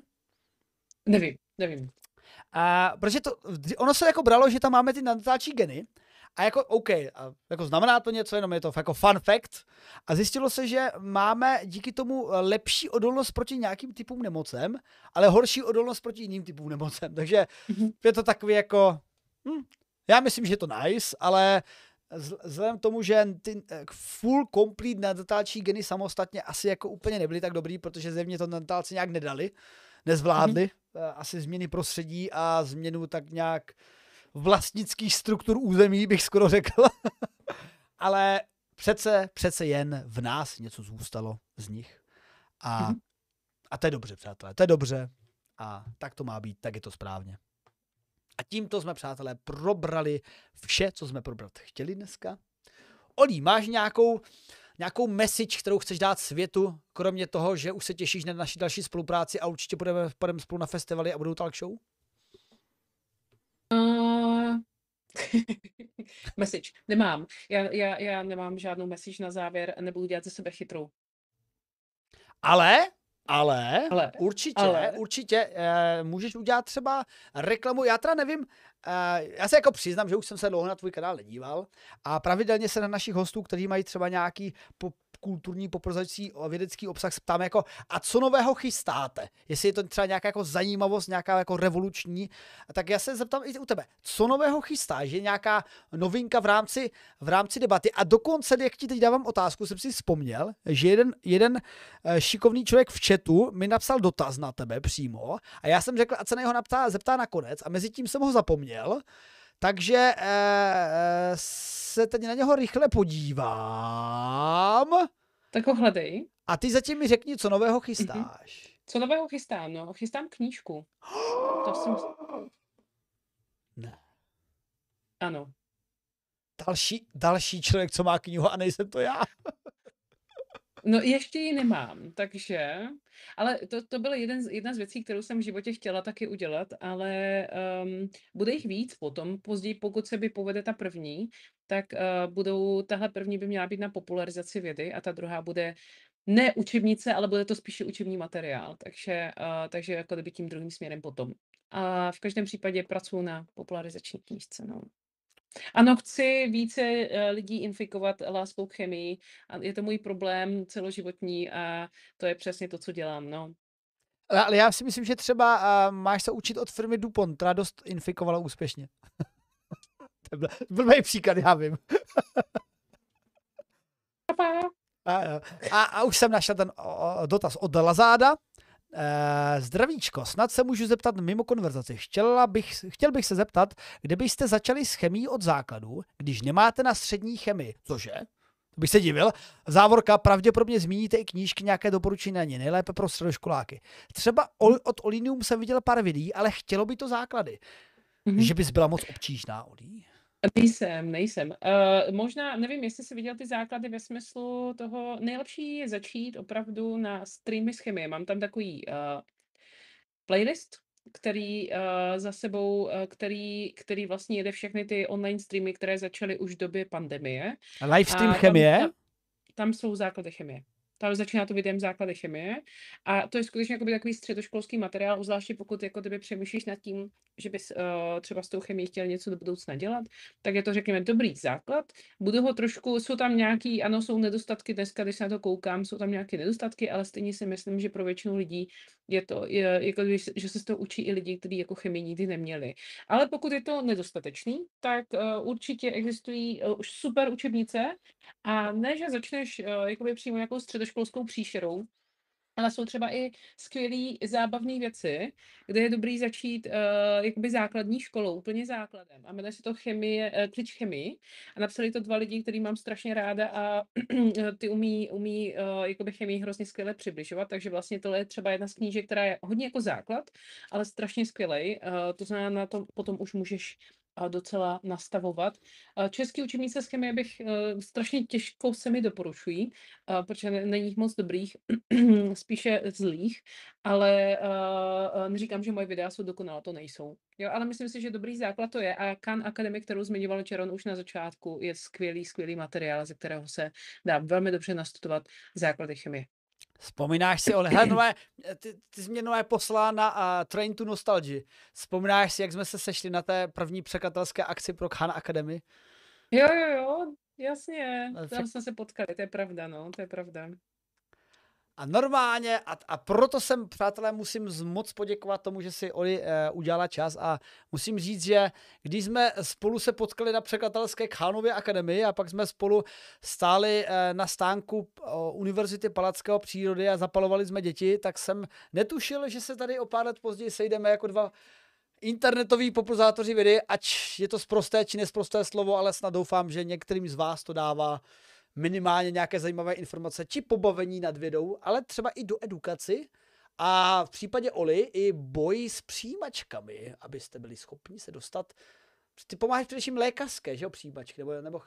Nevím, nevím. A, protože to, ono se jako bralo, že tam máme ty natáčí geny, a jako OK, a jako znamená to něco, jenom je to jako fun fact. A zjistilo se, že máme díky tomu lepší odolnost proti nějakým typům nemocem, ale horší odolnost proti jiným typům nemocem. Takže mm-hmm. je to takový jako, hm, já myslím, že je to nice, ale vzhledem k tomu, že ty eh, full complete natáčí geny samostatně asi jako úplně nebyly tak dobrý, protože zevně to natálci nějak nedali, nezvládli. Mm-hmm asi změny prostředí a změnu tak nějak vlastnických struktur území, bych skoro řekl. Ale přece, přece jen v nás něco zůstalo z nich. A, mm-hmm. a to je dobře, přátelé, to je dobře. A tak to má být, tak je to správně. A tímto jsme, přátelé, probrali vše, co jsme probrat chtěli dneska. Olí, máš nějakou nějakou message, kterou chceš dát světu, kromě toho, že už se těšíš na naši další spolupráci a určitě budeme, budeme spolu na festivaly a budou talk show? Uh... message. Nemám. Já, já, já nemám žádnou message na závěr a nebudu dělat ze sebe chytrou. Ale ale, ale určitě, ale. určitě uh, můžeš udělat třeba reklamu. Já teda nevím, uh, já se jako přiznám, že už jsem se dlouho na tvůj kanál nedíval a pravidelně se na našich hostů, kteří mají třeba nějaký po, kulturní poprozající vědecký obsah se ptáme jako, a co nového chystáte? Jestli je to třeba nějaká jako zajímavost, nějaká jako revoluční, tak já se zeptám i u tebe, co nového chystáš? Je nějaká novinka v rámci, v rámci debaty? A dokonce, jak ti teď dávám otázku, jsem si vzpomněl, že jeden, jeden eh, šikovný člověk v chatu mi napsal dotaz na tebe přímo a já jsem řekl, a se na něho naptá, zeptá nakonec a mezi tím jsem ho zapomněl, takže eh, se teď na něho rychle podívám. Tak ho hledej. A ty zatím mi řekni, co nového chystáš. Mm-hmm. Co nového chystám? No, chystám knížku. to jsem... Ne. Ano. Další, další člověk, co má knihu a nejsem to já. No ještě ji nemám, takže, ale to, to byla jeden z, jedna z věcí, kterou jsem v životě chtěla taky udělat, ale um, bude jich víc potom, později, pokud se by povede ta první, tak uh, budou, tahle první by měla být na popularizaci vědy a ta druhá bude ne učebnice, ale bude to spíše učební materiál, takže, uh, takže jako kdyby tím druhým směrem potom. A v každém případě pracuji na popularizační knížce, no. Ano, chci více eh, lidí infikovat láskou k chemii a je to můj problém celoživotní a to je přesně to, co dělám, no. Ale já si myslím, že třeba máš se učit od firmy DuPont, která dost infikovala úspěšně. to byl blbý příklad, já vím. A, a, a už jsem našel ten o, dotaz od Lazáda. Eh, zdravíčko, snad se můžu zeptat mimo konverzaci. Chtěla bych, chtěl bych se zeptat, kde byste začali s chemií od základu, když nemáte na střední chemii. Cože? To bych se divil. Závorka, pravděpodobně zmíníte i knížky, nějaké doporučení na ně, nejlépe pro středoškoláky. Třeba od Olinium jsem viděl pár videí, ale chtělo by to základy. Mm-hmm. Že bys byla moc obtížná, Olí. Nejsem, nejsem. Uh, možná, nevím, jestli jsi viděl ty základy ve smyslu toho, nejlepší je začít opravdu na streamy z chemie. Mám tam takový uh, playlist, který uh, za sebou, uh, který, který vlastně jede všechny ty online streamy, které začaly už v době pandemie. Live stream chemie? Tam, tam jsou základy chemie. Tam začíná to videem základy chemie. A to je skutečně takový středoškolský materiál, zvláště pokud jako kdyby přemýšlíš nad tím, že bys uh, třeba s tou chemií chtěl něco do budoucna dělat, tak je to, řekněme, dobrý základ. Budu ho trošku, jsou tam nějaký, ano, jsou nedostatky dneska, když se na to koukám, jsou tam nějaké nedostatky, ale stejně si myslím, že pro většinu lidí je to, je, jako že se z toho učí i lidi, kteří jako chemii nikdy neměli. Ale pokud je to nedostatečný, tak uh, určitě existují uh, už super učebnice a ne, že začneš uh, jakoby přímo nějakou středoškolskou příšerou, ale jsou třeba i skvělé zábavné věci, kde je dobrý začít uh, jakoby základní školou, úplně základem. A jmenuje se to chemie, uh, klič chemii. A napsali to dva lidi, který mám strašně ráda a ty umí, umí uh, jakoby chemii hrozně skvěle přibližovat. Takže vlastně tohle je třeba jedna z knížek, která je hodně jako základ, ale strašně skvělej. Uh, to znamená, na tom potom už můžeš docela nastavovat. Český učebnice z chemie bych uh, strašně těžko se mi doporučují, uh, protože není jich moc dobrých, spíše zlých, ale uh, neříkám, že moje videa jsou dokonalá, to nejsou. Jo, ale myslím si, že dobrý základ to je a Khan Academy, kterou zmiňoval Čeron už na začátku, je skvělý, skvělý materiál, ze kterého se dá velmi dobře nastudovat základy chemie. Vzpomínáš si, ale hele, ty, ty jsi mě nové poslala na uh, Train to Nostalgy. Vzpomínáš si, jak jsme se sešli na té první překladatelské akci pro Khan Academy? Jo, jo, jo, jasně. Tam jsme se potkali, to je pravda, no, to je pravda. A normálně, a, a proto jsem, přátelé, musím moc poděkovat tomu, že si Oli e, udělala čas. A musím říct, že když jsme spolu se potkali na překladatelské Khánově akademii a pak jsme spolu stáli e, na stánku o, Univerzity Palackého přírody a zapalovali jsme děti, tak jsem netušil, že se tady o pár let později sejdeme jako dva internetoví popularizátoři vědy, ať je to sprosté či nesprosté slovo, ale snad doufám, že některým z vás to dává minimálně nějaké zajímavé informace či pobavení nad vědou, ale třeba i do edukaci a v případě Oli i boj s přijímačkami, abyste byli schopni se dostat. Ty pomáháš především lékařské, že jo, přijímačky, nebo, nebo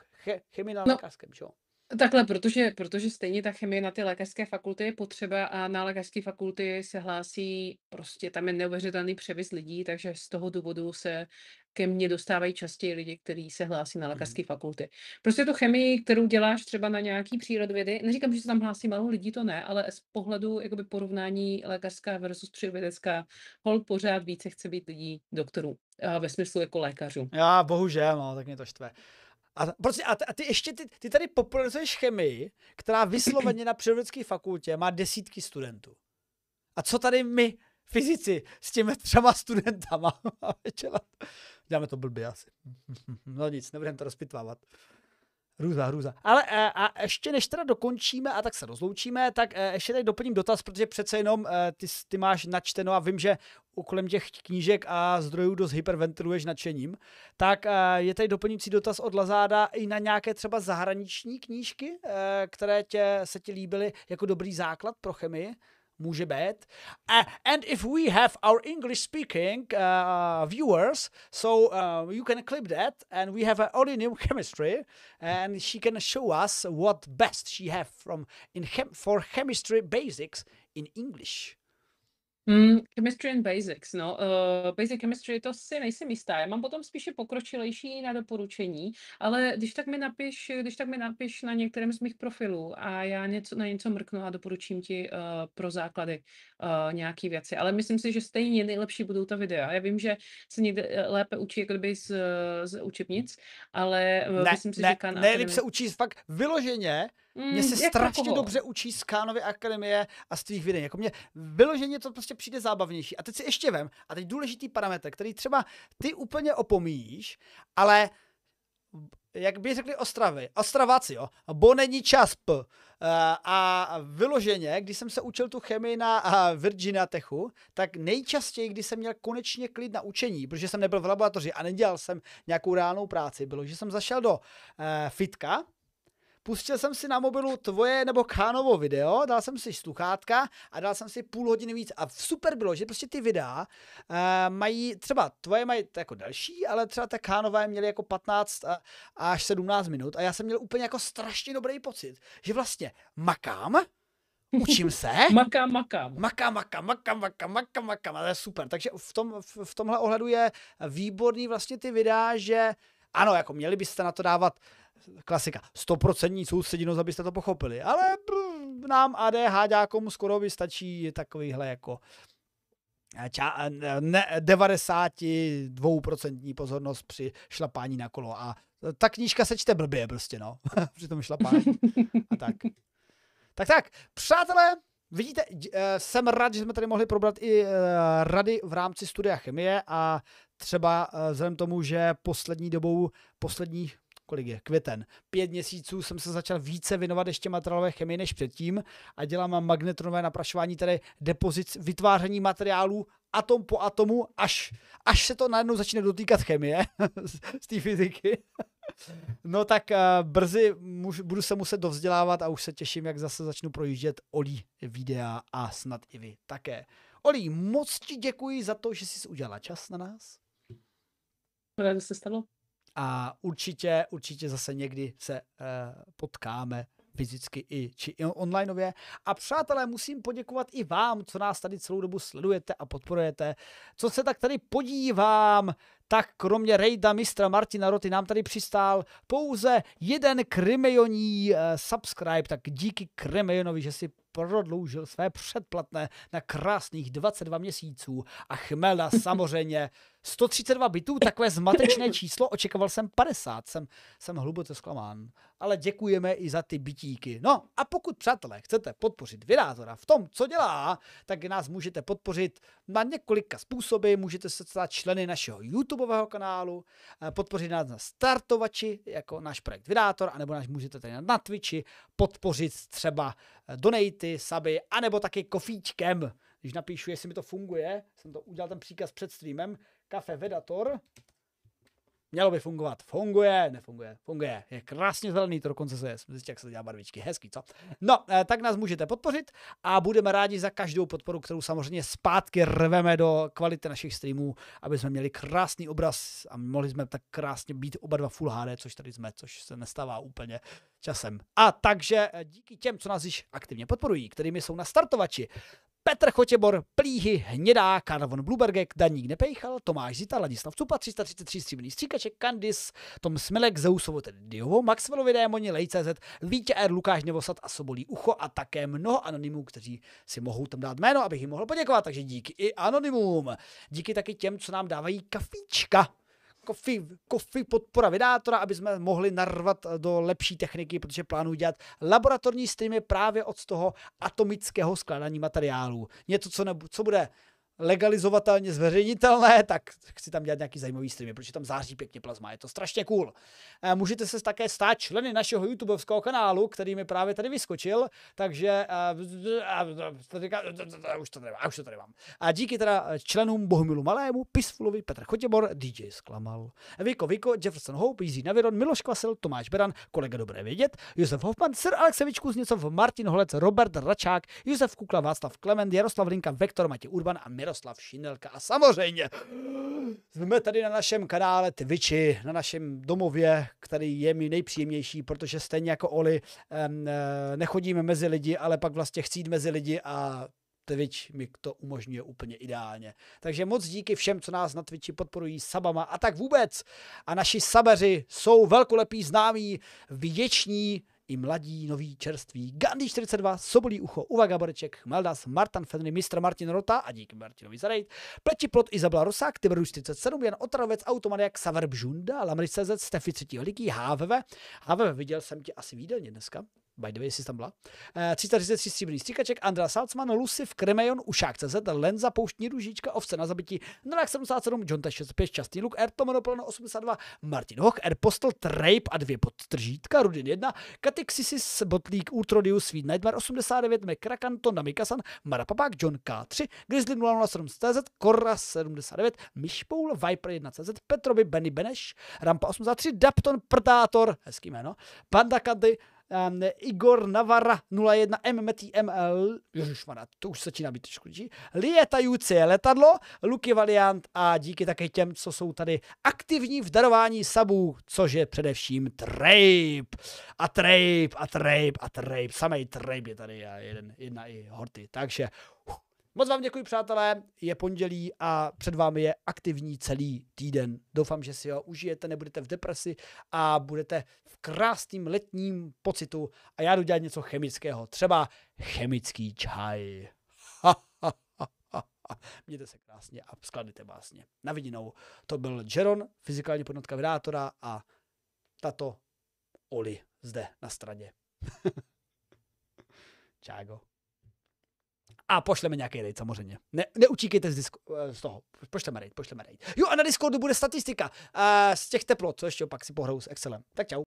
chemii na no, lékařském, že jo? Takhle, protože, protože stejně ta chemie na ty lékařské fakulty je potřeba a na lékařské fakulty se hlásí, prostě tam je neuvěřitelný převis lidí, takže z toho důvodu se ke mně dostávají častěji lidi, kteří se hlásí na mhm. lékařské fakulty. Prostě to chemii, kterou děláš třeba na nějaký přírodovědy, neříkám, že se tam hlásí málo lidí, to ne, ale z pohledu jakoby porovnání lékařská versus přírodovědecká, hol pořád více chce být lidí doktorů, ve smyslu jako lékařů. Já bohužel, no, tak mě to štve. A, prostě, a, a ty ještě, ty, ty tady popularizuješ chemii, která vysloveně na přírodovědské fakultě má desítky studentů. A co tady my, fyzici, s těmi třema studentama máme dělat? Děláme to blbě asi. No nic, nebudeme to rozpitvávat. Hrůza, hrůza. Ale a, e, a ještě než teda dokončíme a tak se rozloučíme, tak e, ještě tady doplním dotaz, protože přece jenom e, ty, ty máš načteno a vím, že kolem těch knížek a zdrojů dost hyperventiluješ nadšením, tak je tady doplňující dotaz od Lazáda i na nějaké třeba zahraniční knížky, které tě, se ti líbily jako dobrý základ pro chemii může být. Uh, and if we have our English speaking uh, viewers, so uh, you can clip that and we have an Ordinium chemistry and she can show us what best she have from in chem for chemistry basics in English. Mm, chemistry and Basics, no. Uh, basic Chemistry, to si nejsem jistá. Já mám potom spíše pokročilejší na doporučení, ale když tak mi napiš, když tak mi napiš na některém z mých profilů a já něco, na něco mrknu a doporučím ti uh, pro základy uh, nějaký věci. Ale myslím si, že stejně nejlepší budou ta videa. Já vím, že se někde lépe učí jako kdyby z, z učebnic, ale ne, myslím si, ne, že ne, se učí fakt vyloženě Mm, mě se strašně koho? dobře učí z Kánovy akademie a z tvých videí. Jako mě vyloženě to prostě přijde zábavnější. A teď si ještě vem, a teď důležitý parametr, který třeba ty úplně opomíjíš, ale jak by řekli Ostravy, Ostravaci, jo, bo není čas p, a vyloženě, když jsem se učil tu chemii na Virginia Techu, tak nejčastěji, když jsem měl konečně klid na učení, protože jsem nebyl v laboratoři a nedělal jsem nějakou reálnou práci, bylo, že jsem zašel do fitka, pustil jsem si na mobilu tvoje nebo Kánovo video, dal jsem si sluchátka a dal jsem si půl hodiny víc. A super bylo, že prostě ty videa uh, mají, třeba tvoje mají jako delší, ale třeba ty Kánové měly jako 15 až 17 minut a já jsem měl úplně jako strašně dobrý pocit, že vlastně makám, Učím se. makám, makám. Makám, makám, makám, makám, makám, makám. Ale super. Takže v, tom, v, v tomhle ohledu je výborný vlastně ty videa, že ano, jako měli byste na to dávat klasika, stoprocentní soustředěnost, abyste to pochopili, ale nám ADHDákům skoro by stačí takovýhle jako eh, ča, eh, ne, 92% pozornost při šlapání na kolo. A ta knížka se čte blbě prostě, no, při tom šlapání. A tak. Tak tak, přátelé, vidíte, eh, jsem rád, že jsme tady mohli probrat i rady v rámci studia chemie a třeba vzhledem tomu, že poslední dobou, poslední kolik je, květen. Pět měsíců jsem se začal více věnovat ještě materiálové chemii než předtím a dělám magnetronové naprašování, tedy depozit vytváření materiálů atom po atomu, až, až se to najednou začne dotýkat chemie z té fyziky. No tak uh, brzy budu se muset dovzdělávat a už se těším, jak zase začnu projíždět Oli videa a snad i vy také. Oli, moc ti děkuji za to, že jsi udělala čas na nás. Ráda se stalo a určitě, určitě zase někdy se uh, potkáme fyzicky i či onlineově. A přátelé, musím poděkovat i vám, co nás tady celou dobu sledujete a podporujete. Co se tak tady podívám, tak kromě rejda mistra Martina Roty nám tady přistál pouze jeden Krimejoní uh, subscribe, tak díky Krimejonovi, že si prodloužil své předplatné na krásných 22 měsíců a Chmelda samozřejmě 132 bitů, takové zmatečné číslo, očekával jsem 50, jsem, jsem hluboce zklamán. Ale děkujeme i za ty bitíky. No a pokud, přátelé, chcete podpořit Vyrátora v tom, co dělá, tak nás můžete podpořit na několika způsoby. Můžete se stát členy našeho YouTubeového kanálu, eh, podpořit nás na startovači, jako náš projekt Vyrátor, anebo nás můžete tady na Twitchi podpořit třeba eh, donaty, suby, anebo taky kofíčkem. Když napíšu, jestli mi to funguje, jsem to udělal ten příkaz před streamem, kafe Vedator. Mělo by fungovat. Funguje, nefunguje, funguje. Je krásně zelený, to dokonce se je. Zjistě, jak se dělá barvičky. Hezký, co? No, eh, tak nás můžete podpořit a budeme rádi za každou podporu, kterou samozřejmě zpátky rveme do kvality našich streamů, aby jsme měli krásný obraz a mohli jsme tak krásně být oba dva Full HD, což tady jsme, což se nestává úplně časem. A takže eh, díky těm, co nás již aktivně podporují, kterými jsou na startovači, Petr Chotěbor, Plíhy, Hnědá, Karvon Blubergek, Daník Nepejchal, Tomáš Zita, Ladislav Cupa, 333 stříbrný stříkaček, Kandis, Tom Smilek, Zeusovo, tedy Diovo, Maxwellovi Démoni, Lej.cz, Vítě R, Lukáš Nevosad a Sobolí Ucho a také mnoho anonymů, kteří si mohou tam dát jméno, abych jim mohl poděkovat, takže díky i anonymům. Díky taky těm, co nám dávají kafíčka kofi, kofi podpora vydátora, aby jsme mohli narvat do lepší techniky, protože plánuji dělat laboratorní streamy právě od toho atomického skládání materiálů. Něco, co, ne, co bude legalizovatelně zveřejnitelné, tak chci tam dělat nějaký zajímavý streamy, protože tam září pěkně plazma, je to strašně cool. Můžete se také stát členy našeho YouTubeovského kanálu, který mi právě tady vyskočil, takže už to tady mám, už to tady mám. A díky teda členům Bohumilu Malému, Pisfulovi, Petr Chotěbor, DJ Sklamal, Viko Viko, Jefferson Hope, Jiří Naviron, Miloš Kvasel, Tomáš Beran, kolega Dobré vědět, Josef Hoffman, Sir Aleksevič Kuzněcov, Martin Holec, Robert Račák, Josef Kukla, Václav Klement, Jaroslav Linka, Vektor Matěj Urban a Miroslav Šinelka. A samozřejmě jsme tady na našem kanále Twitchi, na našem domově, který je mi nejpříjemnější, protože stejně jako Oli nechodíme mezi lidi, ale pak vlastně chci jít mezi lidi a Twitch mi to umožňuje úplně ideálně. Takže moc díky všem, co nás na Twitchi podporují sabama a tak vůbec. A naši sabeři jsou velkolepí známí, vděční i mladí, noví, čerství. Gandhi 42, Sobolí ucho, Uva Gaboreček, Maldas, Martin Fenry, mistr Martin Rota a díky Martinovi za raid, Pleti Plot, Izabela Rosák, Tiberus 47, Jan Otravec, Automaniak, Saver Bžunda, Lamry CZ, Stefy 3. Liký, HVV. HVV, viděl jsem tě asi výdelně dneska. By the way, jestli tam byla. Uh, 333 stříbrný stříkaček, Andrea Salzman, Luciv, Kremejon, Ušák CZ, Lenza, Pouštní ružička, Ovce na zabití, Nolak 77, John 65, Častý Luk, R Tomonopolno 82, Martin Hoch, R Postel, Trape a dvě podtržítka, Rudin 1, Katixis, Botlík, Ultrodius, Sweet Nightmare 89, McCracken, Tonda Mikasan, Marapapák, John K3, Grizzly 007 CZ, Korra 79, Myšpoul, Viper 1 CZ, Petrovi, Benny Beneš, Rampa 83, Dapton, Predátor, hezký jméno, Panda Kady, um, Igor Navara 01 MMTML, ježišmarja, to už začíná být trošku Lietající letadlo, Luky Valiant a díky také těm, co jsou tady aktivní v darování sabů, což je především Trape. A Trape, a Trape, a Trape. Samej Trape je tady a jeden, jedna i Horty. Takže Moc vám děkuji, přátelé. Je pondělí a před vámi je aktivní celý týden. Doufám, že si ho užijete, nebudete v depresi a budete v krásným letním pocitu. A já jdu dělat něco chemického, třeba chemický čaj. Mějte se krásně a skladněte básně. Na vidinou. To byl Jeron, fyzikální podnotka vydátora a tato Oli zde na straně. Čágo a pošleme nějaký raid samozřejmě. Ne, neučíkejte z, disko, z toho, pošleme raid, pošleme raid. Jo a na Discordu bude statistika uh, z těch teplot, co ještě pak si pohrou s Excelem. Tak čau.